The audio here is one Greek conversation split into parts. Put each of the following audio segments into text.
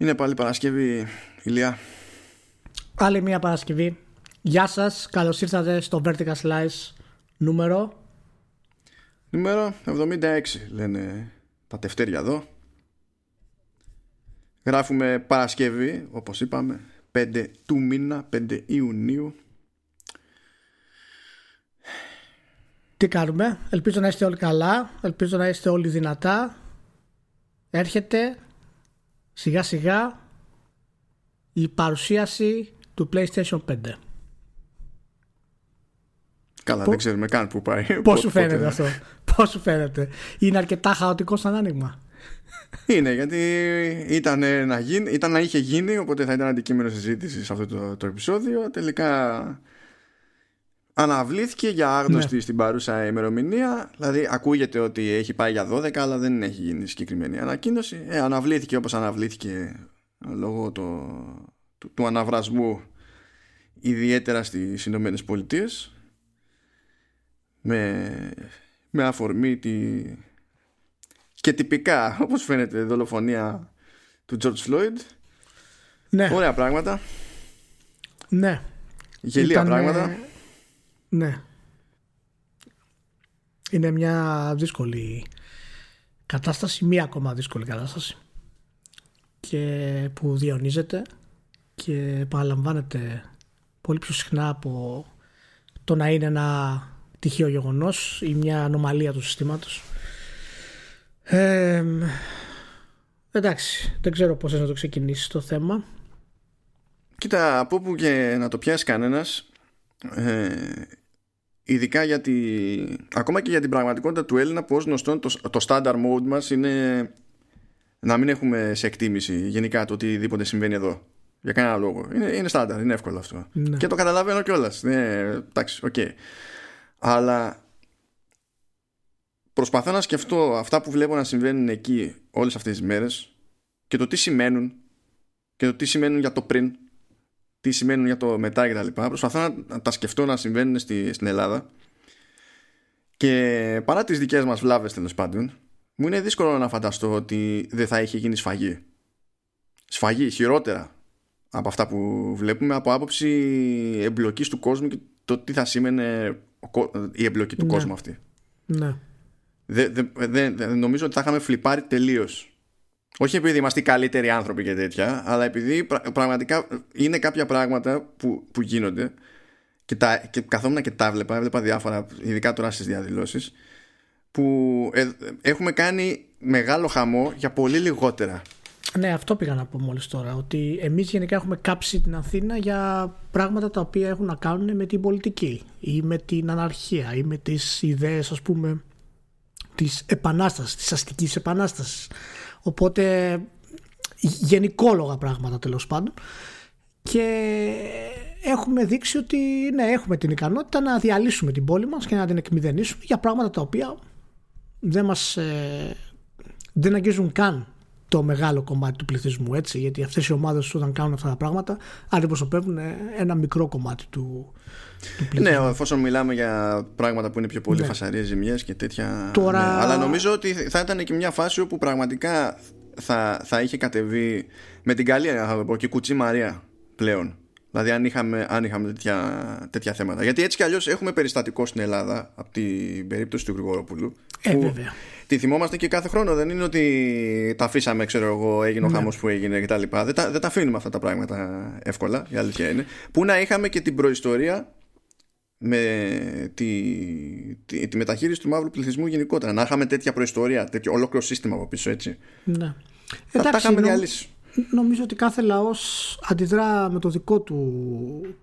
Είναι πάλι Παρασκευή, Ηλία. Άλλη μια Παρασκευή. Γεια σας, καλώς ήρθατε στο Vertical Slice νούμερο... Νούμερο 76 λένε τα τευτέρια εδώ. Γράφουμε Παρασκευή, όπως είπαμε, 5 του μήνα, 5 Ιουνίου. Τι κάνουμε, ελπίζω να είστε όλοι καλά, ελπίζω να είστε όλοι δυνατά. Έρχεται σιγά σιγά η παρουσίαση του PlayStation 5. Καλά, δεν ξέρουμε καν που πάει. Πώς σου φαίνεται αυτό; Πώς σου φαίνεται; Είναι αρκετά χαοτικό σαν άνοιγμα. Είναι γιατί ήταν να, γίνει, ήταν να είχε γίνει οπότε θα ήταν αντικείμενο συζήτησης σε αυτό το, το επεισόδιο τελικά αναβλήθηκε για άγνωστη ναι. στην παρούσα ημερομηνία. Δηλαδή ακούγεται ότι έχει πάει για 12 αλλά δεν έχει γίνει συγκεκριμένη ανακοίνωση. Ε, αναβλήθηκε όπως αναβλήθηκε λόγω το, του, του αναβρασμού ιδιαίτερα στις Ηνωμένες Πολιτείες με, με αφορμή τη, και τυπικά όπως φαίνεται δολοφονία του George Floyd. Ναι. ωραία πράγματα. Ναι. Γελία Ήταν, πράγματα ναι. Είναι μια δύσκολη κατάσταση μία ακόμα δύσκολη κατάσταση. Και που διαιωνίζεται και επαναλαμβάνεται πολύ πιο συχνά από το να είναι ένα τυχαίο γεγονός ή μια ανομαλία του συστήματος. Ε, εντάξει, δεν ξέρω πώς να το ξεκινήσεις το θέμα. Κοίτα, από όπου και να το πιάσει κανένας, ε, ειδικά γιατί ακόμα και για την πραγματικότητα του Έλληνα που ως γνωστόν το, το standard mode μας είναι να μην έχουμε σε εκτίμηση γενικά το οτιδήποτε συμβαίνει εδώ. Για κανένα λόγο. Είναι, είναι στάνταρ, είναι εύκολο αυτό. Ναι. Και το καταλαβαίνω κιόλας. Ναι, εντάξει, οκ. Okay. Αλλά προσπαθώ να σκεφτώ αυτά που βλέπω να συμβαίνουν εκεί όλες αυτές τις μέρες και το τι σημαίνουν και το τι σημαίνουν για το πριν τι σημαίνουν για το μετά και τα λοιπά προσπαθώ να τα σκεφτώ να συμβαίνουν στη, στην Ελλάδα και παρά τις δικές μας βλάβες τέλος πάντων μου είναι δύσκολο να φανταστώ ότι δεν θα είχε γίνει σφαγή σφαγή χειρότερα από αυτά που βλέπουμε από άποψη εμπλοκής του κόσμου και το τι θα σήμαινε η εμπλοκή του Ναι. κόσμου αυτή Ναι. δεν δε, δε, δε- νομίζω ότι θα είχαμε φλιπάρει τελείως. Όχι επειδή είμαστε οι καλύτεροι άνθρωποι και τέτοια, αλλά επειδή πρα- πραγματικά είναι κάποια πράγματα που, που γίνονται και, τα, και καθόμουν και τα έβλεπα, έβλεπα διάφορα, ειδικά τώρα στις διαδηλώσεις, που ε, έχουμε κάνει μεγάλο χαμό για πολύ λιγότερα. Ναι, αυτό πήγα να πω μόλις τώρα. Ότι εμείς γενικά έχουμε κάψει την Αθήνα για πράγματα τα οποία έχουν να κάνουν με την πολιτική ή με την αναρχία ή με τις ιδέες ας πούμε της επανάστασης, της αστικής επανάστασης. Οπότε γενικόλογα πράγματα τέλος πάντων. Και έχουμε δείξει ότι ναι, έχουμε την ικανότητα να διαλύσουμε την πόλη μας και να την εκμηδενήσουμε για πράγματα τα οποία δεν μας ε, δεν αγγίζουν καν το μεγάλο κομμάτι του πληθυσμού έτσι. Γιατί αυτές οι ομάδες όταν κάνουν αυτά τα πράγματα αντιπροσωπεύουν ε, ένα μικρό κομμάτι του, του πληθυσμού Ναι, εφόσον μιλάμε για πράγματα που είναι πιο πολύ Ναι. φασαρίες ζημιές και τέτοια. Τώρα- ναι. Αλλά νομίζω ότι θα ήταν και μια φάση όπου πραγματικά θα, θα είχε κατεβεί με την καλή, θα το πω, και κουτσή Μαρία πλέον. Δηλαδή, αν είχαμε, αν είχαμε τέτοια, τέτοια θέματα. Γιατί έτσι κι αλλιώς έχουμε περιστατικό στην Ελλάδα από την περίπτωση του Γρηγορόπουλου. Ε, που βέβαια. Τη θυμόμαστε και κάθε χρόνο. Δεν είναι ότι τα αφήσαμε, ξέρω εγώ, έγινε ο Ναι. χάμος που έγινε κτλ. Δεν τα, δεν τα αφήνουμε αυτά τα πράγματα εύκολα. Η αλήθεια είναι. Που να είχαμε και την προϊστορία με τη, τη, τη μεταχείριση του μαύρου πληθυσμού γενικότερα. Να είχαμε τέτοια προϊστορία, τέτοιο ολόκληρο σύστημα από πίσω έτσι. Ναι. Θα τα είχαμε νο- διαλύσει. Νομίζω ότι κάθε λαός αντιδρά με το δικό του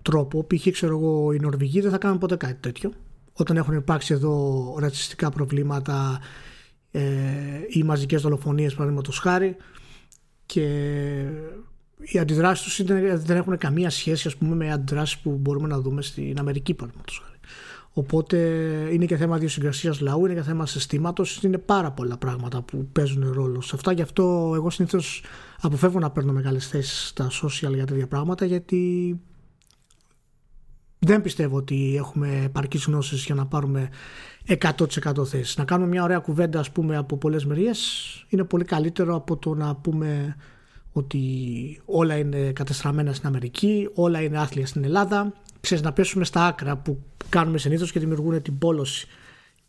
τρόπο. Π.χ. ξέρω εγώ οι Νορβηγοί δεν θα κάνουν ποτέ κάτι τέτοιο. Όταν έχουν υπάρξει εδώ ρατσιστικά προβλήματα ε, ή μαζικές δολοφονίες παραδείγματος χάρη και οι αντιδράσεις τους είναι- δεν έχουν καμία σχέση ας πούμε, με αντιδράσεις που μπορούμε να δούμε στην Αμερική παραδείγματος χάρη. Οπότε είναι και θέμα ιδιοσυγκρασίας λαού, είναι και θέμα συστήματος, είναι πάρα πολλά πράγματα που παίζουν ρόλο σε αυτά. Γι' αυτό εγώ συνήθως αποφεύγω να παίρνω μεγάλες θέσεις στα social για τέτοια πράγματα, γιατί δεν πιστεύω ότι έχουμε επαρκείς γνώσεις για να πάρουμε 100% θέσεις. Να κάνουμε μια ωραία κουβέντα ας πούμε από πολλές μεριές είναι πολύ καλύτερο από το να πούμε ότι όλα είναι κατεστραμμένα στην Αμερική, όλα είναι άθλια στην Ελλάδα. Ξέρεις να πέσουμε στα άκρα που κάνουμε συνήθως και δημιουργούν την πόλωση.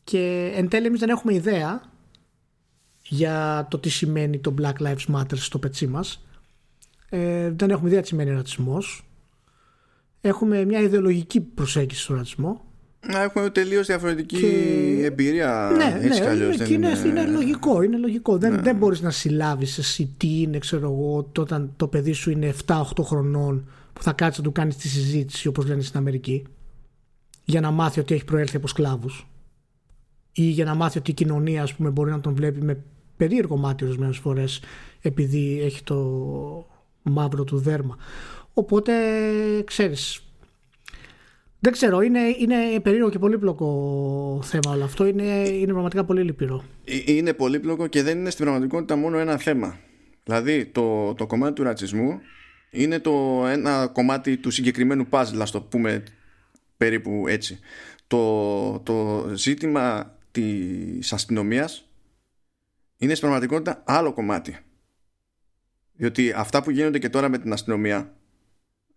Και εν τέλει εμείς δεν έχουμε ιδέα για το τι σημαίνει το Black Lives Matter στο πετσί μας. Ε, δεν έχουμε ιδέα τι σημαίνει ρατσισμός. Έχουμε μια ιδεολογική προσέγγιση στο ρατσισμό να έχουμε τελείως διαφορετική εμπειρία. Ναι, έτσι ναι, είναι, είναι, είναι, λογικό. Είναι λογικό. Δεν, ναι. δεν μπορείς να συλλάβεις εσύ τι είναι, ξέρω εγώ, όταν το παιδί σου είναι 7-8 χρονών που θα κάτσει να του κάνεις τη συζήτηση, όπως λένε στην Αμερική, για να μάθει ότι έχει προέλθει από σκλάβους. Ή για να μάθει ότι η κοινωνία, ας πούμε, μπορεί να τον βλέπει με περίεργο μάτι ορισμένες φορές επειδή έχει το μαύρο του δέρμα. Οπότε, ξέρεις, δεν ξέρω, είναι, είναι περίεργο και πολύπλοκο θέμα όλο αυτό. Είναι, είναι πραγματικά πολύ λυπηρό. Ε, είναι πολύπλοκο και δεν είναι στην πραγματικότητα μόνο ένα θέμα. Δηλαδή, το, το κομμάτι του ρατσισμού είναι το ένα κομμάτι του συγκεκριμένου puzzle, ας το πούμε περίπου έτσι. Το, το ζήτημα της αστυνομίας είναι στην πραγματικότητα άλλο κομμάτι. Διότι αυτά που γίνονται και τώρα με την αστυνομία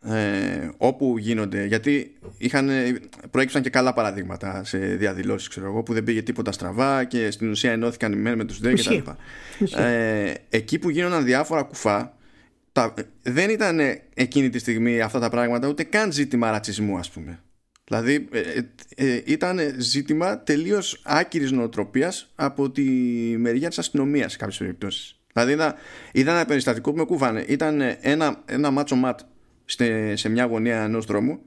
ε, όπου γίνονται γιατί είχαν, προέκυψαν και καλά παραδείγματα σε διαδηλώσεις ξέρω εγώ, που δεν πήγε τίποτα στραβά και στην ουσία ενώθηκαν οι μεν με τους δε και τα ε, εκεί που γίνονταν διάφορα κουφά τα, δεν ήταν εκείνη τη στιγμή αυτά τα πράγματα ούτε καν ζήτημα ρατσισμού ας πούμε. Δηλαδή ε, ε, ε ήταν ζήτημα τελείως άκυρης νοοτροπίας από τη μεριά της αστυνομίας σε κάποιες περιπτώσεις. Δηλαδή είδα, είδα ένα περιστατικό που με κούβανε. Ήταν ένα, ένα μάτσο ματ σε μια γωνία ενός δρόμου,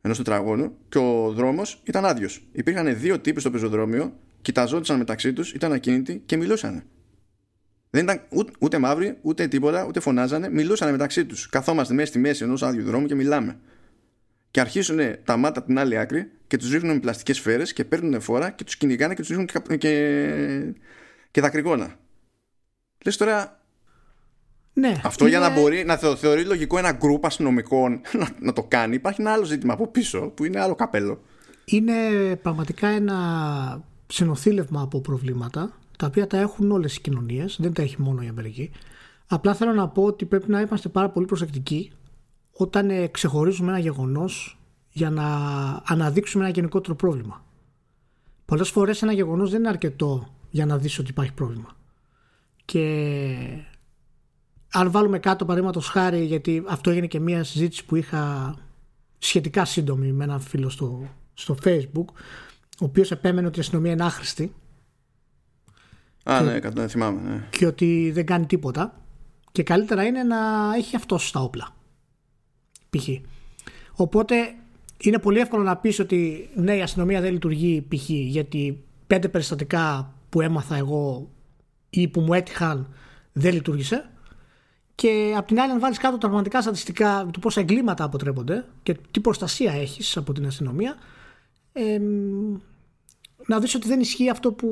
ενός τετραγώνου, και ο δρόμος ήταν άδειος. Υπήρχαν δύο τύποι στο πεζοδρόμιο, κοιταζόντουσαν μεταξύ τους, ήταν ακίνητοι και μιλούσαν. Δεν ήταν ούτε, ούτε μαύροι, ούτε τίποτα, ούτε φωνάζανε, μιλούσαν μεταξύ τους. Καθόμαστε μέσα στη μέση ενός άδειου δρόμου και μιλάμε. Και αρχίσουν τα μάτα από την άλλη άκρη και τους ρίχνουν με πλαστικές σφαίρες και παίρνουν φόρα και τους κυνηγάνε και τους ρίχνουν και, και, και δακρυγόνα. Λες τώρα, ναι, Αυτό για να μπορεί να θεωρεί λογικό ένα γκρουπ αστυνομικών να, να το κάνει. Υπάρχει ένα άλλο ζήτημα από πίσω που είναι άλλο καπέλο. Είναι πραγματικά ένα συνοθήλευμα από προβλήματα τα οποία τα έχουν όλες οι κοινωνίες, δεν τα έχει μόνο η Αμερική. Απλά θέλω να πω ότι πρέπει να είμαστε πάρα πολύ προσεκτικοί όταν ε, ξεχωρίζουμε ένα γεγονός για να αναδείξουμε ένα γενικότερο πρόβλημα. Πολλές φορές ένα γεγονός δεν είναι αρκετό για να δεις ότι υπάρχει πρόβλημα. Και αν βάλουμε κάτω παραδείγματος χάρη, γιατί αυτό έγινε και μια συζήτηση που είχα σχετικά σύντομη με έναν φίλο στο, στο facebook, ο οποίος επέμενε ότι η αστυνομία είναι άχρηστη. Α, και, ναι, κατά, θυμάμαι. Ναι. Και ότι δεν κάνει τίποτα. Και καλύτερα είναι να έχει αυτός στα όπλα. Π.χ. Οπότε είναι πολύ εύκολο να πεις ότι ναι, η αστυνομία δεν λειτουργεί π.χ. γιατί πέντε περιστατικά που έμαθα εγώ ή που μου έτυχαν δεν λειτουργήσε και απ' την άλλη, αν βάλεις κάτω τα πραγματικά στατιστικά του πόσα εγκλήματα αποτρέπονται και τι προστασία έχεις από την αστυνομία, ε, να δεις ότι δεν ισχύει αυτό που,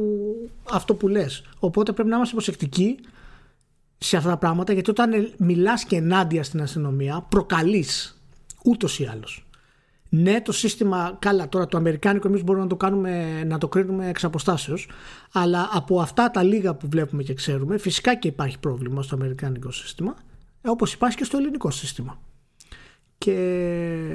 αυτό που λες. Οπότε πρέπει να είμαστε προσεκτικοί σε αυτά τα πράγματα γιατί όταν μιλάς και ενάντια στην αστυνομία προκαλείς ούτως ή άλλως. Ναι, το σύστημα, καλά τώρα το αμερικάνικο εμείς μπορούμε να το κάνουμε, να το κρίνουμε εξ αποστάσεως, αλλά από αυτά τα λίγα που βλέπουμε και ξέρουμε, φυσικά και υπάρχει πρόβλημα στο αμερικάνικο σύστημα, όπως υπάρχει και στο ελληνικό σύστημα. Και...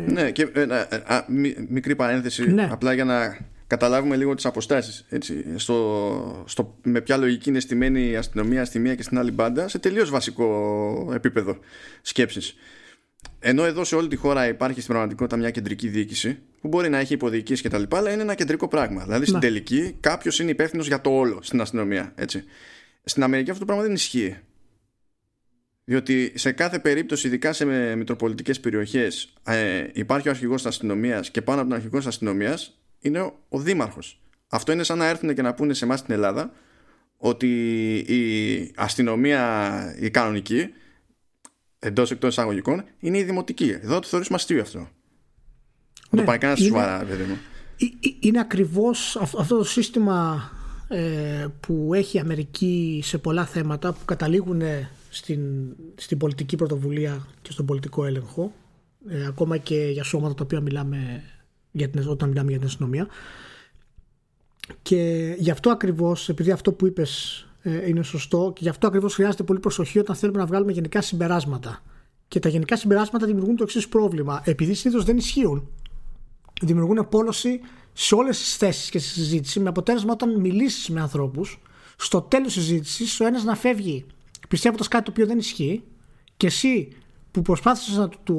Ναι, και ε, ε, α, μικρή παρένθεση, ναι. απλά για να καταλάβουμε λίγο τις αποστάσεις. Έτσι, στο, στο, με ποια λογική είναι στημένη η αστυνομία στη μία και στην άλλη μπάντα, σε τελείως βασικό επίπεδο σκέψης. Ενώ εδώ σε όλη τη χώρα υπάρχει στην πραγματικότητα μια κεντρική διοίκηση που μπορεί να έχει υποδιοικήσεις και τα λοιπά, αλλά είναι ένα κεντρικό πράγμα. Δηλαδή στην ναι. τελική κάποιος είναι υπεύθυνος για το όλο στην αστυνομία. Έτσι. Στην Αμερική αυτό το πράγμα δεν ισχύει. Διότι σε κάθε περίπτωση, ειδικά σε μητροπολιτικές περιοχές, ε, υπάρχει ο αρχηγός της αστυνομίας και πάνω από τον αρχηγό της αστυνομίας είναι ο, ο δήμαρχος. Αυτό είναι σαν να έρθουν και να πούνε σε εμάς στην Ελλάδα ότι η αστυνομία, η κανονική, εντός εκτός εισαγωγικών είναι η δημοτική. Εδώ το θεωρήσουμε αστείο αυτό. Ναι, το πάει κανένας σοβαρά, παιδί μου. Είναι ακριβώς αυτό το σύστημα ε, που έχει η Αμερική σε πολλά θέματα που καταλήγουν στην, στην πολιτική πρωτοβουλία και στον πολιτικό έλεγχο ε, ακόμα και για σώματα τα οποία μιλάμε για την, όταν μιλάμε για την αστυνομία και γι' αυτό ακριβώς επειδή αυτό που είπες ε, είναι σωστό και γι' αυτό ακριβώς χρειάζεται πολύ προσοχή όταν θέλουμε να βγάλουμε γενικά συμπεράσματα. Και τα γενικά συμπεράσματα δημιουργούν το εξής πρόβλημα. Επειδή συνήθως δεν ισχύουν, δημιουργούν απόλωση σε όλες τις θέσεις και στη συζήτηση, με αποτέλεσμα όταν μιλήσεις με ανθρώπους, στο τέλος της συζήτησης, ο ένας να φεύγει πιστεύοντας κάτι το οποίο δεν ισχύει, και εσύ που προσπάθησες να το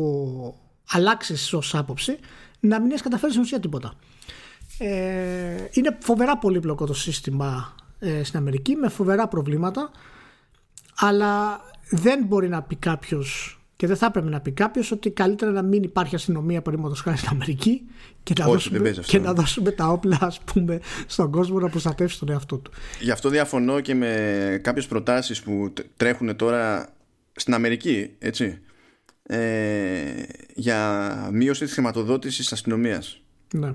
αλλάξεις ως άποψη, να μην έχεις καταφέρει στην ουσία τίποτα. Ε, είναι φοβερά πολύπλοκο το σύστημα ε, στην Αμερική με φοβερά προβλήματα αλλά δεν μπορεί να πει κάποιος και δεν θα έπρεπε να πει κάποιος ότι καλύτερα να μην υπάρχει αστυνομία παραδείγματος χάρη στην Αμερική και να, δώσουμε, και να δώσουμε τα όπλα ας πούμε, στον κόσμο να προστατεύσει τον εαυτό του. Γι' αυτό διαφωνώ και με κάποιες προτάσεις που τρέχουν τώρα στην Αμερική, έτσι. Ε, για μείωση της χρηματοδότησης αστυνομίας. Ναι.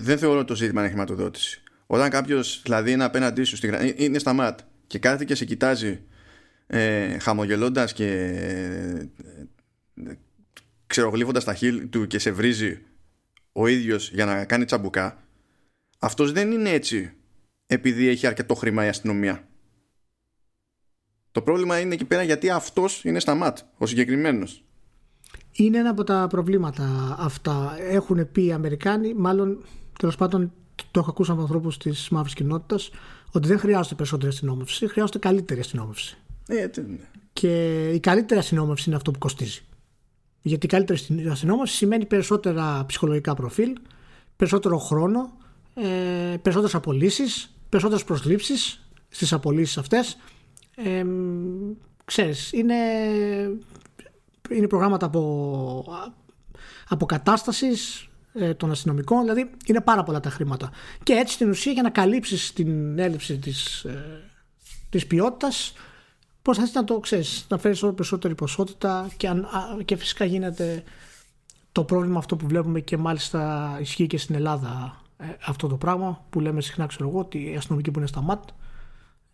δεν θεωρώ το ζήτημα είναι χρηματοδότηση. Όταν κάποιος δηλαδή είναι απέναντί σου, στη, ε, είναι στα ματ και κάθεται και σε κοιτάζει ε, χαμογελώντας και ε, ξερογλύφοντας τα χείλη του και σε βρίζει ο ίδιος για να κάνει τσαμπουκά αυτός δεν είναι έτσι επειδή έχει αρκετό χρήμα η αστυνομία. Το πρόβλημα είναι εκεί πέρα γιατί αυτός είναι στα ματ ο συγκεκριμένος. Είναι ένα από τα προβλήματα αυτά. Έχουν πει οι Αμερικάνοι μάλλον τέλος πάντων το έχω ακούσει από ανθρώπους της μαύρης κοινότητας ότι δεν χρειάζεται περισσότερη αστυνόμευση, χρειάζεται καλύτερη αστυνόμευση. Ε, και η καλύτερη αστυνόμευση είναι αυτό που κοστίζει. Γιατί η καλύτερη αστυνόμευση σημαίνει περισσότερα ψυχολογικά προφίλ, περισσότερο χρόνο, ε, περισσότερες απολύσεις, περισσότερες προσλήψεις στις απολύσεις αυτές. Ε, ξέρεις, είναι, είναι προγράμματα από, αποκατάστασης ε, των αστυνομικών, δηλαδή είναι πάρα πολλά τα χρήματα. Και έτσι στην ουσία για να καλύψεις την έλλειψη της, ε, της ποιότητας προσπαθείς να το ξέρεις, να φέρεις όλο περισσότερη ποσότητα και, αν, και φυσικά γίνεται το πρόβλημα αυτό που βλέπουμε και μάλιστα ισχύει και στην Ελλάδα ε, αυτό το πράγμα που λέμε συχνά ξέρω εγώ ότι οι αστυνομικοί που είναι στα ΜΑΤ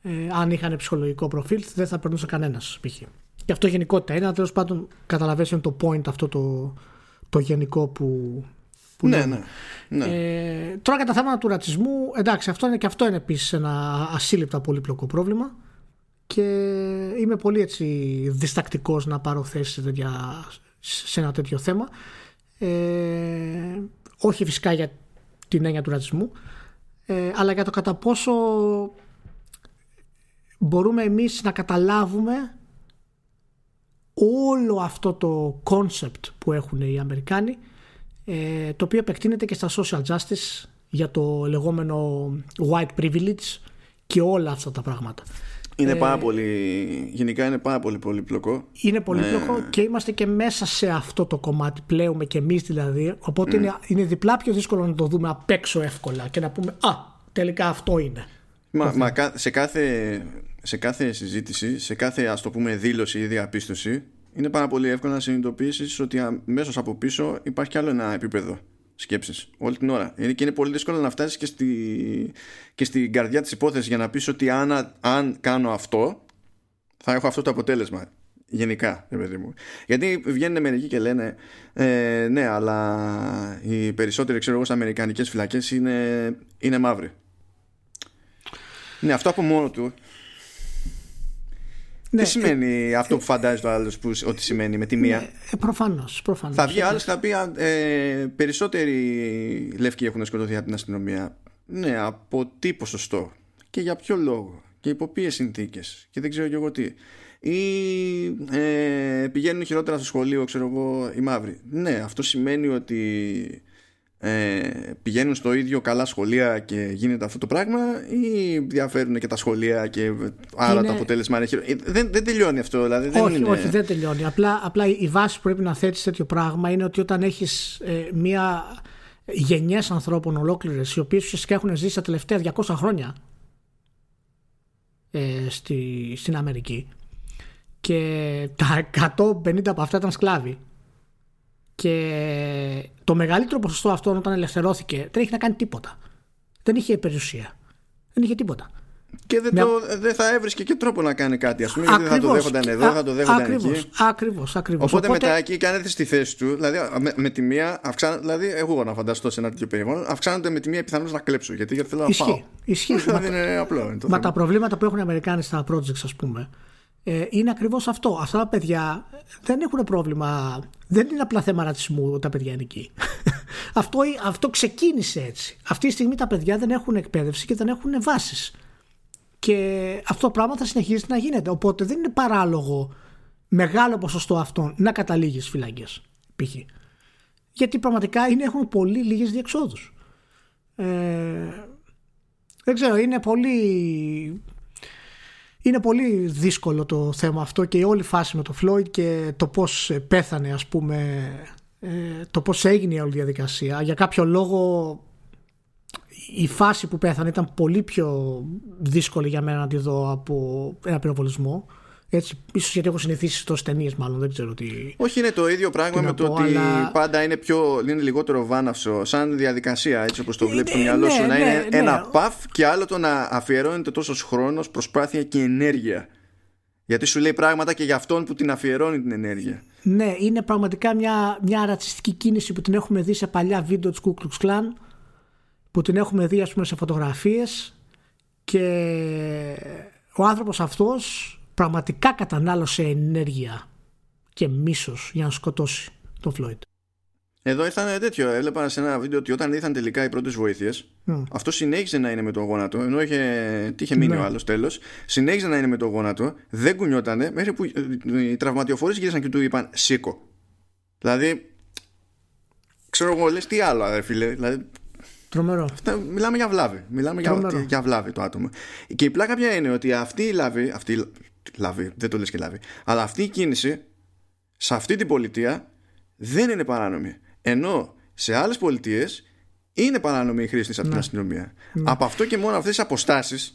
ε, αν είχαν ψυχολογικό προφίλ δεν θα περνούσε κανένας π.χ. Και αυτό γενικότητα είναι, τέλος πάντων καταλαβαίνεις το point αυτό το, το γενικό που, που ναι, ναι, ναι. Ε, τώρα κατά θέματα του ρατσισμού, εντάξει, αυτό είναι και αυτό είναι επίσης ένα ασύλληπτα πολύπλοκο πρόβλημα και είμαι πολύ έτσι διστακτικός να πάρω θέση σε, ένα τέτοιο θέμα ε, όχι φυσικά για την έννοια του ρατσισμού ε, αλλά για το κατά πόσο μπορούμε εμείς να καταλάβουμε όλο αυτό το concept που έχουν οι Αμερικάνοι ε, το οποίο επεκτείνεται και στα social justice για το λεγόμενο white privilege και όλα αυτά τα πράγματα. Είναι ε, πάρα πολύ, γενικά είναι πάρα πολύ πολύπλοκο. Είναι πολύπλοκο ε, και είμαστε και μέσα σε αυτό το κομμάτι πλέον και εμείς δηλαδή. Οπότε είναι, είναι διπλά πιο δύσκολο να το δούμε απ' έξω εύκολα και να πούμε «Α, τελικά αυτό είναι». Μα, μα σε, κάθε, σε κάθε συζήτηση, σε κάθε ας το πούμε δήλωση ή διαπίστωση είναι πάρα πολύ εύκολο να συνειδητοποιήσεις ότι αμέσως από πίσω υπάρχει κι άλλο ένα επίπεδο σκέψης όλη την ώρα. Είναι και είναι πολύ δύσκολο να φτάσεις και, στη, και στην καρδιά της υπόθεσης για να πεις ότι αν, αν κάνω αυτό, θα έχω αυτό το αποτέλεσμα. Γενικά, παιδί μου. Γιατί βγαίνουν μερικοί και λένε, ε, ναι, αλλά οι περισσότεροι ξέρω εγώ, αμερικανικές φυλακές είναι, είναι μαύροι. Ναι, αυτό από μόνο του ναι, Τι σημαίνει ε, αυτό που φαντάζει το άλλος ότι σημαίνει με τη μία; Ναι, ε, Προφανώς. Προφανώς. Θα βγει άλλος και θα πει ε, περισσότεροι λευκοί έχουν σκοτωθεί από την αστυνομία. Ναι, από τι ποσοστό; Και για ποιο λόγο; Και υπό ποιες συνθήκες; Και δεν ξέρω και εγώ τι. Ή ε, πηγαίνουν χειρότερα στο σχολείο, ξέρω εγώ, οι μαύροι; Ναι, αυτό σημαίνει ότι ε, πηγαίνουν στο ίδιο καλά σχολεία και γίνεται αυτό το πράγμα ή διαφέρουν και τα σχολεία και άρα το αποτέλεσμα είναι χειρότερο. Ε, δεν, δεν τελειώνει αυτό δηλαδή. Δεν όχι, είναι... όχι, δεν τελειώνει. Απλά, απλά η βάση που πρέπει να θέτεις τέτοιο πράγμα είναι ότι όταν έχεις ε, μία γενιές ανθρώπων ολόκληρες οι οποίες ουσιαστικά έχουν ζήσει τα τελευταία 200 χρόνια ε, στη, στην Αμερική και τα 150 από αυτά ήταν σκλάβοι και το μεγαλύτερο ποσοστό αυτών όταν ελευθερώθηκε δεν έχει να κάνει τίποτα. Δεν είχε περιουσία. Δεν είχε τίποτα. Και δεν, το, δεν θα έβρισκε και τρόπο να κάνει κάτι. Α πούμε, γιατί δεν θα το δέχονταν εδώ, θα το δέχονταν ακριβώς, εκεί. Ακριβώς, ακριβώς. Οπότε, Οπότε, μετά εκεί και αν έρθει στη θέση του, δηλαδή με, με τη μία, αυξάν, δηλαδή εγώ να φανταστώ σε ένα τέτοιο περιβάλλον, αυξάνονται με τη μία πιθανότητα να κλέψω. Γιατί, γιατί θέλω να ισχύει, πάω. Ισχύει. δηλαδή είναι απλό. Είναι το Μα θέμα. τα προβλήματα που έχουν οι Αμερικάνοι στα projects, ας πούμε, ε, είναι ακριβώς αυτό. Αυτά τα παιδιά δεν έχουν πρόβλημα. Δεν είναι απλά θέμα ρατσισμού τα παιδιά είναι εκεί. αυτό, αυτό ξεκίνησε έτσι. Αυτή τη στιγμή τα παιδιά δεν έχουν εκπαίδευση και δεν έχουν βάσεις. Και αυτό το πράγμα θα συνεχίσει να γίνεται. Οπότε δεν είναι παράλογο μεγάλο ποσοστό αυτών να καταλήγεις στι φυλακέ. Π.χ. Γιατί πραγματικά είναι, έχουν πολύ λίγες διεξόδους. Ε, δεν ξέρω, είναι πολύ είναι πολύ δύσκολο το θέμα αυτό και η όλη φάση με το Φλόιτ και το πώς πέθανε ας πούμε ε, το πώς έγινε η όλη διαδικασία. Για κάποιο λόγο η φάση που πέθανε ήταν πολύ πιο δύσκολη για μένα να τη δω από ένα πυροβολισμό έτσι, ίσως γιατί έχω συνηθίσει στο ταινίες, μάλλον, δεν ξέρω τι. Όχι, είναι το ίδιο πράγμα με το πω, ότι αλλά... πάντα είναι, πιο, είναι λιγότερο βάναυσο, σαν διαδικασία, έτσι όπως το Ε, βλέπεις στο ναι, μυαλό ναι, σου, να ναι, είναι ναι. ένα παφ και άλλο το να αφιερώνεται τόσος χρόνος, προσπάθεια και ενέργεια. Γιατί σου λέει πράγματα και για αυτόν που την αφιερώνει την ενέργεια. Ναι, είναι πραγματικά μια, μια ρατσιστική κίνηση που την έχουμε δει σε παλιά βίντεο της Ku Klux Klan, που την έχουμε δει ας πούμε σε φωτογραφίες και ο άνθρωπος αυτός πραγματικά κατανάλωσε ενέργεια και μίσος για να σκοτώσει τον Φλόιτ. Εδώ ήρθαν τέτοιο. Έβλεπα σε ένα βίντεο ότι όταν ήρθαν τελικά οι πρώτες βοήθειες, Mm. αυτό συνέχιζε να είναι με τον γόνατο. Ενώ είχε, τι είχε μείνει Ναι. ο άλλος τέλος. Συνέχιζε να είναι με τον γόνατο, δεν κουνιότανε, μέχρι που ε, οι τραυματιοφόρε γύρισαν και του είπαν σήκω. Δηλαδή, ξέρω εγώ, λες τι άλλο, αδερ φίλε. Δηλαδή, Τρομερό. αυτά- μιλάμε για βλάβη. Μιλάμε για, Τρομερό. για βλάβη το άτομο. Και η πλάκα ποια είναι ότι αυτή η λάβη, αυτή η λάβη, δεν το λες και λάβη, αλλά αυτή η κίνηση σε αυτή την πολιτεία δεν είναι παράνομη. Ενώ σε άλλες πολιτείες είναι παράνομη η χρήση της από την Ναι. αστυνομία. Από αυτό και μόνο αυτές τις αποστάσεις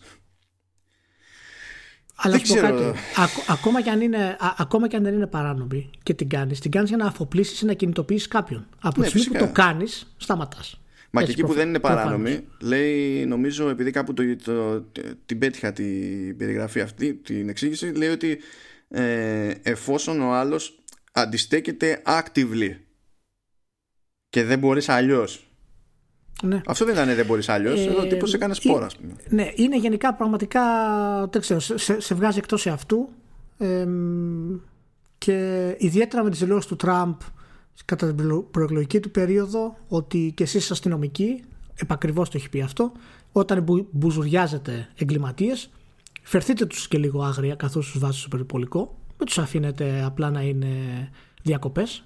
Αλλά Δεν σου πω ξέρω. κάτι. Ακ- ακόμα, και αν είναι, α- ακόμα και αν δεν είναι παράνομη και την κάνεις, την κάνεις για να αφοπλίσεις ή να κινητοποιήσεις κάποιον. Από Ναι, τη στιγμή που φυσικά. το κάνεις, σταματάς. Μα και εκεί που δεν είναι παράνομη, λέει, νομίζω, επειδή κάπου το, το, την πέτυχα την περιγραφή αυτή, την εξήγηση, λέει ότι ε, εφόσον ο άλλος αντιστέκεται actively και δεν μπορείς αλλιώς. Ναι. Αυτό δεν ήταν δεν μπορείς αλλιώς, Ε, εδώ ο τύπος έκανε ε, σπόρα, ας πούμε. Ναι, είναι γενικά πραγματικά. Δεν ξέρω, σε, σε- σε βγάζει εκτός εαυτού. Εμ, και ιδιαίτερα με τις δηλώσεις του Τραμπ κατά την προ- προεκλογική του περίοδο ότι και εσείς αστυνομικοί, επακριβώς το έχει πει αυτό, όταν μπου, μπουζουριάζετε εγκληματίες, φερθείτε τους και λίγο άγρια καθώς τους βάζετε στο περιπολικό, δεν τους αφήνετε απλά να είναι διακοπές.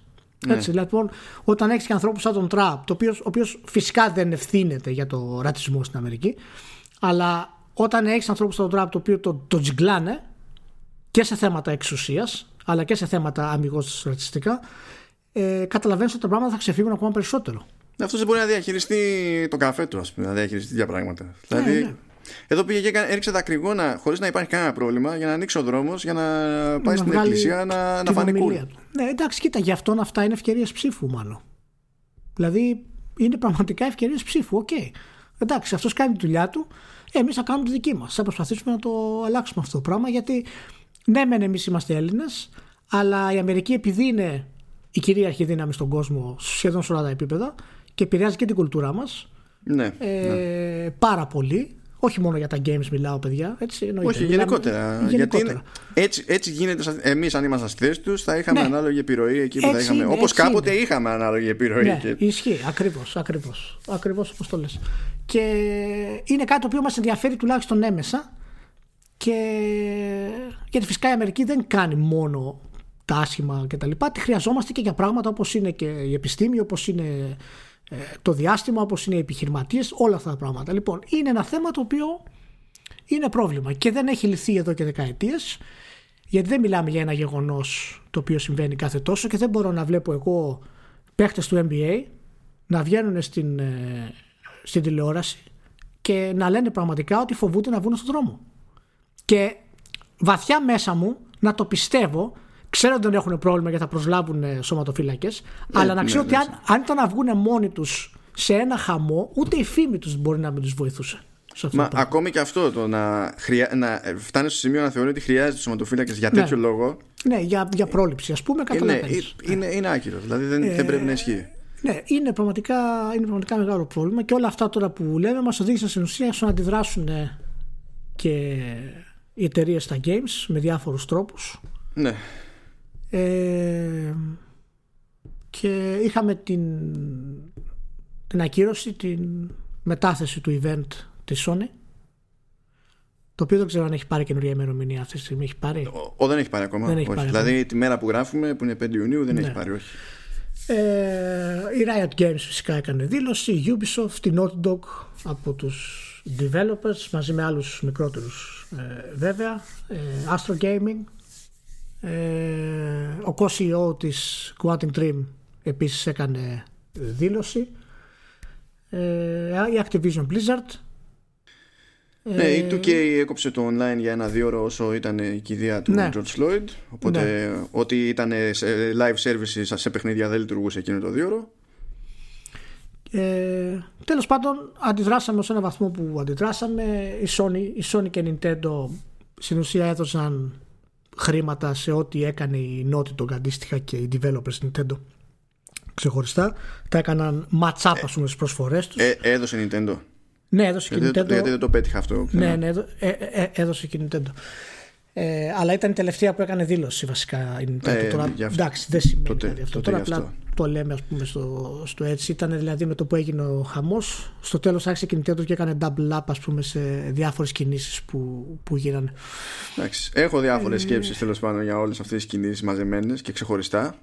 Ναι. Έτσι, λοιπόν, όταν έχεις και ανθρώπους σαν τον Τραμπ, το οποίος, ο οποίος φυσικά δεν ευθύνεται για το ρατσισμό στην Αμερική, αλλά όταν έχεις ανθρώπους σαν τον Τραμπ, το οποίο το, το τζιγκλάνε και σε θέματα εξουσίας, αλλά και σε θέματα αμυγός ρατσιστικά, ε, καταλαβαίνεις ότι τα πράγματα θα ξεφύγουν ακόμα περισσότερο. Αυτό δεν μπορεί να διαχειριστεί το καφέ του, ας πούμε, να διαχειριστεί τέτοια πράγματα. δηλαδή, ναι. εδώ πήγε και έκανε- έριξε δακρυγόνα χωρίς να υπάρχει κανένα πρόβλημα για να ανοίξει ο δρόμος, για να πάει Να στην βγάλει εκκλησία να, να την φανεί ομιλία cool. του. Ναι, εντάξει, κοίτα, γι' αυτόν αυτά είναι ευκαιρίες ψήφου, μάλλον. Δηλαδή, είναι πραγματικά ευκαιρίες ψήφου. Οκ. Εντάξει, αυτός κάνει τη δουλειά του. Εμείς θα κάνουμε τη δική μας. Θα προσπαθήσουμε να το αλλάξουμε αυτό το πράγμα. Γιατί, ναι, μεν εμείς είμαστε Έλληνες, αλλά η Αμερική, επειδή είναι η κυρίαρχη δύναμη στον κόσμο σχεδόν σε όλα τα επίπεδα και επηρεάζει και την κουλτούρα μας Ναι, ε, πάρα πολύ. Όχι μόνο για τα games μιλάω, παιδιά. Έτσι, εννοείται. Όχι, Μιλάμε- γενικότερα. Γιατί γενικότερα. είναι, έτσι, έτσι γίνεται. Εμείς, αν ήμασταν στη θέση τους, θα είχαμε Ναι. ανάλογη επιρροή εκεί που θα Έτσι είχαμε. είναι, Όπως έτσι κάποτε είναι. είχαμε ανάλογη επιρροή. Ναι, και... ισχύει. Ακριβώς, ακριβώς. Ακριβώς όπως το λες. Και είναι κάτι το οποίο μας ενδιαφέρει τουλάχιστον έμεσα. Και γιατί φυσικά η Αμερική δεν κάνει μόνο τα άσχημα κτλ. Τη χρειαζόμαστε και για πράγματα όπως είναι και η επιστήμη, όπως είναι ε, το διάστημα, όπως είναι οι επιχειρηματίες, όλα αυτά τα πράγματα. Λοιπόν, είναι ένα θέμα το οποίο είναι πρόβλημα και δεν έχει λυθεί εδώ και δεκαετίες. Γιατί δεν μιλάμε για ένα γεγονός το οποίο συμβαίνει κάθε τόσο και δεν μπορώ να βλέπω εγώ παίχτες του NBA να βγαίνουν στην, ε, στην τηλεόραση και να λένε πραγματικά ότι φοβούνται να βγουν στον δρόμο. Και βαθιά μέσα μου να το πιστεύω, ξέρω ότι δεν έχουν πρόβλημα γιατί θα προσλάβουν σωματοφύλακες, αλλά να ναι, ξέρω ναι, ότι αν, αν ήταν να βγουν μόνοι τους σε ένα χαμό, ούτε η φήμη τους μπορεί να μην τους βοηθούσε. Μα ακόμη και αυτό το να, χρειά, να φτάνεις στο σημείο να θεωρεί ότι χρειάζεται σωματοφύλακες για ναι. τέτοιο λόγο. Ναι, για, για πρόληψη, ας πούμε, είναι, είναι, είναι άκυρος. Δηλαδή δεν, ε, δεν πρέπει να ισχύει. Ναι, είναι πραγματικά, είναι πραγματικά μεγάλο πρόβλημα και όλα αυτά τώρα που λέμε μας οδήγησαν στην ουσία στο να αντιδράσουν και οι εταιρείες στα games με διάφορους τρόπους. Ναι. Ε, και είχαμε την, την ακύρωση, την μετάθεση του event της Sony το οποίο δεν ξέρω αν έχει πάρει καινούργια ημερομηνία αυτή τη στιγμή. Έχει πάρει; Ο, ο δεν έχει πάρει ακόμα. Δεν έχει πάρει δηλαδή ακόμα. τη μέρα που γράφουμε, που είναι 5 Ιουνίου, δεν ναι. έχει πάρει, όχι. Ε, η Riot Games φυσικά έκανε δήλωση, η Ubisoft, η Naughty Dog από τους developers μαζί με άλλους μικρότερους ε, βέβαια, ε, Astro Gaming, ε, ο co-CEO της Quantum Dream επίσης έκανε δήλωση, η Activision Blizzard ναι, η 2K έκοψε το online για ένα δύο ώρο όσο ήταν η κηδεία του ναι. George Floyd. Οπότε ναι. ό,τι ήταν σε live services σε παιχνίδια δεν λειτουργούσε εκείνο το δύο ώρο. Ε, τέλος πάντων αντιδράσαμε σε ένα βαθμό που αντιδράσαμε η Sony, η Sony και η Nintendo στην ουσία έδωσαν χρήματα σε ό,τι έκανε η Naughty Dog αντίστοιχα και οι developers Nintendo. Ξεχωριστά. Τα έκαναν match up ας πούμε στις προσφορές τους. ε, έδωσε Nintendo. Ναι έδωσε και Nintendo. γιατί δεν το πέτυχα αυτό ναι, ναι ε, ε, έδωσε και Nintendo ε, αλλά ήταν η τελευταία που έκανε δήλωση βασικά η Nintendo. Ε, τώρα, εντάξει, δεν σημαίνει τότε, δηλαδή αυτό. Τότε τώρα απλά το λέμε ας πούμε στο, στο έτσι. Ήταν δηλαδή με το που έγινε ο χαμός. Στο τέλος άρχισε και η Nintendo και έκανε double up ας πούμε, σε διάφορες κινήσεις που, που γίνανε. Εντάξει. Έχω διάφορες ε, σκέψεις τέλος πάντων για όλες αυτές τις κινήσεις μαζεμένες και ξεχωριστά.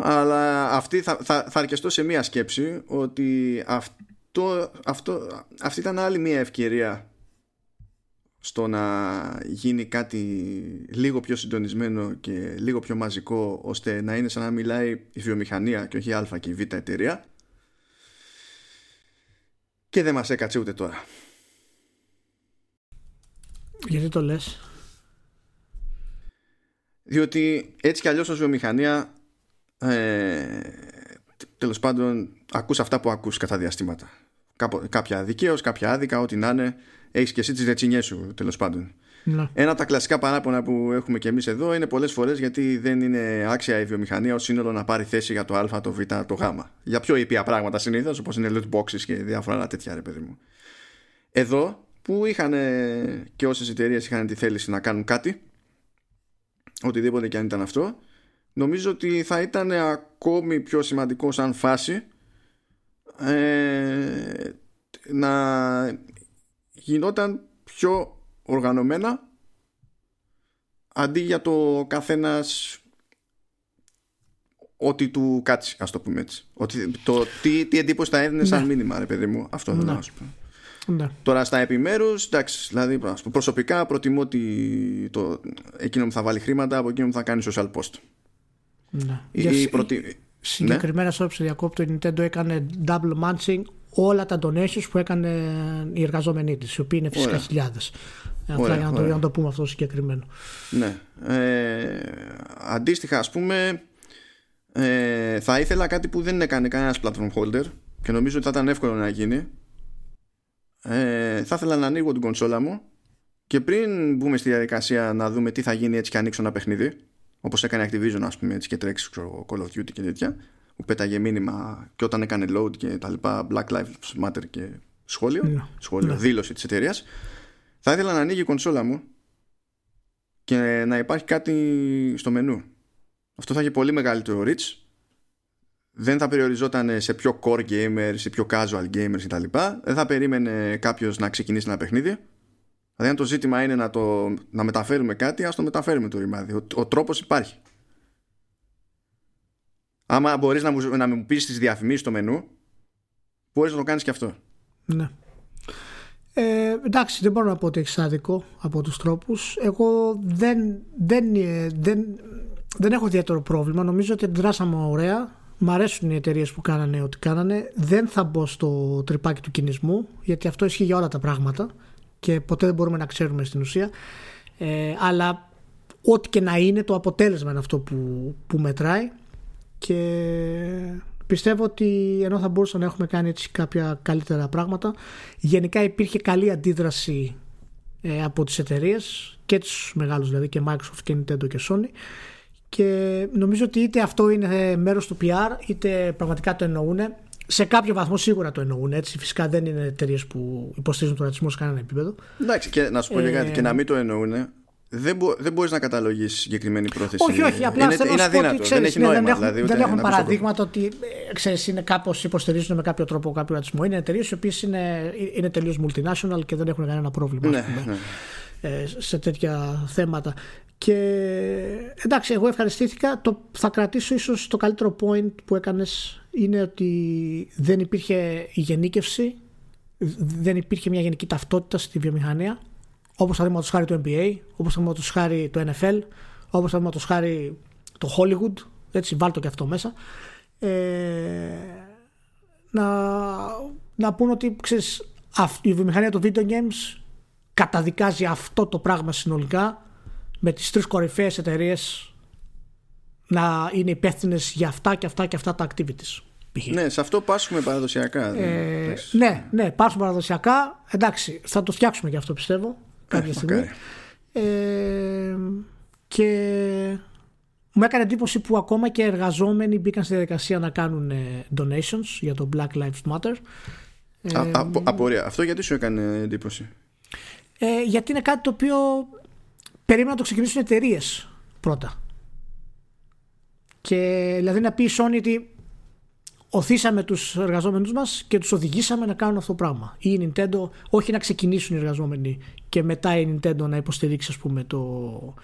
Αλλά αυτή θα, θα, θα αρκεστώ σε μία σκέψη ότι αυτό, αυτό, αυτή ήταν άλλη μία ευκαιρία στο να γίνει κάτι λίγο πιο συντονισμένο και λίγο πιο μαζικό ώστε να είναι σαν να μιλάει η βιομηχανία και όχι η α και η β εταιρεία. Και δεν μας έκατσε ούτε τώρα. Γιατί το λες; Διότι έτσι κι αλλιώς ως βιομηχανία ε, τέλος πάντων ακούς αυτά που ακούς κατά διαστήματα κάποια δικαίως, κάποια άδικα, ό,τι να είναι έχεις και εσύ τις ρετσινιές σου τέλος πάντων. Να. Ένα από τα κλασικά παράπονα που έχουμε και εμείς εδώ είναι πολλές φορές γιατί δεν είναι άξια η βιομηχανία ως σύνολο να πάρει θέση για το Α, το Β, το Γ. Για πιο ήπια πράγματα συνήθως, όπως είναι loot boxes και διάφορα άλλα τέτοια, ρε παιδί μου. Εδώ που είχαν και όσες εταιρείες είχαν τη θέληση να κάνουν κάτι, οτιδήποτε και αν ήταν αυτό, νομίζω ότι θα ήταν ακόμη πιο σημαντικό σαν φάση ε, να γινόταν πιο οργανωμένα αντί για το καθένας ό,τι του κάτσει, ας το πούμε έτσι. Ότι, το, τι, τι εντύπωση θα έδινε σαν ναι. μήνυμα, ρε παιδί μου. Αυτό θέλω ναι. να σου πω. Ναι. Τώρα στα επιμέρους, εντάξει, δηλαδή προσωπικά προτιμώ ότι το, εκείνο που θα βάλει χρήματα από εκείνο που θα κάνει social post. Ναι. Η, προτι... Συγκεκριμένα ναι. σε διακόπτω, η Nintendo έκανε double matching όλα τα donations που έκανε οι εργαζόμενοι της, οι οποίοι είναι φυσικά χιλιάδες. Απλά για να το, για να το πούμε αυτό συγκεκριμένο. Ναι. Ε, αντίστοιχα, ας πούμε, ε, θα ήθελα κάτι που δεν έκανε κανένας platform holder και νομίζω ότι θα ήταν εύκολο να γίνει. Ε, θα ήθελα να ανοίγω την κονσόλα μου και πριν μπούμε στη διαδικασία να δούμε τι θα γίνει έτσι και ανοίξω ένα παιχνίδι, όπως έκανε Activision, ας πούμε, έτσι και τρέξει ξέρω, Call of Duty και τέτοια, που πέταγε μήνυμα και όταν έκανε load και τα λοιπά Black Lives Matter και σχόλιο, ναι. σχόλιο ναι. δήλωση της εταιρείας. θα ήθελα να ανοίγει η κονσόλα μου και να υπάρχει κάτι στο μενού αυτό θα έχει πολύ μεγαλύτερο reach δεν θα περιοριζόταν σε πιο core gamers ή πιο casual gamers κτλ. Δεν θα περίμενε κάποιος να ξεκινήσει ένα παιχνίδι. Δηλαδή, αν το ζήτημα είναι να, το, να μεταφέρουμε κάτι, ας το μεταφέρουμε το ρημάδι. Ο, ο τρόπος υπάρχει. Άμα μπορείς να μου, να μου πεις τις διαφημίσεις στο μενού, μπορείς να το κάνεις και αυτό. Ναι. Ε, εντάξει, δεν μπορώ να πω ότι έχεις άδικο από τους τρόπους. Εγώ δεν, δεν, ε, δεν, δεν έχω ιδιαίτερο πρόβλημα. Νομίζω ότι αντιδράσαμε ωραία. Μ' αρέσουν οι εταιρείες που κάνανε ό,τι κάνανε. Δεν θα μπω στο τρυπάκι του κινησμού, γιατί αυτό ισχύει για όλα τα πράγματα και ποτέ δεν μπορούμε να ξέρουμε στην ουσία. Ε, αλλά ό,τι και να είναι, το αποτέλεσμα είναι αυτό που, που μετράει. Και πιστεύω ότι ενώ θα μπορούσαμε να έχουμε κάνει έτσι κάποια καλύτερα πράγματα, γενικά υπήρχε καλή αντίδραση ε, από τις εταιρείες και τους μεγάλους δηλαδή και Microsoft και Nintendo και Sony. Και νομίζω ότι είτε αυτό είναι μέρος του PR είτε πραγματικά το εννοούν σε κάποιο βαθμό σίγουρα το εννοούν έτσι. Φυσικά δεν είναι εταιρείες που υποστηρίζουν τον ρατσισμό σε κανένα επίπεδο. Εντάξει, και να σου πω ε... και να μην το εννοούν, δεν, μπο, δεν μπορείς να καταλογίσεις συγκεκριμένη πρόθεση. Όχι, όχι. Απλά είναι, θέλω είναι αδύνατο. Ότι, ξέρεις, δεν έχει νόημα. Δεν έχουν, δηλαδή, δεν έχουν παραδείγματα ότι ε, ξέρεις, είναι κάπως υποστηρίζουν με κάποιο τρόπο κάποιο ρατσισμό. Είναι εταιρείες οι οποίες είναι, είναι τελείως multinational και δεν έχουν κανένα πρόβλημα ναι, ναι. Ε, σε τέτοια θέματα. Και εντάξει, εγώ ευχαριστήθηκα. Το, θα κρατήσω ίσως το καλύτερο point που έκανες είναι ότι δεν υπήρχε η γενίκευση, δεν υπήρχε μια γενική ταυτότητα στη βιομηχανία όπως το χάρη το NBA, όπως το χάρη το NFL, όπως το χάρη το Hollywood, έτσι βάλτο και αυτό μέσα. Ε, να, να πούν ότι ξέρεις, η βιομηχανία των video games καταδικάζει αυτό το πράγμα συνολικά με τις τρεις κορυφαίες εταιρείες να είναι υπεύθυνες για αυτά και αυτά και αυτά τα activities. Ναι, σε αυτό πάσχουμε παραδοσιακά. Ε, ναι, ναι, πάσχουμε παραδοσιακά. Εντάξει, θα το φτιάξουμε και αυτό πιστεύω κάποια στιγμή. Ε, και μου έκανε εντύπωση που ακόμα και εργαζόμενοι μπήκαν στη διαδικασία να κάνουν ε, donations για το Black Lives Matter. Α, ε, απορία. Αυτό γιατί σου έκανε εντύπωση; Ε, γιατί είναι κάτι το οποίο περίμενα να το ξεκινήσουν εταιρείες πρώτα. Και δηλαδή να πεις η Sony ότι οθήσαμε τους εργαζόμενους μας και τους οδηγήσαμε να κάνουν αυτό το πράγμα. Ή η Nintendo, όχι να ξεκινήσουν οι εργαζόμενοι και μετά η Nintendo να υποστηρίξει, ας πούμε, το...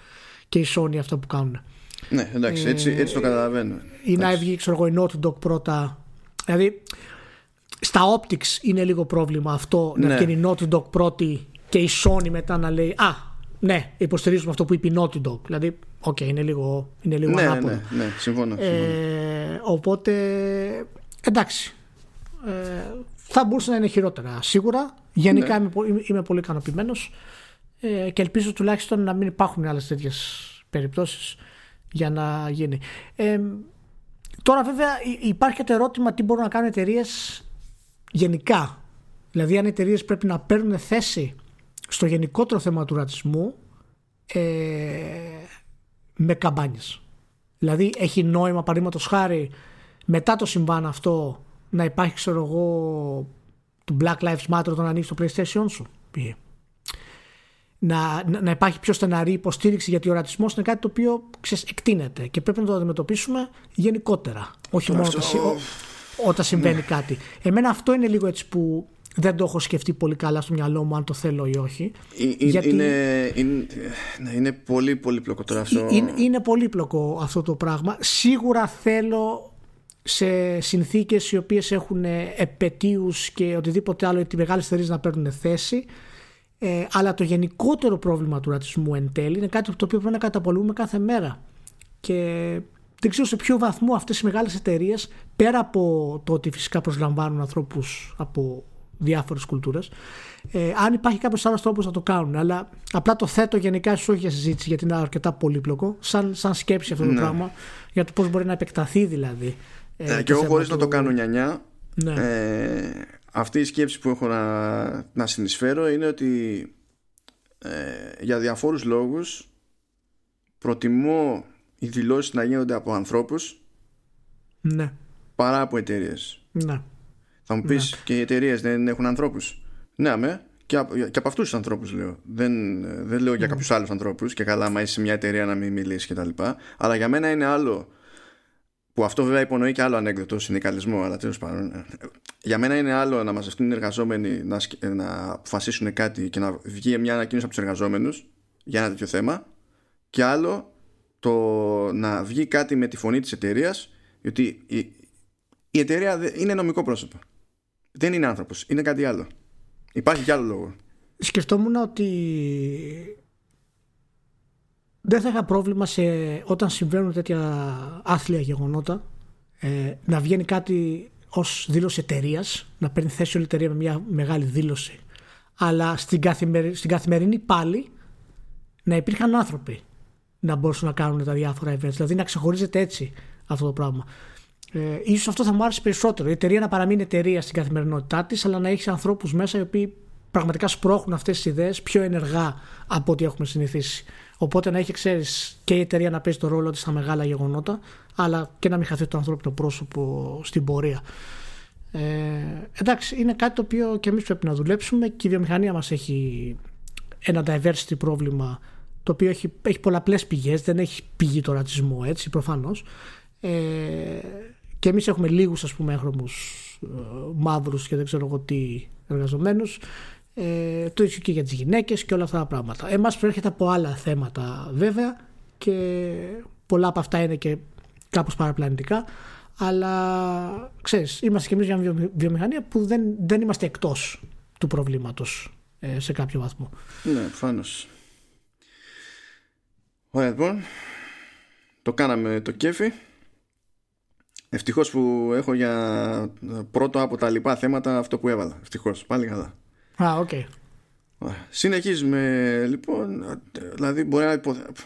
και η Sony αυτά που κάνουν. Ναι, εντάξει, έτσι, έτσι το καταλαβαίνω. Ή να βγει, ξέρω εγώ, η Naughty Dog πρώτα. Δηλαδή, στα optics είναι λίγο πρόβλημα αυτό ναι. να βγει η Naughty Dog πρώτη και η Sony μετά να λέει Α, ναι, υποστηρίζουμε αυτό που είπε η Naughty Dog. Δηλαδή, οκ, okay, είναι λίγο, είναι λίγο ναι, ανάποδο. Ναι, ναι, συμφωνώ. Ε, οπότε εντάξει. Ε, θα μπορούσε να είναι χειρότερα. Σίγουρα. Γενικά ναι. είμαι, είμαι, πολύ ικανοποιημένος ε, και ελπίζω τουλάχιστον να μην υπάρχουν άλλες τέτοιες περιπτώσεις για να γίνει. Ε, τώρα, βέβαια, υπάρχει το ερώτημα τι μπορούν να κάνουν εταιρείες γενικά. Δηλαδή, αν οι εταιρείες πρέπει να παίρνουν θέση στο γενικότερο θέμα του ρατσισμού ε, με καμπάνιες. Δηλαδή, έχει νόημα, παραδείγματος χάρη, μετά το συμβάν αυτό να υπάρχει ξέρω εγώ του Black Lives Matter όταν ανοίξει το PlayStation σου να, να υπάρχει πιο στεναρή υποστήριξη γιατί ο ρατσισμός είναι κάτι το οποίο ξέρεις, εκτείνεται και πρέπει να το αντιμετωπίσουμε γενικότερα όχι μόνο όταν, όταν συμβαίνει ναι. κάτι εμένα αυτό είναι λίγο έτσι που δεν το έχω σκεφτεί πολύ καλά στο μυαλό μου αν το θέλω ή όχι. Ε, ε, γιατί... Είναι, είναι, ναι, είναι πολύ πολύπλοκο τώρα αυτό. Ε, είναι, είναι πολύπλοκο αυτό το πράγμα. Σίγουρα θέλω σε συνθήκες οι οποίες έχουν επαιτίους και οτιδήποτε άλλο ότι μεγάλες εταιρείες να παίρνουν θέση ε, αλλά το γενικότερο πρόβλημα του ρατσισμού εν τέλει είναι κάτι το οποίο πρέπει να καταπολούμε κάθε μέρα και δεν ξέρω σε ποιο βαθμό αυτές οι μεγάλες εταιρείες πέρα από το ότι φυσικά προσλαμβάνουν ανθρώπους από διάφορες κουλτούρες ε, αν υπάρχει κάποιος άλλος τρόπος να το κάνουν αλλά απλά το θέτω γενικά σου για συζήτηση γιατί είναι αρκετά πολύπλοκο σαν, σαν σκέψη αυτό το ναι. πράγμα για το πώς μπορεί να επεκταθεί δηλαδή ε, ε, και εγώ χωρίς να το κάνω νιανιά ναι. ε, αυτή η σκέψη που έχω να, να συνεισφέρω είναι ότι ε, για διαφόρους λόγους προτιμώ οι δηλώσεις να γίνονται από ανθρώπους ναι. παρά από εταιρείες. Ναι. Θα μου πεις ναι. και οι εταιρείες δεν έχουν ανθρώπους. Ναι, αμέ. Και από, και από αυτούς τους ανθρώπους λέω. Δεν, δεν λέω για mm. κάποιους άλλους ανθρώπους και καλά, άμα είσαι σε μια εταιρεία να μην μιλήσεις κτλ. Αλλά για μένα είναι άλλο που αυτό βέβαια υπονοεί και άλλο ανέκδοτο συνδικαλισμό, αλλά τέλος πάντων. Για μένα είναι άλλο να μαζευτούν οι εργαζόμενοι να, να αποφασίσουν κάτι και να βγει μια ανακοίνωση από τους εργαζόμενους για ένα τέτοιο θέμα, και άλλο το να βγει κάτι με τη φωνή της εταιρείας, γιατί η, η εταιρεία είναι νομικό πρόσωπο. Δεν είναι άνθρωπος, είναι κάτι άλλο. Υπάρχει κι άλλο λόγο. Σκεφτόμουν ότι δεν θα είχα πρόβλημα σε, όταν συμβαίνουν τέτοια άθλια γεγονότα ε, να βγαίνει κάτι ως δήλωση εταιρείας, να παίρνει θέση όλη η εταιρεία με μια μεγάλη δήλωση. Αλλά στην, καθημερι... στην καθημερινή πάλι να υπήρχαν άνθρωποι να μπορούσαν να κάνουν τα διάφορα events. Δηλαδή να ξεχωρίζεται έτσι αυτό το πράγμα. Ε, ίσως αυτό θα μου άρεσε περισσότερο. Η εταιρεία να παραμείνει εταιρεία στην καθημερινότητά της, αλλά να έχεις ανθρώπους μέσα οι οποίοι πραγματικά σπρώχνουν αυτές τις ιδέες πιο ενεργά από ό,τι έχουμε συνηθίσει. Οπότε να έχει, ξέρεις, και η εταιρεία να παίζει το ρόλο της στα μεγάλα γεγονότα, αλλά και να μην χαθεί το ανθρώπινο πρόσωπο στην πορεία. Ε, εντάξει, είναι κάτι το οποίο και εμείς πρέπει να δουλέψουμε και η βιομηχανία μας έχει ένα diversity πρόβλημα το οποίο έχει, έχει πολλαπλές πηγές, δεν έχει πηγή το ρατσισμό έτσι προφανώς ε, και εμείς έχουμε λίγους ας πούμε έγχρωμους ε, μαύρους και δεν ξέρω εγώ τι εργαζομένους ε, το ίδιο και για τις γυναίκες και όλα αυτά τα πράγματα. Εμάς προέρχεται από άλλα θέματα βέβαια και πολλά από αυτά είναι και κάπως παραπλανητικά αλλά ξέρεις, είμαστε και εμείς μια βιομηχανία που δεν, δεν είμαστε εκτός του προβλήματος ε, σε κάποιο βαθμό. Ναι, προφανώς. Ωραία λοιπόν, το κάναμε το κέφι. Ευτυχώς που έχω για πρώτο από τα λοιπά θέματα αυτό που έβαλα. Ευτυχώς, πάλι καλά. Α, οκ. Okay. Συνεχίζουμε λοιπόν, δηλαδή μπορεί να,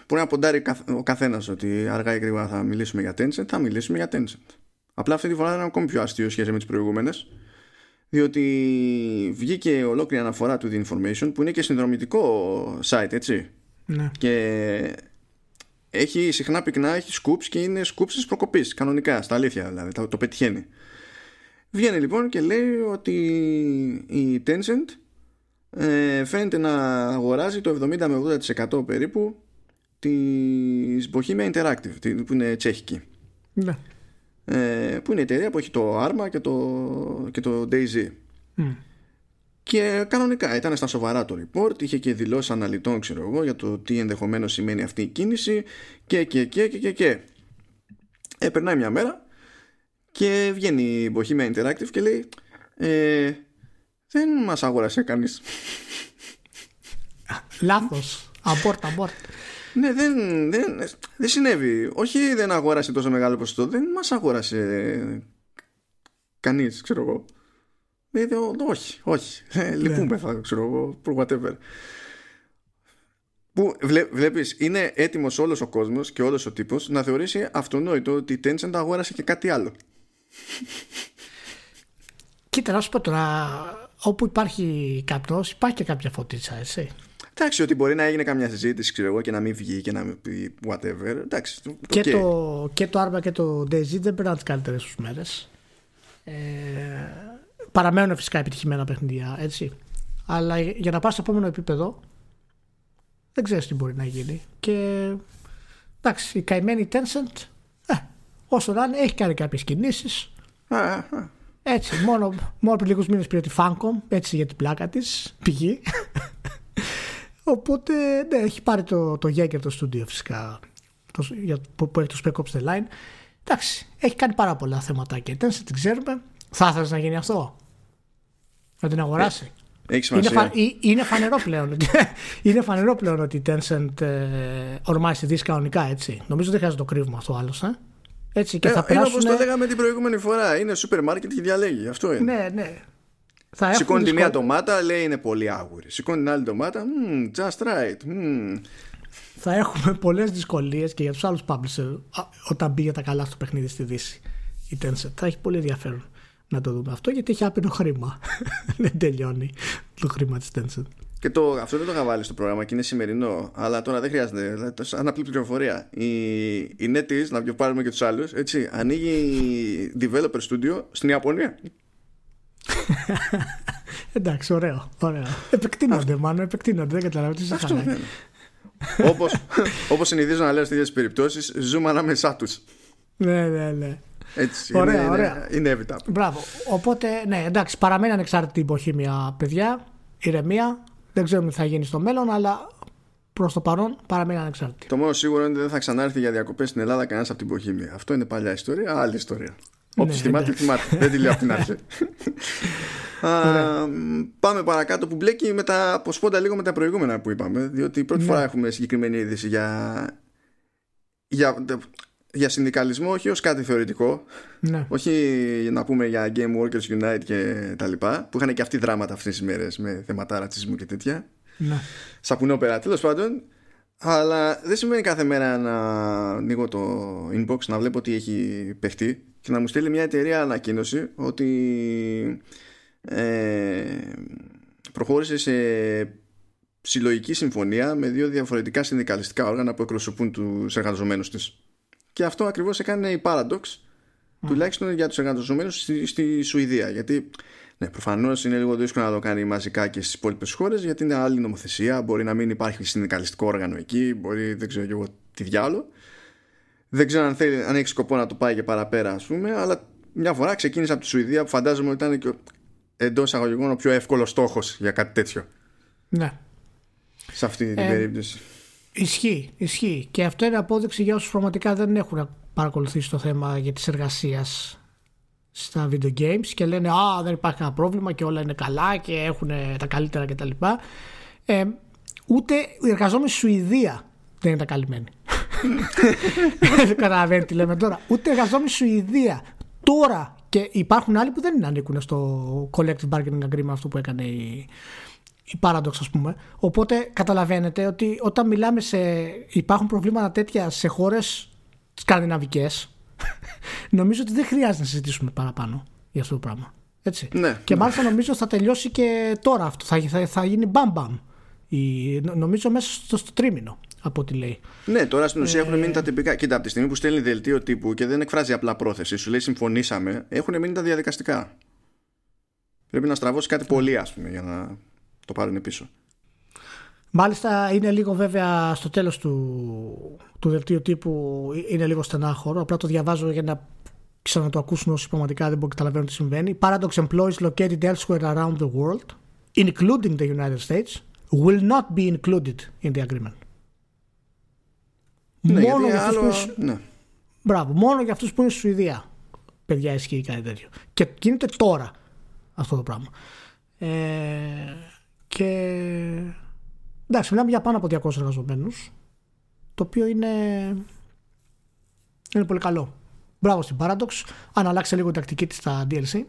μπορεί να ποντάρει ο καθένας ότι αργά ή γρήγορα θα μιλήσουμε για Tencent, θα μιλήσουμε για Tencent. Απλά αυτή τη φορά είναι ακόμη πιο αστείο σχέση με τις προηγούμενες διότι βγήκε ολόκληρη αναφορά του The Information που είναι και συνδρομητικό site έτσι ναι. και έχει συχνά πυκνά, έχει scoops και είναι scoops της προκοπής κανονικά, στα αλήθεια δηλαδή, το, το πετυχαίνει. Βγαίνει λοιπόν και λέει ότι η Tencent ε, φαίνεται να αγοράζει το 70 με 80% περίπου της Bohemia Interactive που είναι τσέχικη. Ναι. ε, που είναι η εταιρεία που έχει το Arma και το, και το DayZ και κανονικά ήταν στα σοβαρά το report, είχε και δηλώσεις αναλυτών ξέρω εγώ για το τι ενδεχομένως σημαίνει αυτή η κίνηση και και και και και, και. Ε, περνάει μια μέρα και βγαίνει η Bohemia Interactive και λέει ε, δεν μας αγόρασε κανείς. Λάθος. Abort, abort. Ναι, δεν, δεν, δεν συνέβη. Όχι δεν αγόρασε τόσο μεγάλο ποσοστό, δεν μας αγόρασε κανείς, ξέρω εγώ. Ε, όχι, όχι. Ε, λυπούμεθα, ξέρω εγώ, whatever. Που βλέ, βλέπεις είναι έτοιμος όλος ο κόσμος και όλος ο τύπος να θεωρήσει αυτονόητο ότι η Tencent αγόρασε και κάτι άλλο. Κοίτα να σου πω τώρα όπου υπάρχει καπνός υπάρχει και κάποια φωτίτσα έτσι. Εντάξει, ότι μπορεί να έγινε καμιά συζήτηση ξέρω εγώ, και να μην βγει και να μην πει whatever. Εντάξει, και, το, και το Arma και το Daisy δεν περνάνε τις καλύτερες τους μέρες. Ε, παραμένουν φυσικά επιτυχημένα παιχνίδια, έτσι. Αλλά για να πας στο επόμενο επίπεδο δεν ξέρεις τι μπορεί να γίνει. Και εντάξει, η καημένη Tencent ε, όσο να είναι έχει κάνει κάποιες κινήσεις. Έτσι, μόνο, μόνο πριν λίγους μήνες πήρε τη Funcom, έτσι για την πλάκα της, πηγή. Οπότε, ναι, έχει πάρει το, το Jaeger το στούντιο φυσικά, το, για, που, που έχει το Spec Ops The Line. Εντάξει, έχει κάνει πάρα πολλά θέματα και Tencent την ξέρουμε. Θα ήθελες να γίνει αυτό; Να την αγοράσει. Ε, έχει σημασία. Είναι, φα... είναι, φανερό πλέον. είναι φανερό πλέον ότι η Tencent ε, ορμάει στη Δύση κανονικά έτσι. Νομίζω δεν χρειάζεται το κρύβουμε αυτό άλλο. Ε. Έτσι, και ε, θα περάσουν... Είναι όπως το λέγαμε την προηγούμενη φορά. Είναι σούπερ μάρκετ και διαλέγει. Αυτό είναι. Ναι, ναι. Θα Σηκώνει τη μία ντομάτα, λέει είναι πολύ άγουρη. Σηκώνει την άλλη ντομάτα, mm, just right. Mm. Θα έχουμε πολλές δυσκολίες και για τους άλλους publishers όταν μπει για τα καλά στο παιχνίδι στη Δύση. Η Tencent θα έχει πολύ ενδιαφέρον να το δούμε αυτό γιατί έχει άπειρο χρήμα. δεν τελειώνει το χρήμα της Tencent. Και το, αυτό δεν το είχα βάλει στο πρόγραμμα και είναι σημερινό, αλλά τώρα δεν χρειάζεται. Σαν απλή πληροφορία. Η, η NetEase, να πάρουμε και τους άλλους, έτσι, ανοίγει developer studio στην Ιαπωνία. Εντάξει, ωραίο. ωραίο. Επεκτείνονται, μάλλον επεκτείνονται. Δεν καταλαβαίνω τι σα Όπως, όπως συνηθίζω να λέω σε τέτοιες περιπτώσεις ζούμε ανάμεσά τους Ναι, ναι, ναι έτσι, ωραία, είναι, ωραία. είναι, είναι Μπράβο. Οπότε, ναι, εντάξει, παραμένει ανεξάρτητη η υποχήμια, παιδιά. Ηρεμία. Δεν ξέρουμε τι θα γίνει στο μέλλον, αλλά προς το παρόν παραμένει ανεξάρτητη. Το μόνο σίγουρο είναι ότι δεν θα ξανάρθει για διακοπές στην Ελλάδα κανένας από την υποχήμια. Αυτό είναι παλιά ιστορία, άλλη ιστορία. Όποιο ναι, θυμάται, θυμάται. δεν τη λέω από την αρχή. πάμε παρακάτω που μπλέκει με τα αποσπόντα λίγο με τα προηγούμενα που είπαμε. Διότι πρώτη ναι. φορά έχουμε συγκεκριμένη είδηση για, για για συνδικαλισμό όχι ως κάτι θεωρητικό ναι. όχι να πούμε για Game Workers Unite και τα λοιπά που είχαν και αυτοί δράματα αυτές τις μέρες με θέματα ρατσισμού και τέτοια ναι. σαπουνόπερα τέλος πάντων Αλλά δεν σημαίνει κάθε μέρα να ανοίγω το inbox να βλέπω τι έχει παιχτεί και να μου στείλει μια εταιρεία ανακοίνωση ότι ε, προχώρησε σε συλλογική συμφωνία με δύο διαφορετικά συνδικαλιστικά όργανα που εκπροσωπούν τους εργαζομένους της. Και αυτό ακριβώς έκανε η Paradox, τουλάχιστον για τους εργαζομένους στη, στη Σουηδία. Γιατί ναι, προφανώς είναι λίγο δύσκολο να το κάνει μαζικά και στις υπόλοιπες χώρες, γιατί είναι άλλη νομοθεσία. Μπορεί να μην υπάρχει συνδικαλιστικό όργανο εκεί, μπορεί δεν ξέρω και εγώ τι διάλογο. Δεν ξέρω αν, θέλει, αν έχει σκοπό να το πάει και παραπέρα, ας πούμε, αλλά μια φορά ξεκίνησε από τη Σουηδία που φαντάζομαι ότι ήταν και εντός αγωγικών ο πιο εύκολος στόχος για κάτι τέτοιο. Ναι. Σε αυτή την ε, περίπτωση. Ισχύει, ισχύει. Και αυτό είναι απόδειξη για όσους πραγματικά δεν έχουν παρακολουθήσει το θέμα για τη εργασία στα video games και λένε Α, δεν υπάρχει κανένα πρόβλημα και όλα είναι καλά και έχουν τα καλύτερα κτλ. Ε, ούτε οι εργαζόμενοι στη Σουηδία δεν είναι τα καλυμμένοι. δεν καταλαβαίνει τι λέμε τώρα. Ούτε εργαζόμενοι στη Σουηδία τώρα και υπάρχουν άλλοι που δεν ανήκουν στο collective bargaining agreement αυτό που έκανε η, η Paradox ας πούμε. Οπότε καταλαβαίνετε ότι όταν μιλάμε σε... υπάρχουν προβλήματα τέτοια σε χώρες σκανδιναβικές νομίζω ότι δεν χρειάζεται να συζητήσουμε παραπάνω για αυτό το πράγμα. Έτσι. Ναι, και ναι. μάλιστα νομίζω θα τελειώσει και τώρα αυτό. Θα, θα, θα γίνει μπαμ μπαμ. Η, νομίζω μέσα στο, στο τρίμηνο από ό,τι λέει. Ναι, τώρα στην ουσία ε... έχουν μείνει τα τυπικά. Κοίτα, από τη στιγμή που στέλνει δελτίο τύπου και δεν εκφράζει απλά πρόθεση, σου λέει συμφωνήσαμε, έχουν μείνει τα διαδικαστικά. Πρέπει να στραβώσει κάτι πολύ, ας πούμε, για να το πάρουν πίσω. Μάλιστα είναι λίγο βέβαια στο τέλος του, του δελτίου τύπου είναι λίγο στενάχωρο. Απλά το διαβάζω για να ξανατο ακούσουν όσοι πραγματικά δεν μπορούν να καταλαβαίνουν τι συμβαίνει. Paradox employees located elsewhere around the world, including the United States, will not be included in the agreement. Ναι, μόνο για άλλο... που είναι... ναι. Μπράβο, μόνο για αυτούς που είναι στη Σουηδία. Παιδιά ισχύει κάτι τέτοιο. Και γίνεται τώρα αυτό το πράγμα. Ε, και εντάξει, μιλάμε για πάνω από 200 εργαζομένους. Το οποίο είναι, είναι πολύ καλό. Μπράβο στην Paradox. Αν αλλάξει λίγο η τακτική της στα DLC,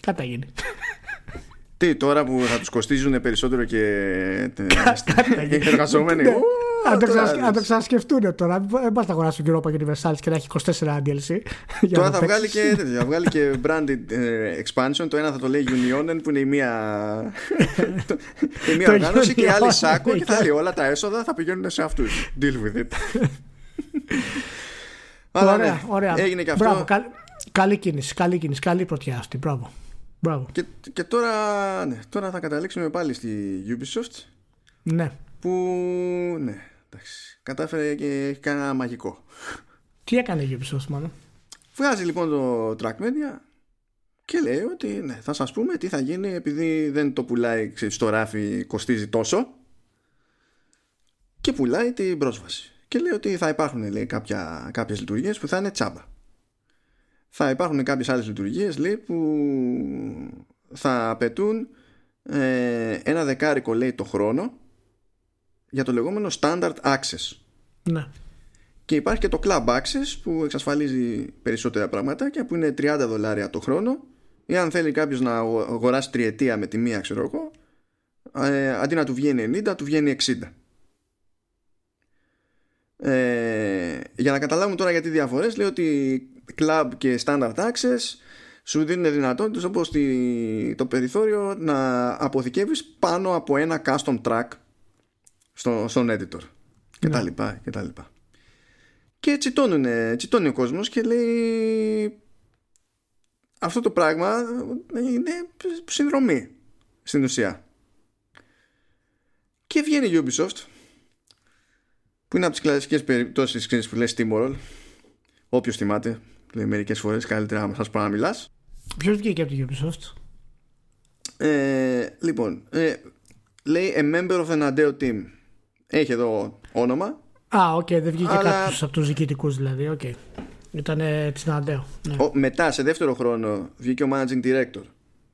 κάτι θα γίνει. Τι τώρα που θα τους κοστίζουν περισσότερο και οι εργαζόμενοι. Ναι. Αν το ξανασκεφτούν τώρα. Δεν πα να αγοράσει τον Europa Universalis και να έχει 24 DLC. Τώρα θα βγάλει, και, θα βγάλει και branded ε, expansion. Το ένα θα το λέει Unionen που είναι η μία, η μία οργάνωση και η άλλη Σάκο και θα λέει όλα τα έσοδα θα πηγαίνουν σε αυτούς. Deal with it. ωραία, ναι, ωραία. Έγινε και αυτό. Μπράβο, καλή, κίνηση, καλή κίνηση, καλή πρωτιά αυτή. Μπράβο. Μπράβο. Και, και τώρα, ναι, τώρα θα καταλήξουμε πάλι στη Ubisoft. Ναι. Που ναι, εντάξει, κατάφερε και έχει κάνει ένα μαγικό. Τι έκανε η Ubisoft μάλλον; Βγάζει λοιπόν το Track Media και λέει ότι ναι, θα σας πούμε τι θα γίνει επειδή δεν το πουλάει στο ράφι κοστίζει τόσο και πουλάει την πρόσβαση. Και λέει ότι θα υπάρχουν λέει, κάποια, κάποιες λειτουργίες που θα είναι τσάμπα. Θα υπάρχουν κάποιες άλλες λειτουργίες λέει, που θα απαιτούν ε, ένα δεκάρικο λέει το χρόνο για το λεγόμενο Standard Access. Ναι. Και υπάρχει και το Club Access που εξασφαλίζει περισσότερα πραγματάκια που είναι 30 δολάρια το χρόνο ή αν θέλει κάποιος να αγοράσει τριετία με τη μία ξέρω εγώ ε, αντί να του βγαίνει 90 του βγαίνει 60. Ε, για να καταλάβουμε τώρα γιατί διαφορές λέει ότι Club και Standard Access σου δίνουν δυνατότητες όπως το περιθώριο να αποθηκεύεις πάνω από ένα custom track στο, στον editor. Και τα ναι. λοιπά και τα λοιπά. Και τσιτώνουν, τσιτώνει ο κόσμος και λέει αυτό το πράγμα είναι συνδρομή στην ουσία. Και βγαίνει η Ubisoft που είναι από τις κλασικές περιπτώσεις που λες Steamworld. Όποιος θυμάται λέει μερικές φορές καλύτερα να σας πω να μιλάς Ποιος βγήκε από την Ubisoft; Ε, λοιπόν ε, λέει a member of a Nadeo team έχει εδώ όνομα. Α, οκ, okay, δεν βγήκε αλλά... κάποιος από τους διοικητικούς δηλαδή. Okay. Ήταν της Nadeo. Ναι. μετά, σε δεύτερο χρόνο, βγήκε ο managing director.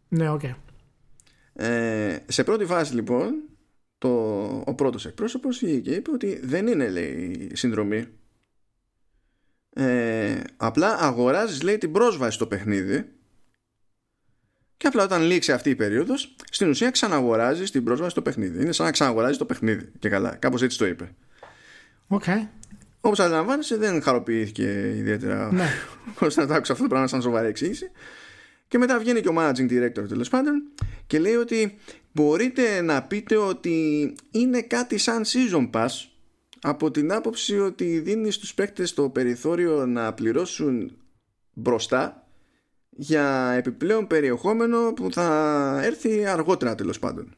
Ναι, οκ. Okay. Ε, σε πρώτη φάση λοιπόν, το, ο πρώτος εκπρόσωπος βγήκε και είπε ότι δεν είναι λέει συνδρομή. Ε, απλά αγοράζεις λέει την πρόσβαση στο παιχνίδι και απλά όταν λήξει αυτή η περίοδος, στην ουσία ξαναγοράζεις την πρόσβαση στο παιχνίδι. Είναι σαν να ξαναγοράζεις το παιχνίδι. Και καλά, κάπως έτσι το είπε. Okay. Όπως αντιλαμβάνεσαι, δεν χαροποιήθηκε ιδιαίτερα ναι. ώστε να το άκουσα αυτό το πράγμα σαν σοβαρή εξήγηση. Και μετά βγαίνει και ο managing director τέλος πάντων και λέει ότι μπορείτε να πείτε ότι είναι κάτι σαν season pass από την άποψη ότι δίνει στους παίκτες το περιθώριο να πληρώσουν μπροστά για επιπλέον περιεχόμενο που θα έρθει αργότερα τέλος πάντων.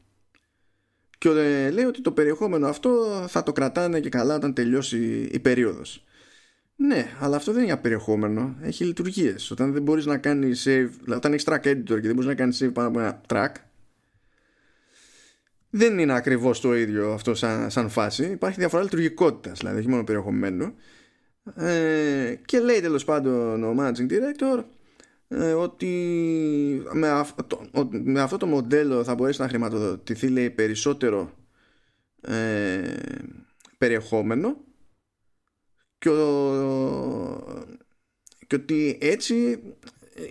Και λέει ότι το περιεχόμενο αυτό θα το κρατάνε και καλά όταν τελειώσει η περίοδος. Ναι, αλλά αυτό δεν είναι για περιεχόμενο. Έχει λειτουργίες. Όταν δεν μπορείς να κάνεις save, όταν έχεις track editor και δεν μπορείς να κάνεις save πάνω από ένα track, δεν είναι ακριβώς το ίδιο αυτό σαν, σαν φάση. Υπάρχει διαφορά λειτουργικότητας, δηλαδή, όχι μόνο περιεχομένου. Ε, και λέει τέλος πάντων ο managing director ε, ότι με, αυτό, με αυτό το μοντέλο θα μπορέσει να χρηματοδοτηθεί λέει, περισσότερο ε, περιεχόμενο και, και ότι έτσι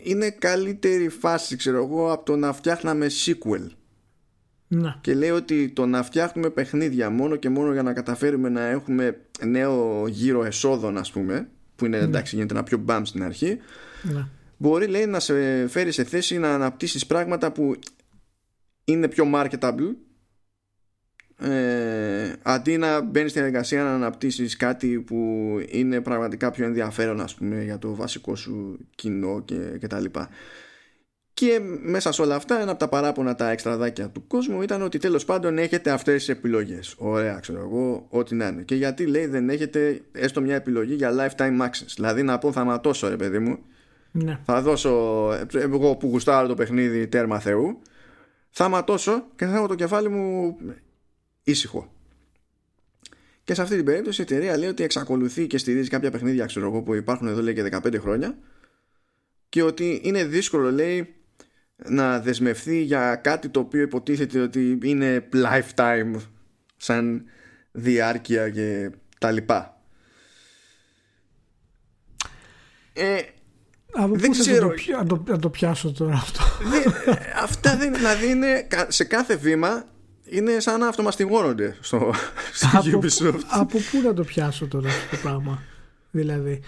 είναι καλύτερη φάση ξέρω εγώ από το να φτιάχναμε sequel ναι. και λέει ότι το να φτιάχνουμε παιχνίδια μόνο και μόνο για να καταφέρουμε να έχουμε νέο γύρο εσόδων ας πούμε που είναι ναι. εντάξει γίνεται ένα πιο μπαμ στην αρχή ναι. μπορεί λέει να σε φέρει σε θέση να αναπτύσσεις πράγματα που είναι πιο marketable ε, αντί να μπαίνεις στην εργασία να αναπτύσσεις κάτι που είναι πραγματικά πιο ενδιαφέρον ας πούμε για το βασικό σου κοινό και, και τα λοιπά και μέσα σε όλα αυτά ένα από τα παράπονα τα εξτραδάκια του κόσμου ήταν ότι τέλος πάντων έχετε αυτές τις επιλογές ωραία ξέρω εγώ ό,τι να είναι και γιατί λέει δεν έχετε έστω μια επιλογή για lifetime access δηλαδή να πω θα ματώσω ρε παιδί μου ναι. θα δώσω εγώ που γουστάρω το παιχνίδι τέρμα θεού θα ματώσω και θα έχω το κεφάλι μου ήσυχο. Και σε αυτή την περίπτωση η εταιρεία λέει ότι εξακολουθεί και στηρίζει κάποια παιχνίδια ξέρω εγώ, που υπάρχουν εδώ λέει και 15 χρόνια και ότι είναι δύσκολο λέει να δεσμευθεί για κάτι το οποίο υποτίθεται ότι είναι lifetime σαν διάρκεια και τα λοιπά. Ε, από δεν ξέρω. Να το, το, το, πιάσω τώρα αυτό; αυτά δεν, δηλαδή είναι σε κάθε βήμα είναι σαν να αυτομαστιγώνονται στο, στο από, Ubisoft. Από πού να το πιάσω τώρα αυτό το πράγμα. Δηλαδή,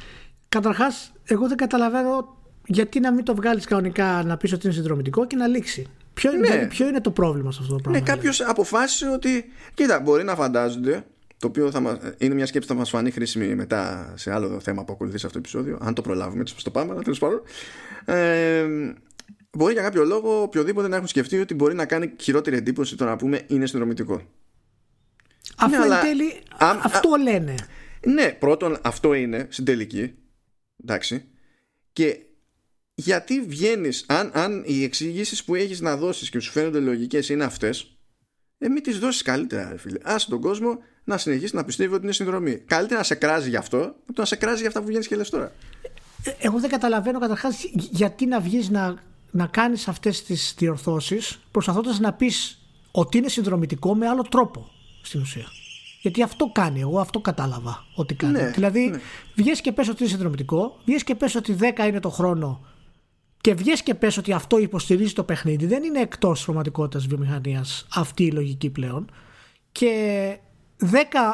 καταρχάς, εγώ δεν καταλαβαίνω γιατί να μην το βγάλεις κανονικά να πεις ότι είναι συνδρομητικό και να λήξει. Ποιο, ναι. δηλαδή, ποιο είναι το πρόβλημα σε αυτό το πράγμα. Ναι, κάποιος αποφάσισε ότι. Κοίτα, μπορεί να φαντάζονται. Το οποίο θα μας, είναι μια σκέψη που θα μας φανεί χρήσιμη μετά σε άλλο θέμα που ακολουθεί σε αυτό το επεισόδιο. Αν το προλάβουμε, έτσι το πάμε, αλλά τέλος πάντων. Ε, μπορεί για κάποιο λόγο οποιοδήποτε να έχουν σκεφτεί ότι μπορεί να κάνει χειρότερη εντύπωση το να πούμε είναι συνδρομητικό. Αυτό ναι, εν τέλει, αυτό λένε. Ναι, πρώτον αυτό είναι στην τελική. Εντάξει. Και γιατί βγαίνεις, αν, αν οι εξηγήσεις που έχεις να δώσεις και σου φαίνονται λογικές είναι αυτές, ε, μην τις δώσεις καλύτερα, φίλε. Άσε τον κόσμο να συνεχίσει να πιστεύει ότι είναι συνδρομή. Καλύτερα να σε κράζει γι' αυτό, από το να σε κράζει για αυτά που βγαίνεις και λες τώρα. Ε, εγώ δεν καταλαβαίνω καταρχάς γιατί να βγεις να να κάνεις αυτές τις διορθώσεις προσπαθώντας να πεις ότι είναι συνδρομητικό με άλλο τρόπο στην ουσία. Γιατί αυτό κάνει, εγώ αυτό κατάλαβα ότι κάνει. Ναι, δηλαδή, ναι. βγες και πες ότι είναι συνδρομητικό, βγες και πες ότι 10 είναι το χρόνο και βγες και πες ότι αυτό υποστηρίζει το παιχνίδι. Δεν είναι εκτός της πραγματικότητας βιομηχανίας αυτή η λογική πλέον. Και 10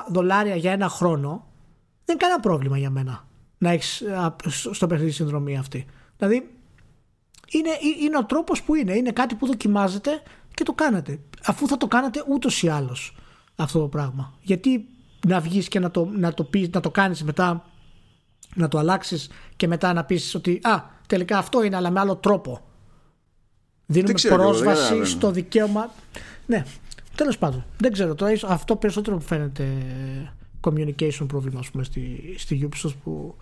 δολάρια για ένα χρόνο δεν είναι κανένα πρόβλημα για μένα να έχεις στο παιχνίδι συνδρομή αυτή. Δηλαδή, είναι, είναι ο τρόπος που είναι. Είναι κάτι που δοκιμάζετε και το κάνετε. Αφού θα το κάνετε ούτως ή άλλως αυτό το πράγμα. Γιατί να βγεις και να το, να το, πεις, να το κάνεις μετά να το αλλάξεις και μετά να πεις ότι α, τελικά αυτό είναι αλλά με άλλο τρόπο. Δίνουμε πρόσβαση στο δικαίωμα. Ναι, τέλος πάντων. Δεν ξέρω. Τώρα αυτό περισσότερο που φαίνεται communication πρόβλημα ας πούμε, στη, στη Ubisoft που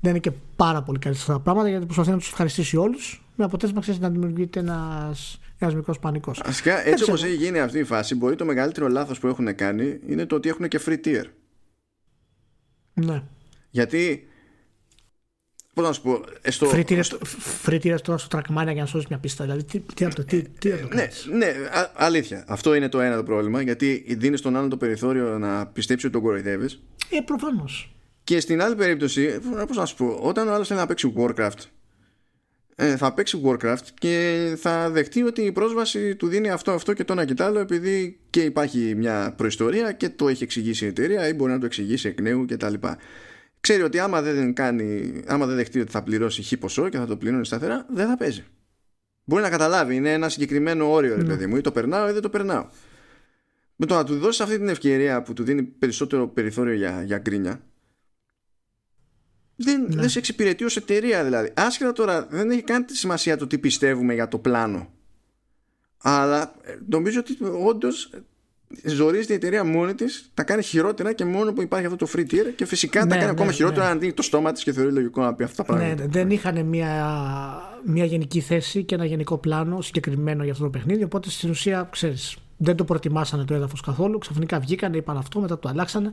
δεν είναι και πάρα πολύ καλή στα πράγματα γιατί προσπαθεί να τους ευχαριστήσει όλους με αποτέλεσμα ξέρεις να δημιουργείται ένας ένας μικρός πανικός. Ασικά, έτσι όπως έχει γίνει αυτή η φάση, μπορεί το μεγαλύτερο λάθος που έχουν κάνει είναι το ότι έχουν και free tier. Ναι. Γιατί. Πώς να σου πω. Στο, free, tier, στο... free tier τώρα στο Trackmania για να σώσεις μια πίστα. Δηλαδή, τι, τι, τι, τι, τι το ναι, ναι, α, αλήθεια. Αυτό είναι το ένα το πρόβλημα. Γιατί δίνεις στον άλλον το περιθώριο να πιστέψει ότι τον κοροϊδεύεις. Ε, προφανώς. Και στην άλλη περίπτωση, πώς να σου πω, όταν ο άλλος θέλει να παίξει Warcraft, ε, θα παίξει Warcraft και θα δεχτεί ότι η πρόσβαση του δίνει αυτό, αυτό και το ένα και το άλλο επειδή και υπάρχει μια προϊστορία και το έχει εξηγήσει η εταιρεία ή μπορεί να το εξηγήσει εκ νέου κτλ. Ξέρει ότι άμα δεν, κάνει, άμα δεν δεχτεί ότι θα πληρώσει χι ποσό και θα το πληρώνει σταθερά, δεν θα παίζει. Μπορεί να καταλάβει, είναι ένα συγκεκριμένο όριο, ρε ναι. παιδί μου, ή το περνάω ή δεν το περνάω. Με το να του δώσεις αυτή την ευκαιρία που του δίνει περισσότερο περιθώριο για, για γκρίνια, δεν, ναι. δεν σε εξυπηρετεί ως εταιρεία δηλαδή. Άσχετα τώρα, δεν έχει καν τη σημασία το τι πιστεύουμε για το πλάνο. Αλλά ε, νομίζω ότι όντως ζορίζεται η εταιρεία μόνη της, τα κάνει χειρότερα και μόνο που υπάρχει αυτό το free tier και φυσικά ναι, τα κάνει ναι, ακόμα χειρότερα ναι. αν δει το στόμα της και θεωρεί λογικό να πει αυτά τα πράγματα. Ναι, δεν είχαν μια, μια γενική θέση και ένα γενικό πλάνο συγκεκριμένο για αυτό το παιχνίδι. Οπότε στην ουσία, ξέρεις, δεν το προτιμάσανε το έδαφος καθόλου. Ξαφνικά βγήκαν, είπαν αυτό, μετά το αλλάξανε.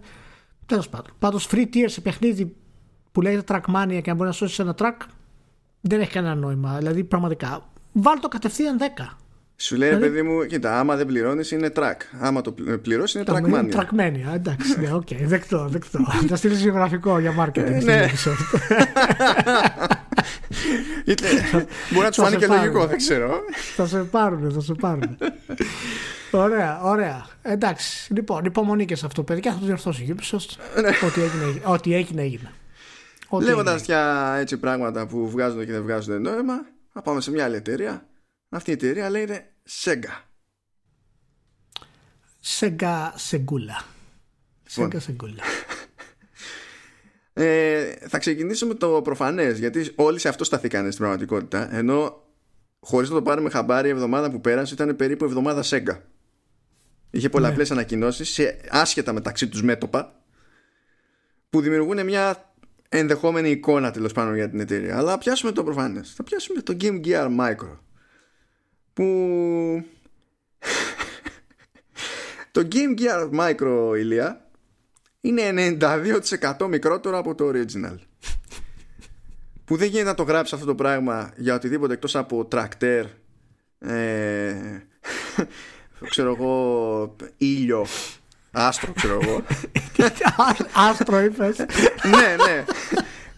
Τέλος πάντων. Πάντως, free tier σε παιχνίδι που λέγεται Trackmania και αν μπορεί να σώσεις ένα track, δεν έχει κανένα νόημα. Δηλαδή, πραγματικά, βάλ το κατευθείαν 10. Σου λέει, δηλαδή, παιδί μου, κοίτα, άμα δεν πληρώνεις είναι track. Άμα το πληρώσεις είναι trackmania. Είναι trackmania, εντάξει, ναι, οκ, okay, δεκτό, δεκτό. Θα στείλεις γεωγραφικό για marketing. ναι. Μπορεί να τους φανεί και λογικό, δεν ξέρω. Θα σε πάρουν, θα σε πάρουν. Ωραία, ωραία. Εντάξει, λοιπόν, υπομονή και σε αυτό, παιδιά, θα το διορθώσει η Ubisoft. Ναι. Ό,τι έγινε, έγινε. Λέγοντας για έτσι πράγματα που βγάζουν και δεν βγάζουν νόημα, να πάμε σε μια άλλη εταιρεία. Αυτή η εταιρεία λέγεται Sega. Sega Segula. Λοιπόν. Sega Segula. Ε, θα ξεκινήσω με το προφανές, γιατί όλοι σε αυτό σταθήκανε στην πραγματικότητα. Ενώ χωρίς να το πάρουμε χαμπάρι, η εβδομάδα που πέρασε ήταν περίπου εβδομάδα Sega. Είχε πολλαπλές ναι. ανακοινώσεις, άσχετα μεταξύ τους μέτωπα, που δημιουργούν μια ενδεχόμενη εικόνα τέλος πάντων για την εταιρεία. Αλλά πιάσουμε το προφανές. Θα πιάσουμε το Game Gear Micro. Που. το Game Gear Micro ηλία είναι 92% μικρότερο από το original. που δεν γίνεται να το γράψεις αυτό το πράγμα για οτιδήποτε εκτός από tractor ε, ξέρω εγώ ήλιο Άστρο, ξέρω εγώ. Άστρο, είπες. ναι, ναι.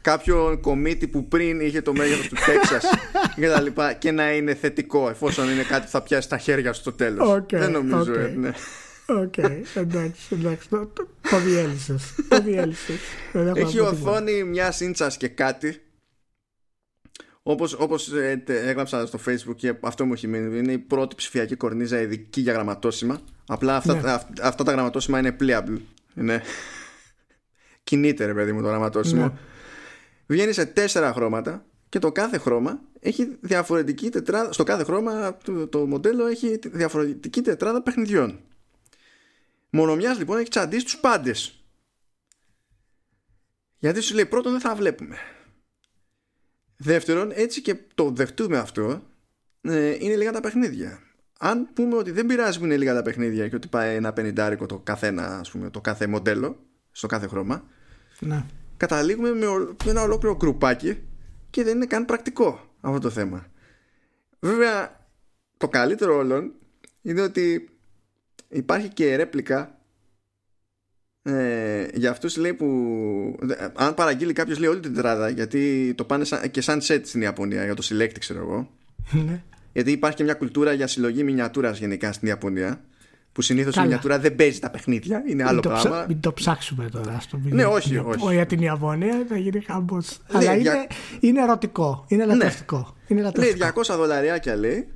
Κάποιον κομίτη που πριν είχε το μέγεθος του Τέξας και τα λοιπά και να είναι θετικό εφόσον είναι κάτι που θα πιάσει τα χέρια στο τέλος. Δεν νομίζω, okay. ναι. Οκ, εντάξει, εντάξει. Το, το, το διέλυσες. Το διέλυσες. Έχει οθόνη μια ίντσα και κάτι. Όπως, όπως ε, έγραψα στο facebook και αυτό μου έχει μείνει Είναι η πρώτη ψηφιακή κορνίζα ειδική για γραμματόσημα Απλά αυτά, ναι. αυτά τα γραμματόσημα είναι playable. Είναι... Κινείται ρε παιδί μου το γραμματόσημο. Ναι. Βγαίνει σε τέσσερα χρώματα και το κάθε χρώμα έχει διαφορετική τετράδα. Στο κάθε χρώμα το, το μοντέλο έχει διαφορετική τετράδα παιχνιδιών. Μονομιάς λοιπόν έχει τσαντίσει τους πάντες. Γιατί σου λέει πρώτον δεν θα βλέπουμε. Δεύτερον, έτσι και το δεχτούμε αυτό, ε, είναι λίγα τα παιχνίδια αν πούμε ότι δεν πειράζει που είναι λίγα τα παιχνίδια και ότι πάει ένα πενιντάρικο το καθένα, ας πούμε, το κάθε μοντέλο, στο κάθε χρώμα, ναι. Καταλήγουμε με, ένα ολόκληρο γκρουπάκι και δεν είναι καν πρακτικό αυτό το θέμα. Βέβαια, το καλύτερο όλων είναι ότι υπάρχει και ρέπλικα ε, για αυτούς λέει που αν παραγγείλει κάποιος λέει όλη την τετράδα γιατί το πάνε σαν, και σαν set στην Ιαπωνία για το select ξέρω εγώ ναι γιατί υπάρχει και μια κουλτούρα για συλλογή μινιατούρας γενικά στην Ιαπωνία. Που συνήθως η μινιατούρα δεν παίζει τα παιχνίδια, είναι άλλο μην πράγμα. μην το ψάξουμε τώρα. Στο ναι, όχι, όχι. Για την Ιαπωνία θα γίνει χαμπό. Ναι, Αλλά είναι, είναι ερωτικό. Είναι ναι. λατρευτικό. Ναι. Είναι Λέει 200 δολαριάκια λέει.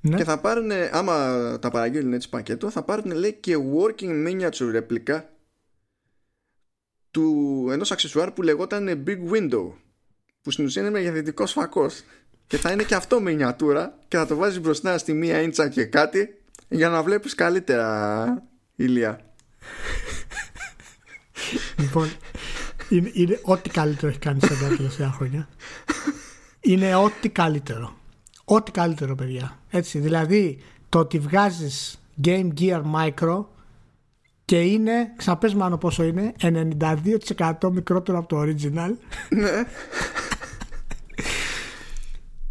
Ναι. Και θα πάρουν, άμα τα παραγγείλουν έτσι πακέτο, θα πάρουν λέει και working miniature replica του ενός αξεσουάρ που λεγόταν Big Window. Που στην ουσία είναι μεγεθυντικό φακό και θα είναι και αυτό μινιατούρα και θα το βάζεις μπροστά στη μία ίντσα και κάτι για να βλέπεις καλύτερα ηλία. Λοιπόν, είναι, είναι ό,τι καλύτερο έχει κάνει σε τα τελευταία χρόνια. Είναι ό,τι καλύτερο. Ό,τι καλύτερο, παιδιά. Έτσι, δηλαδή το ότι βγάζεις Game Gear Micro και είναι, ξαναπες μάλλον πόσο είναι, 92% μικρότερο από το original. Ναι.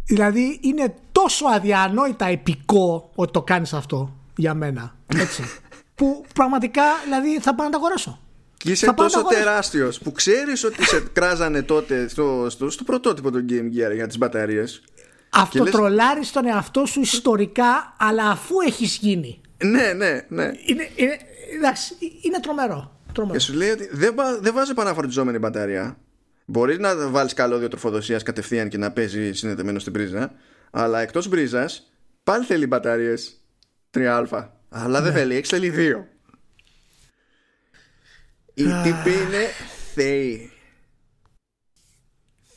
Δηλαδή είναι τόσο αδιανόητα επικό ότι το κάνεις αυτό για μένα. Έτσι. που πραγματικά δηλαδή θα πάω να τα αγοράσω. Και είσαι τόσο τεράστιος που ξέρεις ότι σε κράζανε τότε στο, στο, στο πρωτότυπο του Game Gear για τις μπαταρίες. Αυτοτρολάρεις τον εαυτό σου ιστορικά, αλλά αφού έχεις γίνει. Ναι, ναι, ναι. Είναι, είναι, εντάξει, είναι τρομερό. τρομερό. Και σου λέει ότι δεν, δεν βάζει επαναφορτιζόμενη μπαταρία. Μπορείς να βάλεις καλώδιο τροφοδοσίας κατευθείαν και να παίζει συνδεδεμένο στην πρίζα. Αλλά εκτός μπρίζας, πάλι θέλει μπαταρίες 3α. Αλλά δεν ναι. θέλει, έχει θέλει 2. Οι τύποι είναι θεοί.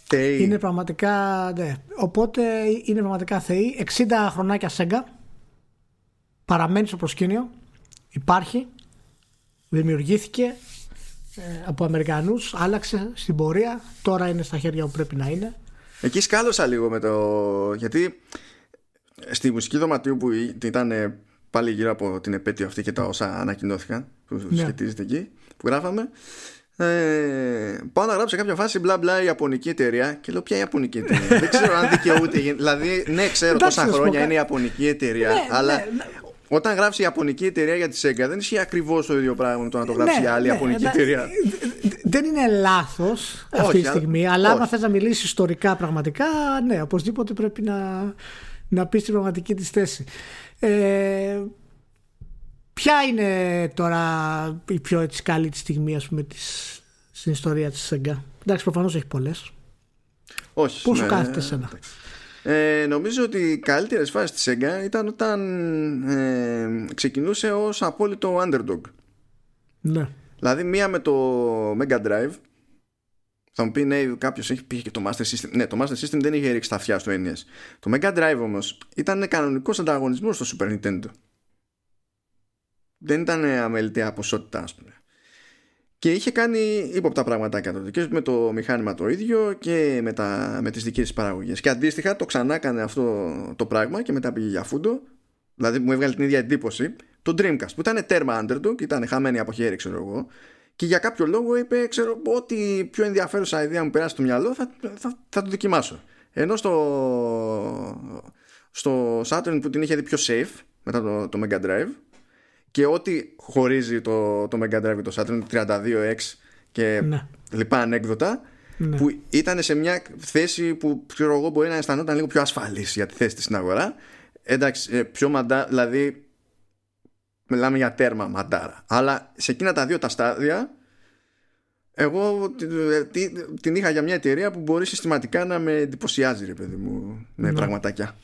Θεοί. Είναι πραγματικά. Ναι. Οπότε είναι πραγματικά θεοί. 60 χρονάκια Σέγγα. Παραμένει στο προσκήνιο. Υπάρχει. Δημιουργήθηκε ε, από Αμερικανούς. Άλλαξε στην πορεία. Τώρα είναι στα χέρια που πρέπει να είναι. Εκεί σκάλωσα λίγο με το. Γιατί στη μουσική δωματίου που ήταν πάλι γύρω από την επέτειο αυτή και τα όσα ανακοινώθηκαν που ναι. σχετίζεται εκεί που γράφαμε ε, πάω να γράψω σε κάποια φάση μπλα μπλα η Ιαπωνική εταιρεία και λέω ποια η Ιαπωνική εταιρεία; Δεν ξέρω αν δικαιούται δηλαδή ναι ξέρω τόσα χρόνια είναι η Ιαπωνική εταιρεία ναι, αλλά ναι, ναι. όταν γράψει η Ιαπωνική εταιρεία για τη Sega δεν ισχύει ακριβώς το ίδιο πράγμα με το να το γράψει η άλλη Ιαπωνική εταιρεία δεν είναι λάθος αυτή τη στιγμή αλλά άμα θες να μιλήσεις ιστορικά πραγματικά ναι οπωσδήποτε πρέπει να, να πεις την πραγματική της θέση. Ε, ποια είναι τώρα η πιο έτσι καλή της στιγμή ας πούμε της, στην ιστορία της Sega εντάξει προφανώς έχει πολλές. Όχι Πώς σου ναι, κάθεται εσένα; ε, νομίζω ότι οι καλύτερες φάσεις της Sega ήταν όταν ε, ξεκινούσε ως απόλυτο underdog. Ναι δηλαδή μία με το Mega Drive θα μου πει ναι, κάποιος έχει πει και το Master System. Ναι, το Master System δεν είχε ρίξει τα αυτιά στο NES. Το Mega Drive όμως ήταν κανονικός ανταγωνισμός στο Super Nintendo. Δεν ήταν αμεληταία ποσότητα, ας πούμε. Και είχε κάνει ύποπτα πραγματάκια τότε και με το μηχάνημα το ίδιο και με, τα, με τις δικές της παραγωγές. Και αντίστοιχα το ξανά έκανε αυτό το πράγμα και μετά πήγε για φούντο. Δηλαδή μου έβγαλε την ίδια εντύπωση. Το Dreamcast που ήταν τέρμα underdog, ήταν χαμένη από χέρι ξέρω εγώ και για κάποιο λόγο είπε ξέρω ότι πιο ενδιαφέρουσα ιδέα μου περάσει στο μυαλό θα, θα, θα το δοκιμάσω ενώ στο στο Saturn που την είχε δει πιο safe μετά το, το Mega Drive και ό,τι χωρίζει το, το Mega Drive και το Saturn 32X και ναι. λοιπά ανέκδοτα ναι. που ήταν σε μια θέση που ξέρω εγώ μπορεί να αισθανόταν λίγο πιο ασφαλής για τη θέση της στην αγορά εντάξει ε, πιο μαντά δηλαδή μιλάμε για τέρμα μαντάρα. Αλλά σε εκείνα τα δύο τα στάδια εγώ την είχα για μια εταιρεία που μπορεί συστηματικά να με εντυπωσιάζει ρε παιδί μου με ναι. πραγματάκια.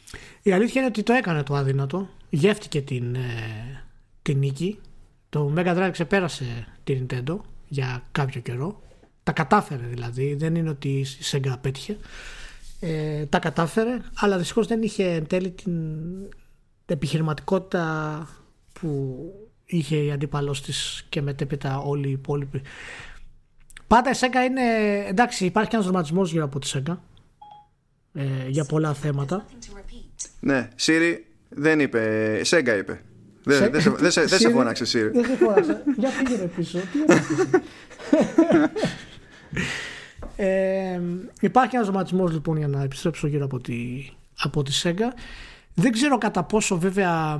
Η αλήθεια είναι ότι το έκανε το αδύνατο. Γεύτηκε την, ε, την νίκη. Το Mega Drive ξεπέρασε την Nintendo για κάποιο καιρό. Τα κατάφερε δηλαδή. Δεν είναι ότι η Sega πέτυχε. Ε, τα κατάφερε, αλλά δυστυχώς δεν είχε εν τέλει την επιχειρηματικότητα που είχε η αντίπαλό της και μετέπειτα όλοι οι υπόλοιποι. Πάντα η ΣΕΚΑ είναι. Εντάξει, υπάρχει και ένας δραματισμός γύρω από τη ΣΕΚΑ ε, για πολλά θέματα. Ναι, Σύρι δεν είπε. ΣΕΚΑ είπε. Δεν, δεν, σε, δεν, σε, δεν σε φώναξε, Σύρι. Δεν σε φώναξε. Για πήγαινε πίσω. ε, υπάρχει ένας δραματισμός λοιπόν για να επιστρέψω γύρω από τη, από τη ΣΕΚΑ. Δεν ξέρω κατά πόσο βέβαια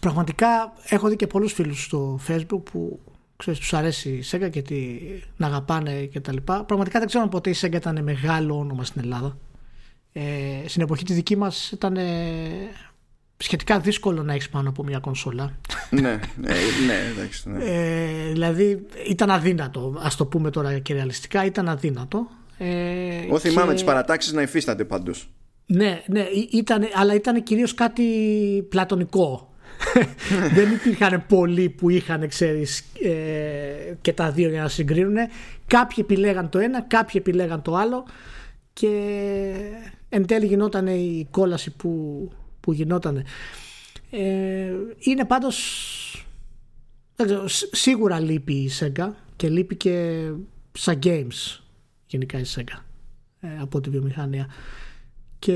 πραγματικά έχω δει και πολλούς φίλους στο facebook που ξέρεις, τους αρέσει η Sega και τι, να αγαπάνε και τα λοιπά. Πραγματικά δεν ξέρω αν ποτέ η Sega ήταν μεγάλο όνομα στην Ελλάδα. Ε, στην εποχή τη δική μας ήταν ε, σχετικά δύσκολο να έχεις πάνω από μια κονσόλα. ναι, ναι, ναι, εντάξει, ναι. Ε, δηλαδή ήταν αδύνατο, ας το πούμε τώρα και ρεαλιστικά, ήταν αδύνατο. Ε, Εγώ θυμάμαι και... τις παρατάξεις να υφίστανται παντούς. Ναι, ναι, ήταν, αλλά ήταν κυρίως κάτι πλατωνικό δεν υπήρχαν πολλοί που είχαν, ξέρεις, ε, και τα δύο για να συγκρίνουν. Κάποιοι επιλέγαν το ένα, κάποιοι επιλέγαν το άλλο και εν τέλει γινόταν η κόλαση που, που γινόταν. Ε, είναι πάντως σίγουρα λείπει η Sega και λείπει και σαν games γενικά η Sega ε, από τη βιομηχανία και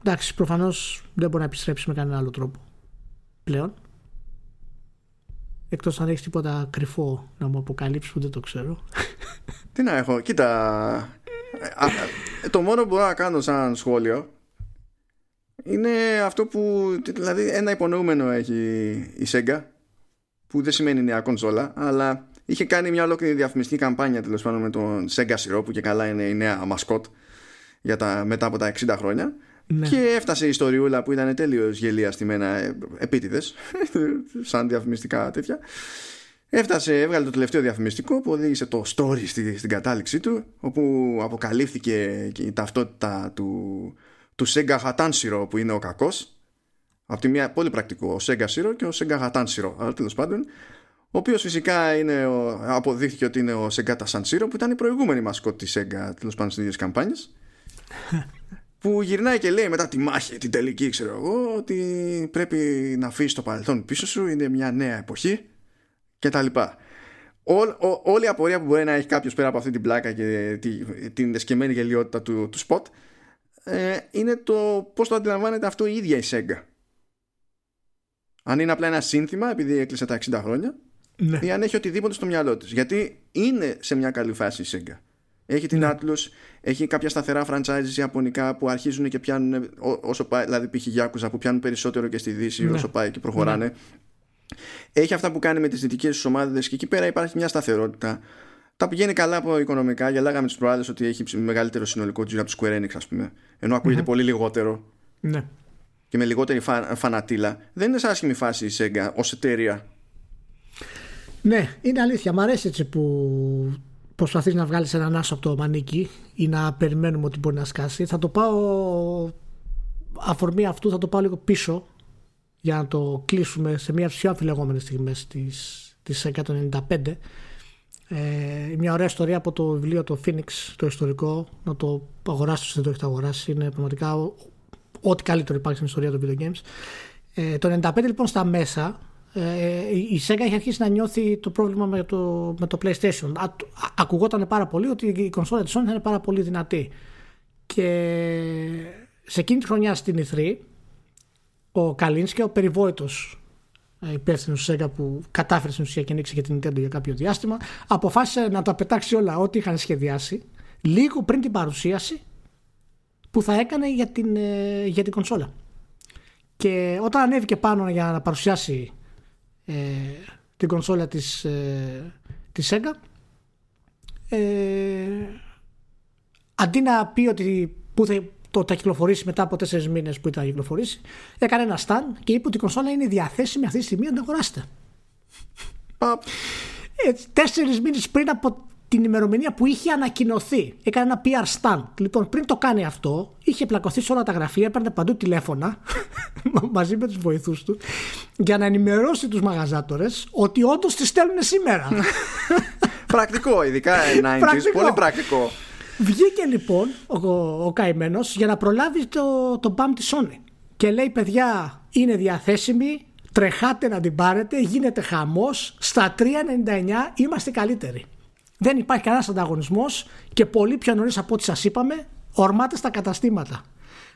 εντάξει προφανώς δεν μπορεί να επιστρέψει με κανένα άλλο τρόπο πλέον. Εκτός αν έχεις τίποτα κρυφό να μου αποκαλύψεις που δεν το ξέρω. Τι να έχω, κοίτα. το μόνο που μπορώ να κάνω σαν σχόλιο είναι αυτό που δηλαδή ένα υπονοούμενο έχει η Sega που δεν σημαίνει νέα κονσόλα αλλά είχε κάνει μια ολόκληρη διαφημιστική καμπάνια τέλος πάντων με τον Sega Siro που και καλά είναι η νέα μασκότ για τα, μετά από τα 60 χρόνια Ναι. και έφτασε η ιστοριούλα που ήταν τέλειος γελίας στημένα ε, επίτηδες σαν διαφημιστικά τέτοια. Έφτασε, έβγαλε το τελευταίο διαφημιστικό που οδήγησε το story στη, στην κατάληξή του όπου αποκαλύφθηκε και η ταυτότητα του, του Sega Hatanshiro που είναι ο κακός. Από τη μία πολύ πρακτικό ο Sega Shiro και ο Sega Hatanshiro αλλά τέλος πάντων ο οποίος φυσικά είναι ο, αποδείχθηκε ότι είναι ο Sega Sanshiro που ήταν η προηγούμενη μασκότ της Sega τέλος πάντων στις ίδιες καμπάνιες που γυρνάει και λέει μετά τη μάχη, την τελική ξέρω εγώ ότι πρέπει να αφήσει το παρελθόν πίσω σου είναι μια νέα εποχή και τα λοιπά. Όλ, ο, όλη η απορία που μπορεί να έχει κάποιος πέρα από αυτή την πλάκα και τη, την εσκεμμένη γελιότητα του, του spot ε, είναι το πώς το αντιλαμβάνεται αυτό η ίδια η Sega. Αν είναι απλά ένα σύνθημα επειδή έκλεισε τα 60 χρόνια Ναι. ή αν έχει οτιδήποτε στο μυαλό της. Γιατί είναι σε μια καλή φάση η Sega. Έχει την Ναι. Atlus, έχει κάποια σταθερά franchises ιαπωνικά που αρχίζουν και πιάνουν ό- όσο πάει, δηλαδή π.χ. Yakuza που πιάνουν περισσότερο και στη Δύση Ναι. όσο πάει και προχωράνε. Έχει αυτά που κάνει με τις δυτικές της ομάδες και εκεί πέρα υπάρχει μια σταθερότητα. Τα πηγαίνει καλά από οικονομικά. Γελάγαμε τις προάλλες ότι έχει ψ- μεγαλύτερο συνολικό τζίρο από τη Square Enix, ας πούμε. Ενώ ακούγεται πολύ λιγότερο ναι. και με λιγότερη φα- φανατήλα. Δεν είναι σε άσχημη φάση η Sega ως εταιρεία. Ναι, είναι αλήθεια. Μ' αρέσει έτσι που προσπαθείς να βγάλεις έναν άσο από το μανίκι ή να περιμένουμε ότι μπορεί να σκάσει. Θα το πάω αφορμή αυτού, θα το πάω λίγο πίσω για να το κλείσουμε σε μια πιο αμφιλεγόμενες στιγμές της, της 195. Ε, μια ωραία ιστορία από το βιβλίο το Phoenix, το ιστορικό. Να το αγοράσετε όσοι δεν το έχετε αγοράσει. Είναι πραγματικά ο- ό,τι καλύτερο υπάρχει στην ιστορία των video games. Ε, το 95 λοιπόν στα μέσα ε, η Sega είχε αρχίσει να νιώθει το πρόβλημα με το, με το PlayStation. Α, α- ακουγόταν πάρα πολύ ότι η κονσόλα της Sony θα είναι πάρα πολύ δυνατή. Και σε εκείνη τη χρονιά στην E3 ο Καλίνσκι, ο περιβόητος ε, υπεύθυνος του Sega που κατάφερε στην ουσία και ανοίξει και την Nintendo για κάποιο διάστημα, αποφάσισε να τα πετάξει όλα ό,τι είχαν σχεδιάσει λίγο πριν την παρουσίαση που θα έκανε για την, ε, για την κονσόλα. Και όταν ανέβηκε πάνω για να παρουσιάσει ε, την κονσόλα της, ε, της Sega ε, αντί να πει ότι που θα, το θα κυκλοφορήσει μετά από τέσσερις μήνες που ήταν να κυκλοφορήσει έκανε ένα stand και είπε ότι η κονσόλα είναι διαθέσιμη αυτή τη στιγμή να την αγοράσετε. Παπ. Έτσι, τέσσερις μήνες πριν από την ημερομηνία που είχε ανακοινωθεί. Έκανε ένα PR stand. Λοιπόν, πριν το κάνει αυτό, είχε πλακωθεί σε όλα τα γραφεία, έπαιρνε παντού τηλέφωνα μαζί με τους βοηθούς του για να ενημερώσει τους μαγαζάτορες ότι όντως τη στέλνουν σήμερα. Πρακτικό, ειδικά 90s. Πρακτικό. Πολύ πρακτικό. Βγήκε λοιπόν ο, ο καημένος για να προλάβει το, το μπαμ της Sony. Και λέει: Παιδιά, είναι διαθέσιμη. Τρεχάτε να την πάρετε. Γίνεται χαμός. Στα 3,99 είμαστε καλύτεροι. Δεν υπάρχει κανένας ανταγωνισμός και πολύ πιο νωρίς από ό,τι σας είπαμε, ορμάτε στα καταστήματα.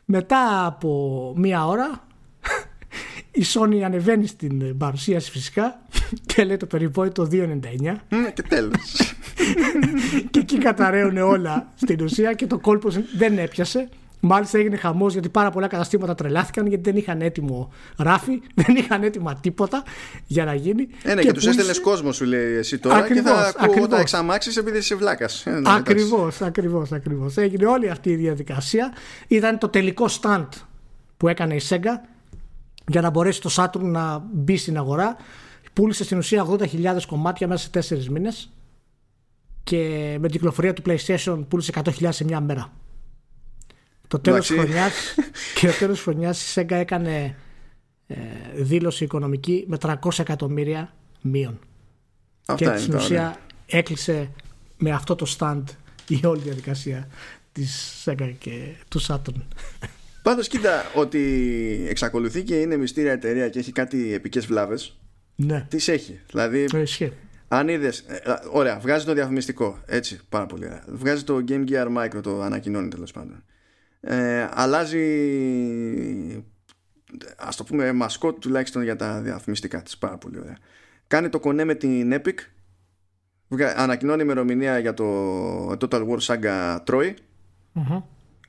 Μετά από μία ώρα, η Sony ανεβαίνει στην παρουσίαση φυσικά και λέει το περιβόητο 2,99 Μμ, Και τέλος. και εκεί καταραίουν όλα στην ουσία και το κόλπος δεν έπιασε. Μάλιστα έγινε χαμός γιατί πάρα πολλά καταστήματα τρελάθηκαν γιατί δεν είχαν έτοιμο ράφι, δεν είχαν έτοιμα τίποτα για να γίνει. Ε, ναι, και, τους πούλησε- έστελνες κόσμος, σου λέει εσύ τώρα, και Ακριβώς, θα ακούω ακριβώς. τα εξαμάξεις επειδή είσαι βλάκας. Ακριβώς, ακριβώς, ακριβώς. Έγινε όλη αυτή η διαδικασία. Ήταν το τελικό stunt που έκανε η Sega για να μπορέσει το Saturn να μπει στην αγορά. Πούλησε στην ουσία 80.000 κομμάτια μέσα σε 4 μήνες και με την κυκλοφορία του PlayStation πούλησε 100.000 σε μια μέρα. Το τέλος της Εντάξει. χρονιάς και το τέλος της χρονιάς η Sega έκανε ε, δήλωση οικονομική με 300 εκατομμύρια μείον και Αυτά είναι στην τώρα. ναι. ουσία έκλεισε με αυτό το stand η όλη διαδικασία της Sega και του Saturn. Πάντως, κοίτα, ότι εξακολουθεί και είναι μυστήρια εταιρεία και έχει κάτι επικές βλάβες. ναι, Τις έχει. Δηλαδή, το ισχύει. αν είδες. Ωραία, βγάζει το διαφημιστικό. Έτσι, πάρα πολύ ωραία. Βγάζει το Game Gear Micro, το ανακοινώνει τέλος πάντων. Ε, αλλάζει. Α το πούμε, μασκότ τουλάχιστον για τα διαφημιστικά της. Πάρα πολύ ωραία. Κάνει το κονέ με την Epic. Βγα- Ανακοινώνει ημερομηνία για το Total War Saga Troy. Μμμ.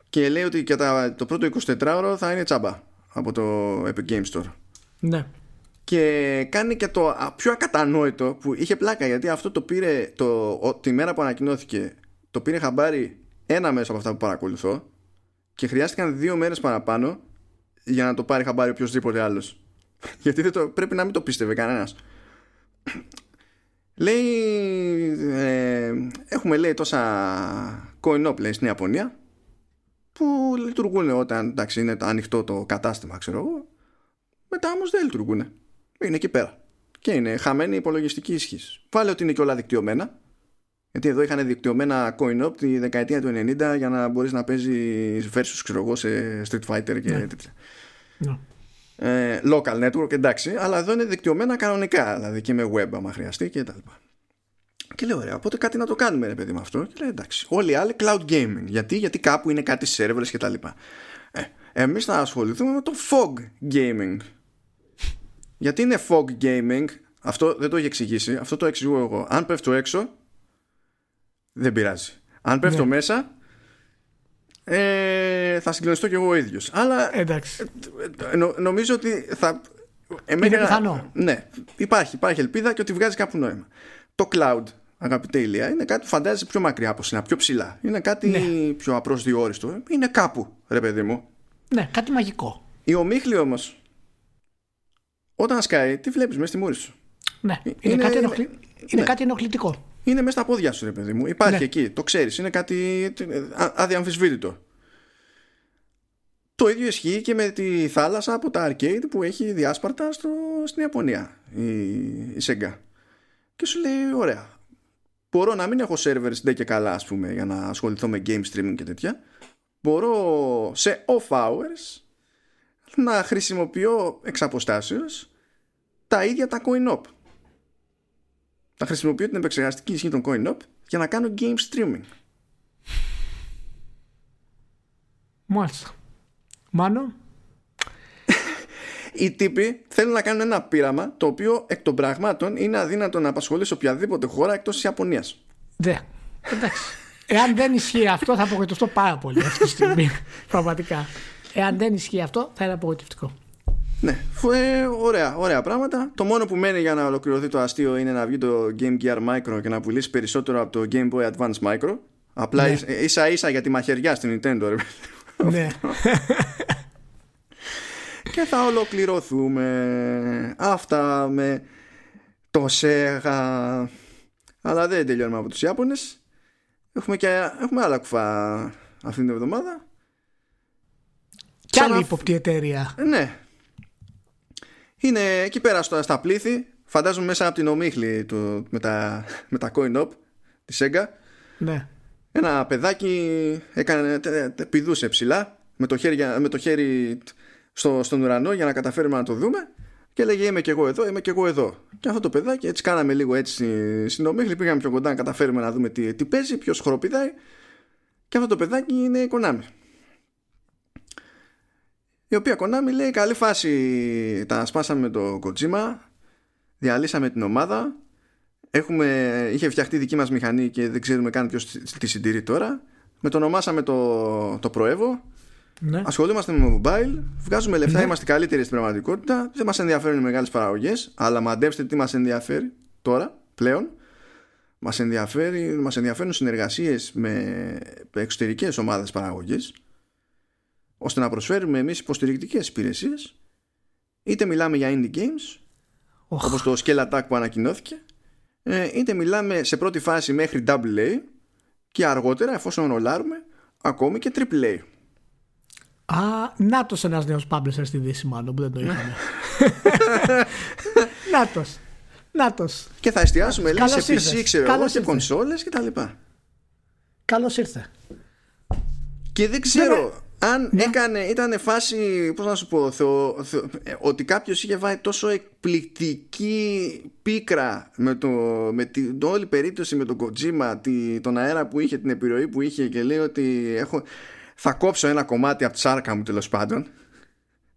Και λέει ότι και τα, το πρώτο 24ωρο θα είναι τσάμπα από το Epic Game Store. Ναι. Και κάνει και το α, πιο ακατανόητο που είχε πλάκα γιατί αυτό το πήρε το, ο- τη μέρα που ανακοινώθηκε. Το πήρε χαμπάρι ένα μέσα από αυτά που παρακολουθώ. Και χρειάστηκαν δύο μέρες παραπάνω για να το πάρει χαμπάρι οποιοδήποτε άλλος. Γιατί δεν το, πρέπει να μην το πίστευε κανένας. Λέει ε, έχουμε λέει τόσα coin λέει στην Ιαπωνία που λειτουργούν όταν εντάξει, είναι ανοιχτό το κατάστημα ξέρω εγώ. Μετά όμως δεν λειτουργούν είναι εκεί πέρα. Και είναι χαμένη υπολογιστική ισχύς. Βάλε ότι είναι και όλα δικτυωμένα γιατί εδώ είχαν δικτυωμένα coin-op τη δεκαετία του 90 για να μπορείς να παίζεις versus ξέρω εγώ σε Street Fighter και ναι. τέτοια. Ναι. Ε, local network εντάξει, αλλά εδώ είναι δικτυωμένα κανονικά, δηλαδή και με web άμα χρειαστεί και τα λοιπά. Και λέω ωραία, οπότε κάτι να το κάνουμε ρε παιδί με αυτό. Και λέει εντάξει, όλοι οι άλλοι cloud gaming. Γιατί, γιατί κάπου είναι κάτι servers και τα λοιπά. Ε, εμείς θα ασχοληθούμε με το fog gaming. Γιατί είναι fog gaming, αυτό δεν το έχει εξηγήσει, αυτό το εξηγώ εγώ. Αν πέφτω έξω, δεν πειράζει. Αν πέφτω ναι. μέσα, ε, θα συγκλονιστώ κι εγώ ο ίδιος. Αλλά Εντάξει. Ε, νο, νομίζω ότι θα. Εμένα, είναι πιθανό. Ναι, υπάρχει, υπάρχει ελπίδα και ότι βγάζει κάπου νόημα. Το cloud, αγαπητέ Ηλία, είναι κάτι που φαντάζεσαι πιο μακριά από σένα, πιο ψηλά. Είναι κάτι ναι. πιο απροσδιόριστο. Είναι κάπου, ρε παιδί μου. Ναι, κάτι μαγικό. Η ομίχλη όμως, όταν σκάει, τι βλέπεις μέσα στη μούρη σου. Ναι, είναι, είναι, κάτι, ενοχλη... είναι, είναι ναι. κάτι ενοχλητικό είναι μέσα στα πόδια σου, ρε παιδί μου. Υπάρχει ναι. εκεί, το ξέρεις. Είναι κάτι αδιαμφισβήτητο. Το ίδιο ισχύει και με τη θάλασσα από τα arcade που έχει διάσπαρτα στο, στην Ιαπωνία η, η Sega. Και σου λέει, ωραία. Μπορώ να μην έχω servers ντε και καλά, ας πούμε, για να ασχοληθώ με game streaming και τέτοια. Μπορώ σε off hours να χρησιμοποιώ εξ αποστάσεως τα ίδια τα coin-op θα χρησιμοποιώ την επεξεργαστική ισχύ των CoinOp για να κάνω game streaming. Μάλιστα. Μάνο; Οι τύποι θέλουν να κάνουν ένα πείραμα το οποίο εκ των πραγμάτων είναι αδύνατο να απασχολεί σε οποιαδήποτε χώρα εκτός της Ιαπωνίας. Ναι. Εντάξει. Εάν δεν ισχύει αυτό, θα απογοητευτώ πάρα πολύ αυτή τη στιγμή. Πραγματικά. Εάν δεν ισχύει αυτό, θα είναι απογοητευτικό. Ναι, ε, ωραία, ωραία πράγματα. Το μόνο που μένει για να ολοκληρωθεί το αστείο είναι να βγει το Game Gear Micro και να πουλήσει περισσότερο από το Game Boy Advance Micro. Απλά ναι. ίσα ίσα για τη μαχαιριά στην Nintendo. Ναι. και θα ολοκληρωθούμε αυτά με το Sega. Αλλά δεν τελειώνουμε από τους Ιάπωνες. Έχουμε, και, έχουμε άλλα κουφά αυτή την εβδομάδα. Κι άλλη υποπτή εταιρεία. Ναι, είναι εκεί πέρα στα, στα πλήθη φαντάζομαι μέσα από την ομίχλη του, με, τα, με τα coin op τη Sega ναι. ένα παιδάκι έκανε, πηδούσε ψηλά με το χέρι, με το χέρι στο, στον ουρανό για να καταφέρουμε να το δούμε και έλεγε είμαι και εγώ εδώ, είμαι και εγώ εδώ. Και αυτό το παιδάκι έτσι κάναμε λίγο έτσι στην ομίχλη, πήγαμε πιο κοντά να καταφέρουμε να δούμε τι, τι παίζει, ποιος χοροπηδάει. Και αυτό το παιδάκι είναι η Konami η οποία Konami λέει καλή φάση τα σπάσαμε με το Kojima διαλύσαμε την ομάδα. Έχουμε, είχε φτιαχτεί δική μας μηχανή και δεν ξέρουμε καν ποιος τη συντηρεί τώρα. Με το ονομάσαμε το, το Proevo ναι. ασχολούμαστε με mobile βγάζουμε λεφτά, ναι. είμαστε καλύτεροι στην πραγματικότητα. Δεν μας ενδιαφέρουν οι μεγάλες παραγωγές αλλά μαντέψτε τι μας ενδιαφέρει τώρα πλέον. Μας, ενδιαφέρει, μας ενδιαφέρουν συνεργασίες με εξωτερικές ομάδες παραγωγής ώστε να προσφέρουμε εμείς υποστηρικτικές υπηρεσίες. Είτε μιλάμε για indie games oh. όπως το Scale Attack που ανακοινώθηκε ε, είτε μιλάμε σε πρώτη φάση μέχρι AA και αργότερα εφόσον ρολάρουμε ακόμη και AAA Α, νάτος ένας νέος publisher στη Δύση μάλλον που δεν το είχαμε. Νάτος. Νάτος. Και θα εστιάσουμε λέει, σε PC ξέρω εγώ και κονσόλες και τα λοιπά. Καλώς ήρθε. Και δεν ξέρω αν ναι. έκανε, ήταν φάση, πώς να σου πω, ότι κάποιος είχε βάλει τόσο εκπληκτική πίκρα με, το, με την όλη περίπτωση με τον Kojima, τη, τον αέρα που είχε, την επιρροή που είχε και λέει ότι έχω, θα κόψω ένα κομμάτι από τη σάρκα μου τέλος πάντων.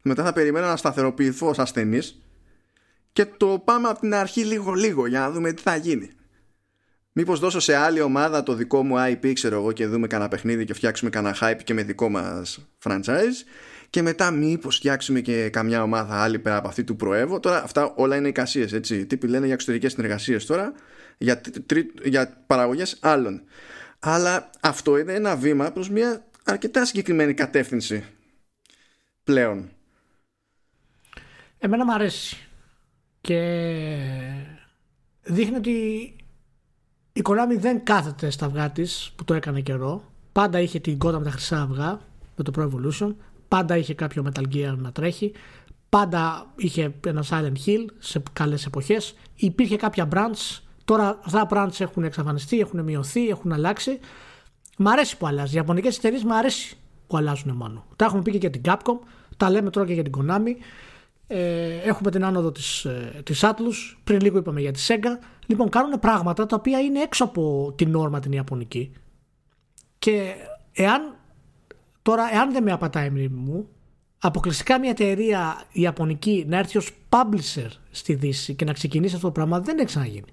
Μετά θα περιμένω να σταθεροποιηθώ ως ασθενής και το πάμε από την αρχή λίγο λίγο για να δούμε τι θα γίνει. Μήπως δώσω σε άλλη ομάδα το δικό μου IP, ξέρω εγώ, και δούμε κανένα παιχνίδι και φτιάξουμε κανένα hype και με δικό μας franchise. Και μετά, μήπως φτιάξουμε και καμιά ομάδα άλλη πέρα από αυτή του προέβω. Τώρα, αυτά όλα είναι εικασίες, έτσι. Τύποι λένε για εξωτερικές συνεργασίες τώρα, για, τρί, για παραγωγές άλλων. Αλλά αυτό είναι ένα βήμα προς μια αρκετά συγκεκριμένη κατεύθυνση πλέον. Εμένα μου αρέσει. Και δείχνει ότι η Konami δεν κάθεται στα αυγά της που το έκανε καιρό. Πάντα είχε την κότα με τα χρυσά αυγά με το Pro Evolution. Πάντα είχε κάποιο Metal Gear να τρέχει. Πάντα είχε ένα Silent Hill σε καλές εποχές. Υπήρχε κάποια branch. Τώρα αυτά τα branch έχουν εξαφανιστεί, έχουν μειωθεί, έχουν αλλάξει. Μ' αρέσει που αλλάζει. Οι Ιαπωνικές εταιρείες μ' αρέσει που αλλάζουν μόνο. Τα έχουμε πει και για την Capcom. Τα λέμε τώρα και για την Konami. Ε, έχουμε την άνοδο της, ε, της Atlus. Πριν λίγο είπαμε για τη Sega. Λοιπόν, κάνουν πράγματα τα οποία είναι έξω από την νόρμα την Ιαπωνική. Και εάν τώρα, εάν δεν με απατάει η μνήμη μου, αποκλειστικά μια εταιρεία Ιαπωνική να έρθει ως publisher στη Δύση και να ξεκινήσει αυτό το πράγμα δεν έχει ξαναγίνει.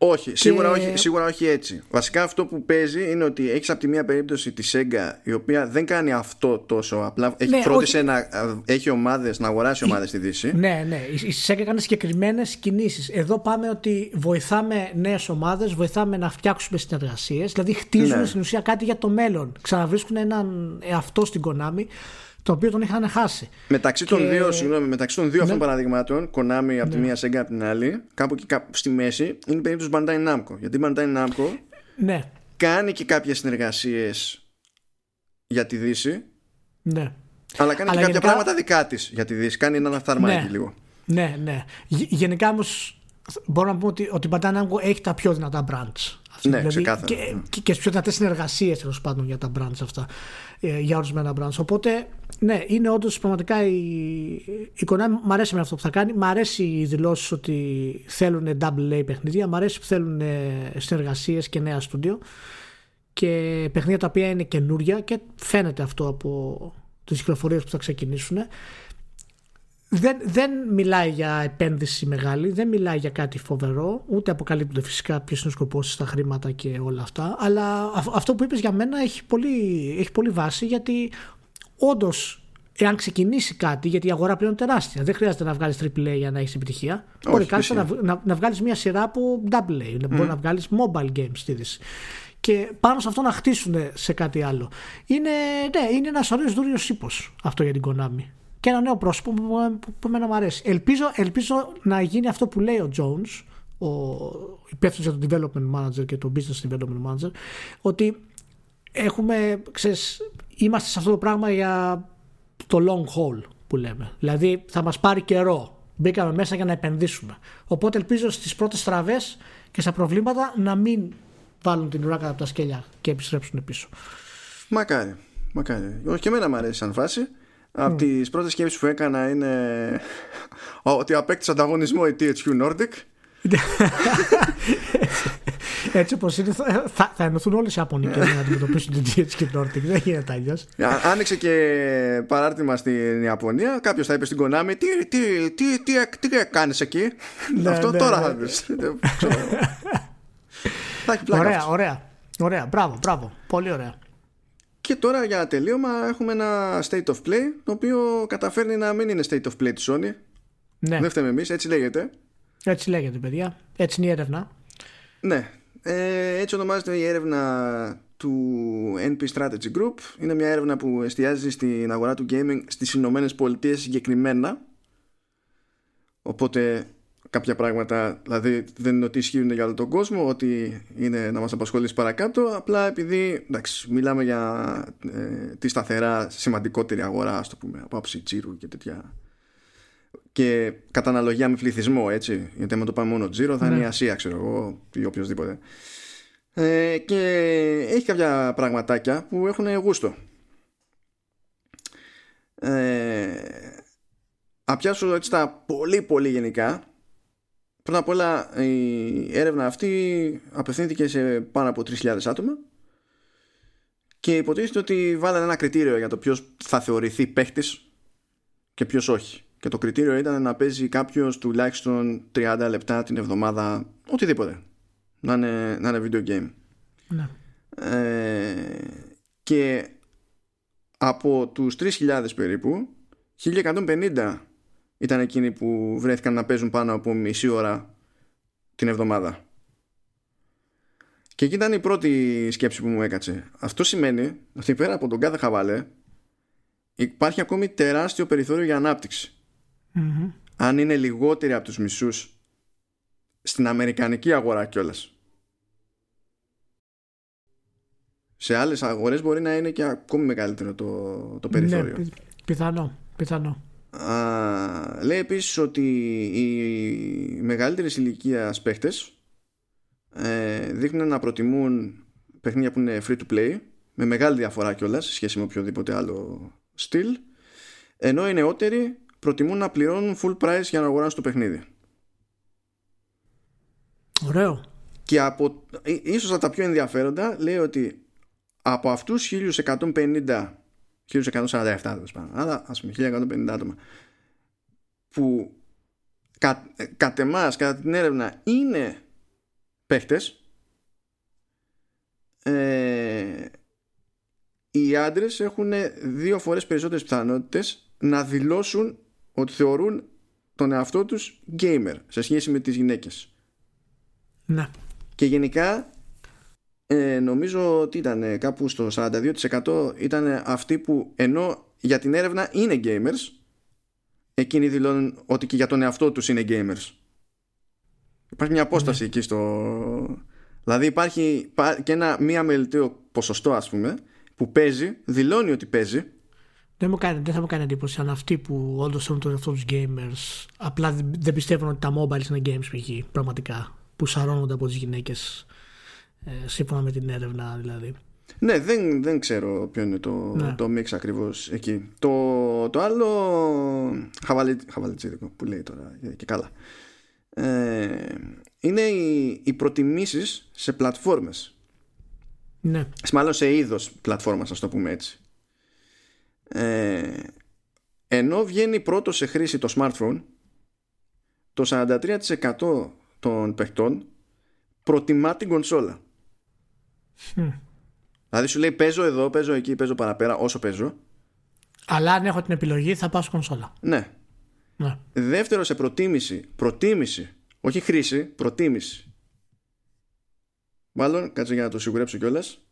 Όχι, σίγουρα, όχι, σίγουρα όχι έτσι. Βασικά αυτό που παίζει είναι ότι έχεις από τη μία περίπτωση τη Sega η οποία δεν κάνει αυτό τόσο απλά. Έχει ναι, φρόντισε να έχει ομάδες, να αγοράσει ομάδες στη Δύση. Ναι, ναι. Η Sega κάνει συγκεκριμένες κινήσεις. Εδώ πάμε ότι βοηθάμε νέες ομάδες, βοηθάμε να φτιάξουμε συνεργασίες. Δηλαδή χτίζουν ναι. στην ουσία κάτι για το μέλλον. Ξαναβρίσκουν έναν εαυτό στην Konami το οποίο τον είχαν χάσει. Μεταξύ των δύο, συγγνώμη, μεταξύ των δύο ναι. αυτών παραδειγμάτων, Konami από τη ναι. μία, Sega από την άλλη, κάπου και κάπου στη μέση, είναι η περίπτωση Bandai Namco. Γιατί η Bandai Namco ναι. κάνει και κάποιες συνεργασίες για τη Δύση. Ναι. Αλλά κάνει και κάποια πράγματα δικά της για τη Δύση. Κάνει ένα αυθαρμάκι ναι. λίγο. Ναι, ναι. Γενικά όμως μπορώ να πω ότι, ότι η Bandai Namco έχει τα πιο δυνατά brands. Ναι, δηλαδή, ξεκάθαρα. Και, και, και τι πιο δυνατές συνεργασίες τέλος πάντων για τα brands αυτά. Ε, για ορισμένα brands. Οπότε, ναι, είναι όντως πραγματικά η, η Konami. Μ' αρέσει με αυτό που θα κάνει. Μ' αρέσει οι δηλώσεις ότι θέλουν double A παιχνίδια. Μ' αρέσει που θέλουν συνεργασίες και νέα στούντιο. Και παιχνίδια τα οποία είναι καινούρια και φαίνεται αυτό από τις κυκλοφορίες που θα ξεκινήσουν δεν, δεν μιλάει για επένδυση μεγάλη, δεν μιλάει για κάτι φοβερό, ούτε αποκαλύπτονται φυσικά ποιος είναι ο σκοπός στα χρήματα και όλα αυτά. Αλλά αυτό που είπες για μένα έχει πολύ, έχει πολύ βάση γιατί όντως εάν ξεκινήσει κάτι, γιατί η αγορά πλέον είναι τεράστια, δεν χρειάζεται να βγάλεις AAA για να έχεις επιτυχία. Μπορεί κάτι να, να, να βγάλεις μια σειρά από AA, mm. μπορεί να βγάλεις mobile games στη Δύση. Και πάνω σε αυτό να χτίσουν σε κάτι άλλο. Είναι, ναι, είναι ένας ωραίος δούριο ύπος αυτό για την Konami και ένα νέο πρόσωπο που, που, που εμένα μου αρέσει. Ελπίζω, ελπίζω να γίνει αυτό που λέει ο Jones, ο υπεύθυνος για το development manager και το business development manager, ότι έχουμε, ξέρεις, είμαστε σε αυτό το πράγμα για το long haul που λέμε. Δηλαδή θα μας πάρει καιρό. Μπήκαμε μέσα για να επενδύσουμε. Οπότε ελπίζω στις πρώτες τραβές και στα προβλήματα να μην βάλουν την ουρά κατά από τα σκέλια και επιστρέψουν πίσω. Μακάρι. Μακάρι. Όχι και εμένα μου αρέσει σαν φάση. Από mm. τις πρώτες σκέψεις που έκανα είναι ότι απέκτησε ανταγωνισμό η THQ Nordic. Έτσι όπως είναι, θα, θα ενωθούν όλε οι Ιαπωνικέ να αντιμετωπίσουν την THQ Nordic. Δεν γίνεται αλλιώς. Άνοιξε και παράρτημα στην Ιαπωνία. Κάποιος θα είπε στην Konami, τι, τι, τι, τι, τι κάνεις εκεί; Ναι, Αυτό ναι, τώρα ναι. θα πει. Ωραία, ωραία. Ωραία, μπράβο, μπράβο. Πολύ ωραία. Και τώρα για τελείωμα έχουμε ένα State of Play το οποίο καταφέρνει να μην είναι State of Play της Sony. Ναι. Δεν φταίμε εμείς, έτσι λέγεται. Έτσι λέγεται παιδιά, έτσι είναι η έρευνα. Ναι, ε, έτσι ονομάζεται η έρευνα του NP Strategy Group. Είναι μια έρευνα που εστιάζει στην αγορά του gaming στις Ηνωμένες Πολιτείες συγκεκριμένα. Οπότε κάποια πράγματα, δηλαδή δεν είναι ότι ισχύουν για όλο τον κόσμο, ότι είναι να μας απασχολήσει παρακάτω, απλά επειδή εντάξει, μιλάμε για ε, τη σταθερά σημαντικότερη αγορά, ας το πούμε, από άψη τζίρου και τέτοια και κατά αναλογία με πληθυσμό, έτσι, γιατί άμα το πάμε μόνο τζίρο θα είναι η ναι. Ασία, ξέρω εγώ, ή οποιοδήποτε. Ε, και έχει κάποια πραγματάκια που έχουν γούστο. Ε, απιάσω έτσι τα πολύ πολύ γενικά Πρώτα απ' όλα η έρευνα αυτή απευθύνθηκε σε πάνω από 3.000 άτομα και υποτίθεται ότι βάλανε ένα κριτήριο για το ποιος θα θεωρηθεί παίχτης και ποιος όχι. Και το κριτήριο ήταν να παίζει κάποιος τουλάχιστον 30 λεπτά την εβδομάδα οτιδήποτε. Να είναι, να είναι video game. Ναι. Ε, και από τους 3.000 περίπου 1.150 ήταν εκείνοι που βρέθηκαν να παίζουν πάνω από μισή ώρα την εβδομάδα. Και εκεί ήταν η πρώτη σκέψη που μου έκατσε. Αυτό σημαίνει ότι πέρα από τον κάθε χαβαλέ υπάρχει ακόμη τεράστιο περιθώριο για αναπτυξη Αν είναι λιγότεροι από τους μισούς στην αμερικανική αγορά κιόλας. Σε άλλες αγορές μπορεί να είναι και ακόμη μεγαλύτερο το, το ναι, περιθώριο. Ναι, πιθανό, πιθανό. Α, λέει επίσης ότι οι μεγαλύτερες ηλικίας παίχτες ε, δείχνουν να προτιμούν παιχνίδια που είναι free to play με μεγάλη διαφορά κιόλας σε σχέση με οποιοδήποτε άλλο στυλ ενώ οι νεότεροι προτιμούν να πληρώνουν full price για να αγοράσουν το παιχνίδι. Ωραίο. Και από, ίσως από τα πιο ενδιαφέροντα λέει ότι από αυτούς 1150 1147 αλλά ας πούμε 1150 άτομα που κα, κατ' εμάς, κατά την έρευνα είναι παίχτες ε, οι άντρες έχουν δύο φορές περισσότερες πιθανότητες να δηλώσουν ότι θεωρούν τον εαυτό τους gamer σε σχέση με τις γυναίκες. Να. Και γενικά ε, νομίζω ότι ήταν κάπου στο 42% ήταν αυτοί που ενώ για την έρευνα είναι gamers εκείνοι δηλώνουν ότι και για τον εαυτό τους είναι gamers. Υπάρχει μια απόσταση ναι. εκεί στο... Δηλαδή υπάρχει και ένα μία μελιτέο ποσοστό ας πούμε που παίζει, δηλώνει ότι παίζει δεν, μου κάνει, δεν θα μου κάνει εντύπωση αν αυτοί που όντως θέλουν τον εαυτό τους gamers απλά δεν πιστεύουν ότι τα mobile είναι games π.χ. πραγματικά που σαρώνονται από τις γυναίκες ε, σύμφωνα με την έρευνα δηλαδή. Ναι, δεν, δεν ξέρω ποιο είναι το, ναι. το mix ακριβώς εκεί. Το, το άλλο χαβαλιτσίδικο που λέει τώρα και καλά. Ε, είναι οι, οι προτιμήσεις σε πλατφόρμες. Ναι. Μάλλον σε είδος πλατφόρμας, ας το πούμε έτσι. Ε, ενώ βγαίνει πρώτο σε χρήση το smartphone, το 43% των παιχτών προτιμά την κονσόλα. Δηλαδή σου λέει παίζω εδώ, παίζω εκεί, παίζω παραπέρα όσο παίζω. Αλλά αν έχω την επιλογή θα πάω κονσόλα. Ναι. ναι. Δεύτερο σε προτίμηση, προτίμηση, όχι χρήση, προτίμηση. Μάλλον, κάτσε για να το σιγουρέψω κιόλας.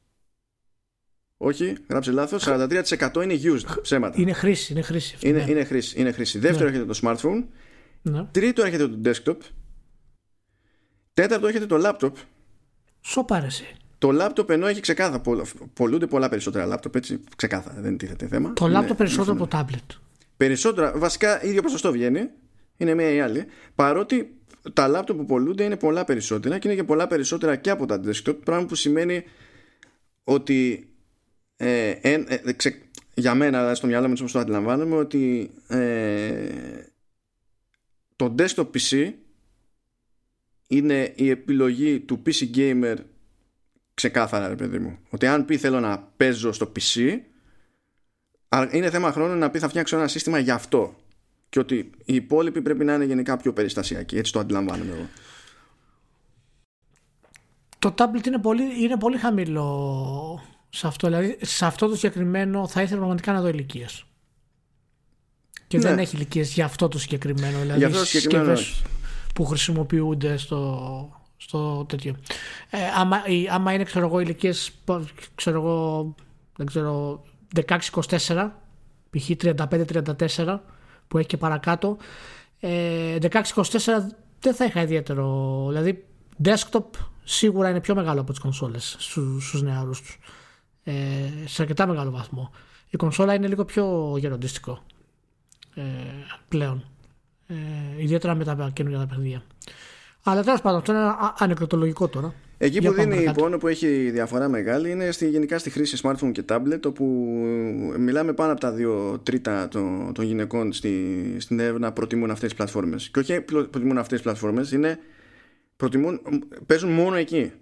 Όχι, γράψε λάθος. 43% είναι used. Ψέματα. Είναι χρήση. Είναι χρήση, αυτό, είναι, ναι. είναι χρήση, είναι χρήση. Δεύτερο ναι. έρχεται το smartphone. Ναι. Τρίτο έρχεται το desktop. Τέταρτο έρχεται το laptop. Σοπάρεσαι. Το λάπτοπ ενώ έχει ξεκάθαρα. Πολλούνται πολλά περισσότερα λάπτοπ, έτσι. Ξεκάθαρα, δεν τίθεται θέμα. Το λάπτοπ περισσότερο από το τάμπλετ. Περισσότερα, βασικά ίδιο ποσοστό βγαίνει. Είναι μία ή άλλη. Παρότι τα λάπτοπ που πολλούνται είναι πολλά περισσότερα και είναι και πολλά περισσότερα και από τα desktop. Πράγμα που σημαίνει ότι ε, ε, ε, ξε, για μένα, στο μυαλό μου όπως το αντιλαμβάνομαι, ότι ε, το desktop PC είναι η επιλογή του PC gamer ξεκάθαρα ρε παιδί μου ότι αν πει θέλω να παίζω στο PC είναι θέμα χρόνου να πει θα φτιάξω ένα σύστημα για αυτό και ότι οι υπόλοιποι πρέπει να είναι γενικά πιο περιστασιακοί έτσι το αντιλαμβάνομαι εγώ το tablet είναι πολύ, είναι πολύ χαμηλό σε αυτό, δηλαδή σε αυτό το συγκεκριμένο θα ήθελα πραγματικά να δω ηλικίες. Και δεν ναι. έχει ηλικίες για αυτό το συγκεκριμένο. Δηλαδή για αυτό το συγκεκριμένο που χρησιμοποιούνται στο, στο τέτοιο. Ε, άμα, άμα είναι, ξέρω εγώ, ηλικίες, ξέρω εγώ, δεν ξέρω, 16-24, π.χ. 35-34, που έχει και παρακάτω, ε, 16-24 δεν θα είχα ιδιαίτερο. Δηλαδή, desktop σίγουρα είναι πιο μεγάλο από τις κονσόλες στους στους νεαρούς τους. Ε, σε αρκετά μεγάλο βαθμό. Η κονσόλα είναι λίγο πιο γεροντιστικό ε, πλέον. Ε, ιδιαίτερα με τα καινούργια τα παιχνίδια. Αλλά τέλος πάντων, αυτό είναι ανεκδοτολογικό τώρα. Εκεί που δίνει λοιπόν που έχει διαφορά μεγάλη είναι στη, γενικά στη χρήση smartphone και tablet όπου μιλάμε πάνω από τα δύο τρίτα των, των γυναικών στη, στην έρευνα προτιμούν αυτές τις πλατφόρμες. Και όχι προτιμούν αυτές τις πλατφόρμες είναι προτιμούν, παίζουν μόνο εκεί.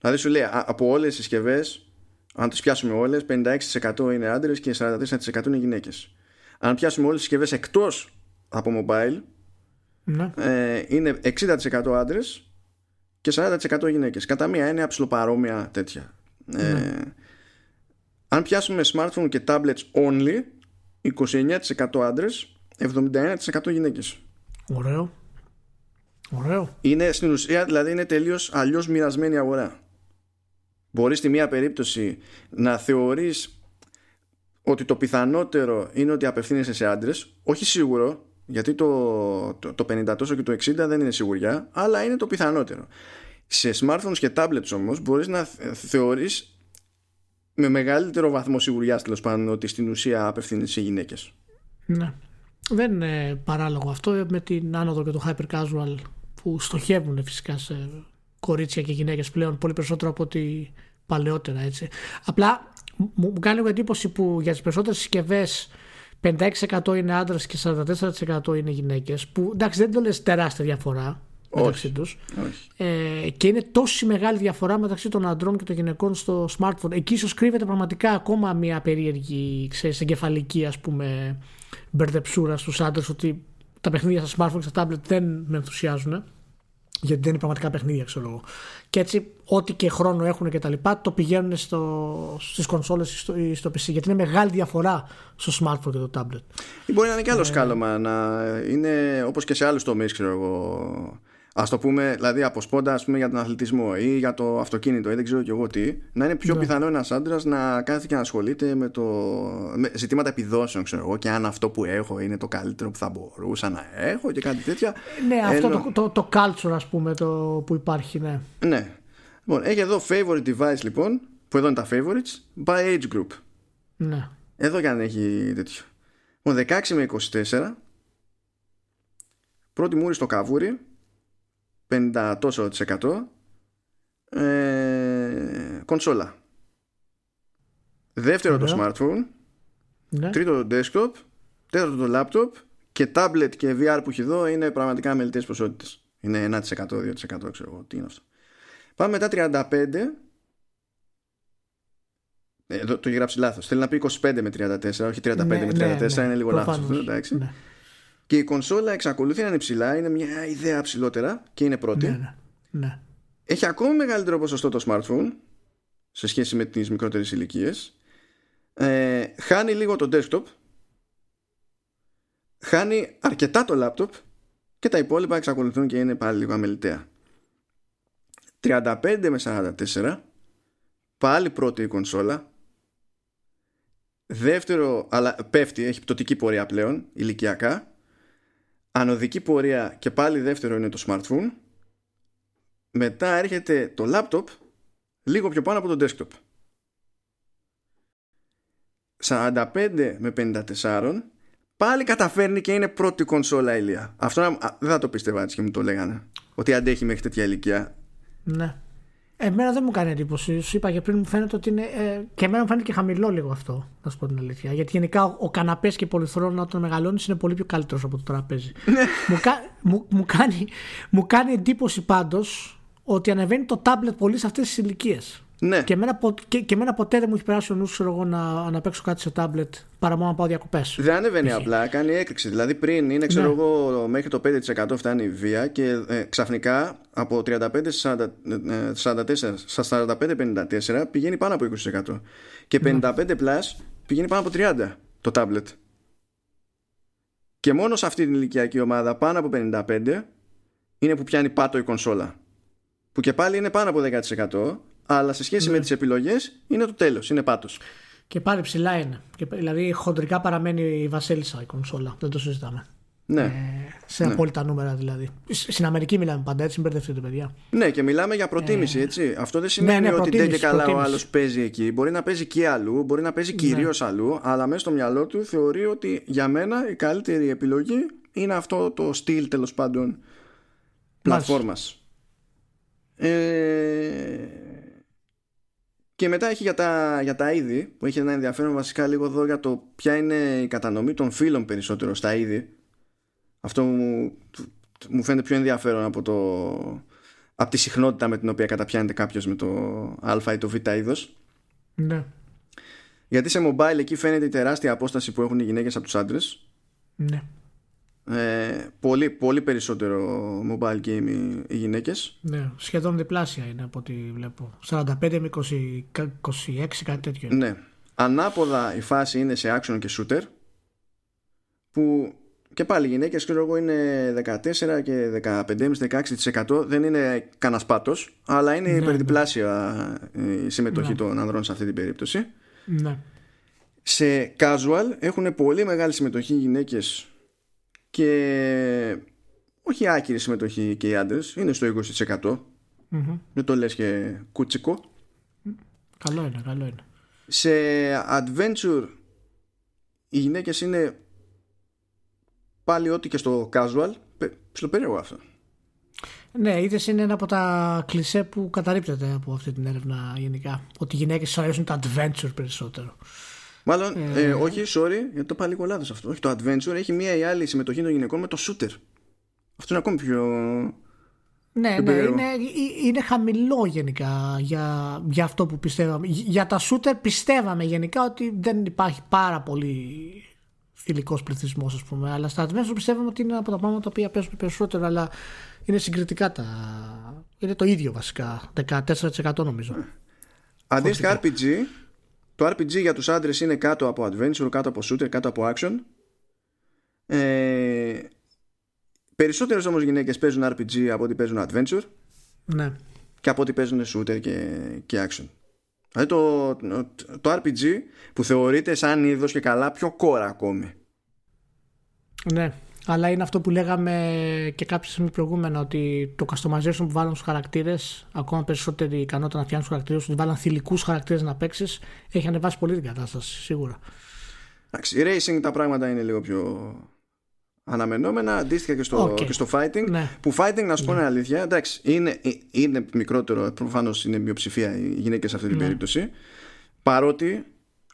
Δηλαδή σου λέει από όλες τις συσκευές, αν τις πιάσουμε όλες 56% είναι άντρες και 44% είναι γυναίκες. Αν πιάσουμε όλες τις συσκευές εκτός από mobile ναι. ε, είναι 60% άντρες και 40% γυναίκες. Κατά μία έννοια ψηλοπαρόμοια τέτοια. Ε, ναι. αν πιάσουμε smartphone και tablets only, 29% άντρες, 71% γυναίκες. Ωραίο. Ωραίο. Είναι στην ουσία, δηλαδή είναι τελείως αλλιώς μοιρασμένη αγορά. Μπορείς στη μία περίπτωση να θεωρείς ότι το πιθανότερο είναι ότι απευθύνεσαι σε άντρες, όχι σίγουρο, γιατί το, το, το 50 τόσο και το 60 δεν είναι σιγουριά, αλλά είναι το πιθανότερο. Σε smartphones και tablets όμως μπορείς να θεωρείς με μεγαλύτερο βαθμό σιγουριάς τέλος πάντων ότι στην ουσία απευθύνεσαι σε γυναίκες. Ναι. Δεν είναι παράλογο αυτό με την άνοδο και το hyper casual που στοχεύουν φυσικά σε κορίτσια και γυναίκες πλέον πολύ περισσότερο από ότι παλαιότερα έτσι. Απλά μου κάνει λίγο εντύπωση που για τις περισσότερες συσκευές 56% είναι άντρες και 44% είναι γυναίκες που εντάξει δεν το λες τεράστια διαφορά μεταξύ τους. Ε, και είναι τόση μεγάλη διαφορά μεταξύ των αντρών και των γυναικών στο smartphone. Εκεί ίσως κρύβεται πραγματικά ακόμα μια περίεργη ξέρεις, εγκεφαλική ας πούμε μπερδεψούρα στους άντρες ότι τα παιχνίδια στα smartphone και στα tablet δεν με ενθουσιάζουν γιατί δεν είναι πραγματικά παιχνίδια, ξέρω εγώ. Και έτσι, ό,τι και χρόνο έχουν και τα λοιπά, το πηγαίνουν στο, στις κονσόλες ή στο, ή στο PC. Γιατί είναι μεγάλη διαφορά στο smartphone και το tablet. Ή μπορεί να είναι και άλλο ε, σκάλωμα, να είναι όπως και σε άλλους τομείς, ξέρω εγώ, Α το πούμε, δηλαδή από σπόντα ας πούμε, για τον αθλητισμό ή για το αυτοκίνητο ή δεν ξέρω και εγώ τι, να είναι πιο ναι. πιθανό ένας άντρας να κάθεται και να ασχολείται με, το, με ζητήματα επιδόσεων, ξέρω εγώ, και αν αυτό που έχω είναι το καλύτερο που θα μπορούσα να έχω και κάτι τέτοια. Ναι, αυτό το, το, το culture, ας πούμε, το που υπάρχει, ναι. Ναι. Λοιπόν, έχει εδώ favorite device, λοιπόν, που εδώ είναι τα favorites, by age group. Ναι. Εδώ και αν έχει τέτοιο. Λοιπόν, 16 με 24. Πρώτη μούρη στο καβούρι 50 τόσο της εκατό ε, κονσόλα. Δεύτερο το smartphone ναι. τρίτο το desktop τέταρτο το laptop και tablet και VR που έχει εδώ είναι πραγματικά μελιτές ποσότητες. Είναι 1% 2% ξέρω εγώ τι είναι αυτό. Πάμε μετά 35 ε, το, το έχει γράψει λάθος. Θέλει να πει 25 με 34 όχι 35 ναι, με 34 ναι, ναι, είναι λίγο λάθος αυτό, εντάξει. Ναι. Και η κονσόλα εξακολουθεί να είναι ψηλά, είναι μια ιδέα ψηλότερα και είναι πρώτη. Ναι, ναι, ναι. Έχει ακόμη μεγαλύτερο ποσοστό το smartphone σε σχέση με τις μικρότερες ηλικίες. Ε, χάνει λίγο το desktop. Χάνει αρκετά το laptop και τα υπόλοιπα εξακολουθούν και είναι πάλι λίγο αμεληταία. 35 με 44 πάλι πρώτη η κονσόλα δεύτερο αλλά πέφτει, έχει πτωτική πορεία πλέον ηλικιακά ανωδική πορεία και πάλι δεύτερο είναι το smartphone. Μετά έρχεται το laptop λίγο πιο πάνω από το desktop. 45 με 54 πάλι καταφέρνει και είναι πρώτη κονσόλα ηλία. Αυτό δεν θα το πίστευα έτσι και μου το λέγανε ότι αντέχει μέχρι τέτοια ηλικία. Ναι Εμένα δεν μου κάνει εντύπωση. Σου είπα και πριν μου φαίνεται ότι είναι. Ε, και εμένα μου φαίνεται και χαμηλό λίγο αυτό, να σου πω την αλήθεια. Γιατί γενικά ο, ο καναπές και η πολυθρόνα όταν μεγαλώνεις είναι πολύ πιο καλύτερος από το τραπέζι. Ναι. μου, μου, μου, κάνει, μου κάνει εντύπωση πάντως ότι ανεβαίνει το τάμπλετ πολύ σε αυτές τις ηλικίες. Ναι. Και, εμένα, και, και εμένα ποτέ δεν μου έχει περάσει ο νους εγώ να, να παίξω κάτι σε τάμπλετ παρά μόνο να πάω διακοπές. Δεν ανεβαίνει απλά, κάνει έκρηξη. Δηλαδή πριν είναι, ξέρω ναι. εγώ, μέχρι το 5% φτάνει η βία και ε, ξαφνικά από 35 44, στα 45-54 πηγαίνει πάνω από 20%. Και 55 ναι. plus πηγαίνει πάνω από 30 το τάμπλετ. Και μόνο σε αυτή την ηλικιακή ομάδα πάνω από 55 είναι που πιάνει πάτο η κονσόλα. Που και πάλι είναι πάνω από 10% αλλά σε σχέση με ναι. τις επιλογές είναι το τέλος, είναι πάτος. Και πάλι ψηλά είναι. Και, δηλαδή χοντρικά παραμένει η βασίλισσα η κονσόλα, δεν το συζητάμε. Ναι. Ε, σε ναι. απόλυτα νούμερα δηλαδή. Στην Αμερική μιλάμε πάντα, έτσι, μην μπερδευτείτε, παιδιά. Ναι, και μιλάμε για προτίμηση, ε, έτσι. Αυτό δεν σημαίνει ναι, ναι, ότι δεν και καλά ο άλλος παίζει εκεί. Μπορεί να παίζει και αλλού, μπορεί να παίζει κυρίως ναι. αλλού, αλλά μέσα στο μυαλό του θεωρεί ότι για μένα η καλύτερη επιλογή είναι αυτό το στυλ τέλος πάντων πλατφόρμας. Ε, και μετά έχει για τα, για τα είδη, που έχει ένα ενδιαφέρον βασικά λίγο εδώ για το ποια είναι η κατανομή των φύλων περισσότερο στα είδη. Αυτό μου, μου φαίνεται πιο ενδιαφέρον από, το, από τη συχνότητα με την οποία καταπιάνεται κάποιος με το α ή το β είδος. Ναι. Γιατί σε mobile εκεί φαίνεται η τεράστια απόσταση που έχουν οι γυναίκες από τους άντρες. Ναι ε, πολύ, πολύ περισσότερο mobile game οι, οι γυναίκες ναι, σχεδόν διπλάσια είναι από ό,τι βλέπω 45 με 20, 26 κάτι τέτοιο ναι. ανάποδα η φάση είναι σε action και shooter που και πάλι οι γυναίκες ξέρω εγώ είναι 14 και 15-16% δεν είναι κανένας πάτος, αλλά είναι ναι, υπερδιπλάσια ναι. η συμμετοχή ναι. των ανδρών σε αυτή την περίπτωση ναι. σε casual έχουν πολύ μεγάλη συμμετοχή οι γυναίκες και όχι άκυρη συμμετοχή και οι άντρες είναι στο 20% mm-hmm. δεν το λες και κούτσικο καλό είναι, καλό είναι σε adventure οι γυναίκες είναι πάλι ό,τι και στο casual στο περίεργο αυτό ναι, είδες είναι ένα από τα κλισέ που καταρρύπτεται από αυτή την έρευνα γενικά. Ότι οι γυναίκες αρέσουν το adventure περισσότερο. Μάλλον, ε, ε, όχι, sorry, γιατί το πάλι λίγο λάθο αυτό. Όχι, το adventure έχει μία ή άλλη συμμετοχή των γυναικών με το shooter. Αυτό είναι ακόμη πιο. Ναι, ναι, είναι, είναι χαμηλό γενικά για, για αυτό που πιστεύαμε. Για τα shooter πιστεύαμε γενικά ότι δεν υπάρχει πάρα πολύ φιλικός πληθυσμός, ας πούμε. Αλλά στα adventure πιστεύαμε ότι είναι από τα πράγματα τα οποία παίζουν περισσότερο. Αλλά είναι συγκριτικά τα. Είναι το ίδιο βασικά. 14% νομίζω. Αντίστοιχα RPG. Το RPG για τους άντρες είναι κάτω από adventure, κάτω από shooter, κάτω από action. Ε, περισσότερες όμως γυναίκες παίζουν RPG από ότι παίζουν adventure. Ναι. Και από ότι παίζουν shooter και, και action. Δηλαδή το, το RPG που θεωρείται σαν είδος και καλά πιο κόρα ακόμη. Ναι αλλά είναι αυτό που λέγαμε και κάποια στιγμή προηγούμενα ότι το customization που βάλουν στους χαρακτήρες, ακόμα περισσότερη ικανότητα να φτιάχνουν του χαρακτήρες, ότι βάλαν θηλυκούς χαρακτήρες να παίξεις, έχει ανεβάσει πολύ την κατάσταση, σίγουρα. Εντάξει, racing τα πράγματα είναι λίγο πιο αναμενόμενα, αντίστοιχα και στο, και στο fighting. Ναι. Που fighting, να σου πω ναι. αλήθεια, εντάξει, είναι, είναι μικρότερο, προφανώς είναι μειοψηφία οι γυναίκες σε αυτή την ναι. περίπτωση. Παρότι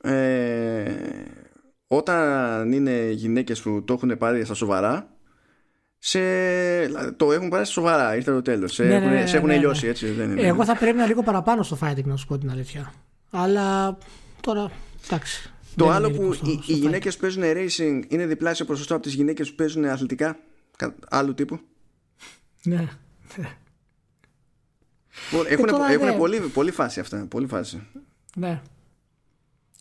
ε, όταν είναι γυναίκες που το έχουν πάρει στα σοβαρά σε... το έχουν πάρει στα σοβαρά ήρθε το τέλος σε, ναι, έχουν, ναι, ναι, σε έχουν ναι, λιώσει έτσι δεν είναι. εγώ θα πρέπει να λίγο παραπάνω στο fighting να σου πω την αλήθεια αλλά τώρα εντάξει το άλλο που στο, οι, οι γυναίκες που παίζουν racing είναι διπλάσιο ποσοστό από τις γυναίκες που παίζουν αθλητικά άλλου τύπου. Ναι. Έχουν, έχουν πολύ, πολύ φάση αυτά. Πολύ φάση. Ναι.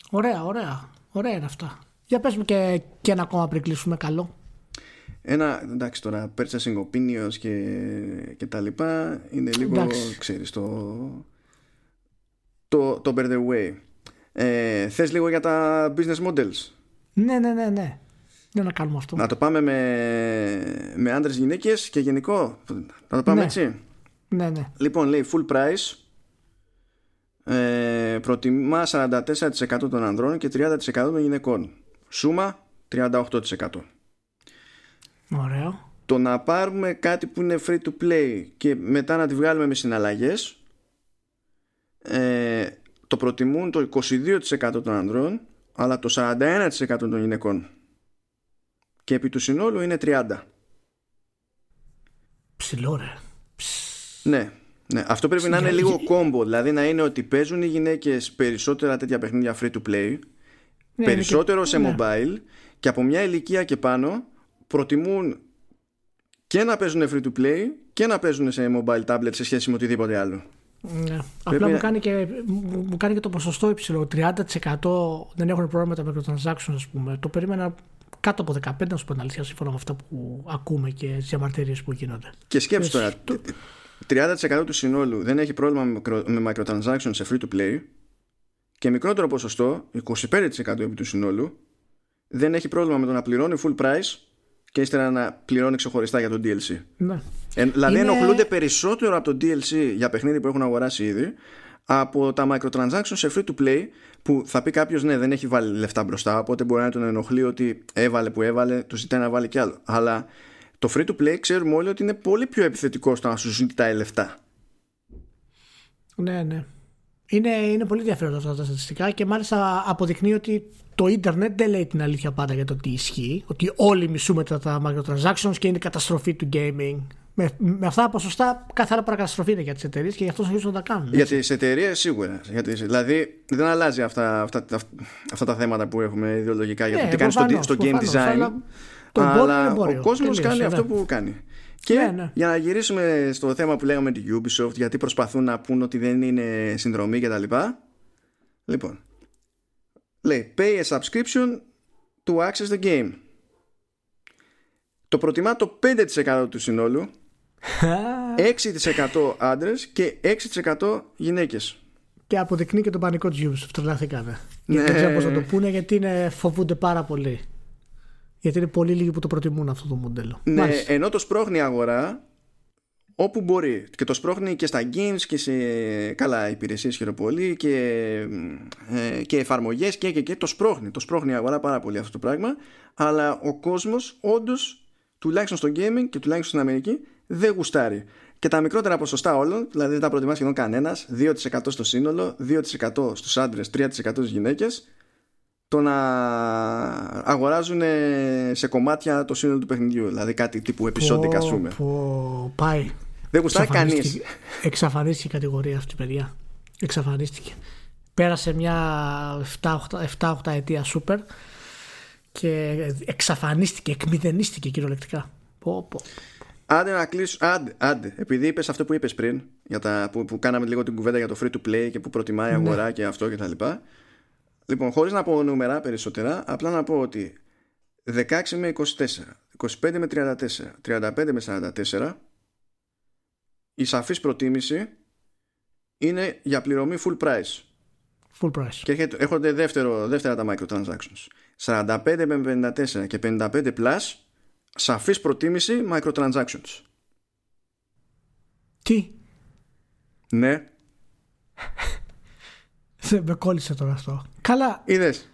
Ωραία, ωραία. Ωραία είναι αυτά. Για πες μου και, και ένα ακόμα πριν κλείσουμε καλό. Ένα, εντάξει τώρα, purchasing opinions και, και τα λοιπά είναι λίγο, εντάξει. ξέρεις, το, το, το bear the way. Ε, θες λίγο για τα business models; Ναι, ναι, ναι, ναι. Δεν να κάνουμε αυτό. Να το πάμε με, με άντρες γυναίκες και γενικό; Να το πάμε ναι. έτσι; Ναι, ναι. Λοιπόν, λέει full price. Ε, προτιμά 44% των ανδρών και 30% των γυναικών. Σούμα 38%. Ωραίο. Το να πάρουμε κάτι που είναι free to play και μετά να τη βγάλουμε με συναλλαγές ε, το προτιμούν το 22% των ανδρών αλλά το 41% των γυναικών. Και επί του συνόλου είναι 30. Ψηλό ρε. Ναι, ναι, αυτό πρέπει να είναι λίγο κόμπο. Δηλαδή να είναι ότι παίζουν οι γυναίκες περισσότερα τέτοια παιχνίδια free to play ναι, περισσότερο σε ναι. mobile και από μια ηλικία και πάνω προτιμούν και να παίζουν free to play και να παίζουν σε mobile tablet σε σχέση με οτιδήποτε άλλο. Ναι. Απλά μου κάνει, και, μου κάνει και το ποσοστό υψηλό. 30% δεν έχουν πρόβλημα με τα microtransactions, ας πούμε. Το περίμενα κάτω από 15, να σου πω την αλήθεια, σύμφωνα με αυτά που ακούμε και τις διαμαρτυρίες που γίνονται. Και σκέψου τώρα, 30% του συνόλου δεν έχει πρόβλημα με microtransactions σε free to play; Και μικρότερο ποσοστό, 25% επί του συνόλου, δεν έχει πρόβλημα με το να πληρώνει full price και ύστερα να πληρώνει ξεχωριστά για το DLC. Ναι. Ε, δηλαδή Είναι... ενοχλούνται περισσότερο από το DLC για παιχνίδι που έχουν αγοράσει ήδη από τα microtransactions σε free to play που θα πει κάποιος ναι δεν έχει βάλει λεφτά μπροστά οπότε μπορεί να τον ενοχλεί ότι έβαλε που έβαλε του ζητάει να βάλει κι άλλο αλλά το free to play ξέρουμε όλοι ότι είναι πολύ πιο επιθετικό στο να σου ζητάει λεφτά ναι ναι είναι, είναι πολύ ενδιαφέροντα αυτά τα στατιστικά και μάλιστα αποδεικνύει ότι το ίντερνετ δεν λέει την αλήθεια πάντα για το τι ισχύει. Ότι όλοι μισούμε τα microtransactions και είναι καταστροφή του gaming. Με, με αυτά τα ποσοστά καθαρά παρακαταστροφή είναι για τις εταιρείες και γι' αυτό συνεχίζουν να τα κάνουν. Για τις εταιρείες σίγουρα. Γιατί, δηλαδή δεν αλλάζει αυτά, αυτά, αυτά, τα θέματα που έχουμε ιδεολογικά για το ναι, τι κάνει στο, στο game design. Αλλά, αλλά ο κόσμος κάνει αυτό ναι. που κάνει. Και ναι, ναι. για να γυρίσουμε στο θέμα που λέγαμε τη Ubisoft, γιατί προσπαθούν να πούν ότι δεν είναι συνδρομή και τα λοιπά. Λοιπόν, λέει pay a subscription to access the game. το προτιμά το 5% του συνόλου 6% άντρες και 6% γυναίκες και αποδεικνύει και τον πανικό του Ubisoft. Τρελαθήκανε. Ναι. Δεν ξέρω πώς να το πούνε γιατί είναι, φοβούνται πάρα πολύ. Γιατί είναι πολύ λίγοι που το προτιμούν αυτό το μοντέλο. Ναι, ενώ το σπρώχνει η αγορά όπου μπορεί. Και το σπρώχνει και στα games και σε καλά υπηρεσίες χειροπολί και, ε, και εφαρμογές και, και, και το σπρώχνει. Το σπρώχνει η αγορά πάρα πολύ αυτό το πράγμα. Αλλά ο κόσμος όντως, τουλάχιστον στο gaming και τουλάχιστον στην Αμερική, δεν γουστάρει. Και τα μικρότερα ποσοστά όλων, δηλαδή δεν τα προτιμά σχεδόν κανένας, 2% στο σύνολο, 2% στους άντρες, 3% στις γυναίκες, το να αγοράζουν σε κομμάτια το σύνολο του παιχνιδιού. Δηλαδή κάτι τύπου επεισόδικα, α πούμε. Πάει. Δεν γουστάει κανείς. Εξαφανίστηκε η κατηγορία αυτή, παιδιά. Εξαφανίστηκε. Πέρασε μια 7-8 ετία σούπερ και εξαφανίστηκε, εκμηδενίστηκε κυριολεκτικά. Πω, πω. Άντε να κλείσω. Άντε, άντε. Επειδή είπες αυτό που είπες πριν, για τα, που, που κάναμε λίγο την κουβέντα για το free to play και που προτιμάει η ναι. αγορά και αυτό και τα λοιπά. Λοιπόν, χωρίς να πω νούμερα περισσότερα, απλά να πω ότι 16 με 24, 25 με 34, 35 με 44, η σαφής προτίμηση είναι για πληρωμή full price. Full price. Και έρχονται δεύτερο, δεύτερα τα microtransactions. 45 με 54 και 55 plus σαφής προτίμηση microtransactions. Τι; Ναι. Δεν με κόλλησε τώρα αυτό. Καλά. Είδες.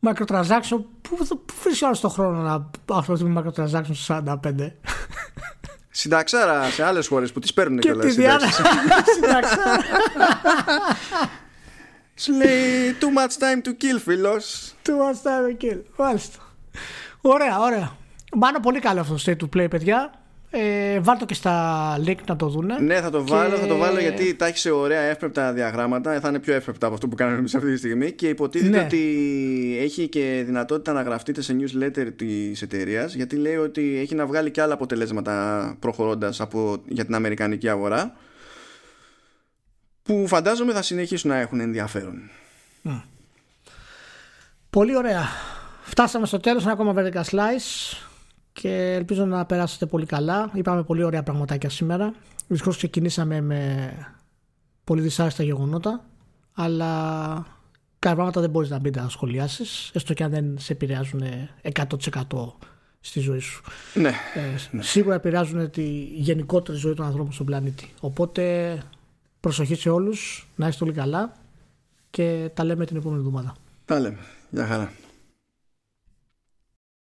Microtransaction, πού, πού βρίσκεις άλλο τον χρόνο να ασχοληθεί με microtransaction στο 45. Συνταξάρα σε άλλες χώρες που τις παίρνουν και τη διάρκεια. Συνταξάρα. Σου λέει too much time to kill, φίλος. Too much time to kill. Μάλιστα. Ωραία, ωραία. Μάλλον πολύ καλό αυτό το state to play, παιδιά. Ε, βάλτε και στα link να το δούνε. Ναι, θα το βάλω, θα το βάλω γιατί τα έχεις σε ωραία εύπεπτα διαγράμματα. Θα είναι πιο εύπεπτα από αυτό που κάνουμε εμείς αυτή τη στιγμή. Και υποτίθεται ναι. ότι έχει και δυνατότητα να γραφτείτε σε newsletter της εταιρείας. Γιατί λέει ότι έχει να βγάλει και άλλα αποτελέσματα προχωρώντας για την Αμερικανική αγορά. Που φαντάζομαι θα συνεχίσουν να έχουν ενδιαφέρον. Πολύ ωραία. Φτάσαμε στο τέλος ένα ακόμα Vertical Slice και ελπίζω να περάσετε πολύ καλά. Είπαμε πολύ ωραία πραγματάκια σήμερα. Δυστυχώς ξεκινήσαμε με πολύ δυσάρεστα γεγονότα, αλλά κάποια πράγματα δεν μπορείς να μπει να σχολιάσεις, έστω και αν δεν σε επηρεάζουν 100% στη ζωή σου. Ναι, ε, ναι. Σίγουρα επηρεάζουν τη γενικότερη ζωή των ανθρώπων στον πλανήτη. Οπότε προσοχή σε όλους, να είστε όλοι καλά και τα λέμε την επόμενη εβδομάδα. Τα λέμε. Γεια χαρά.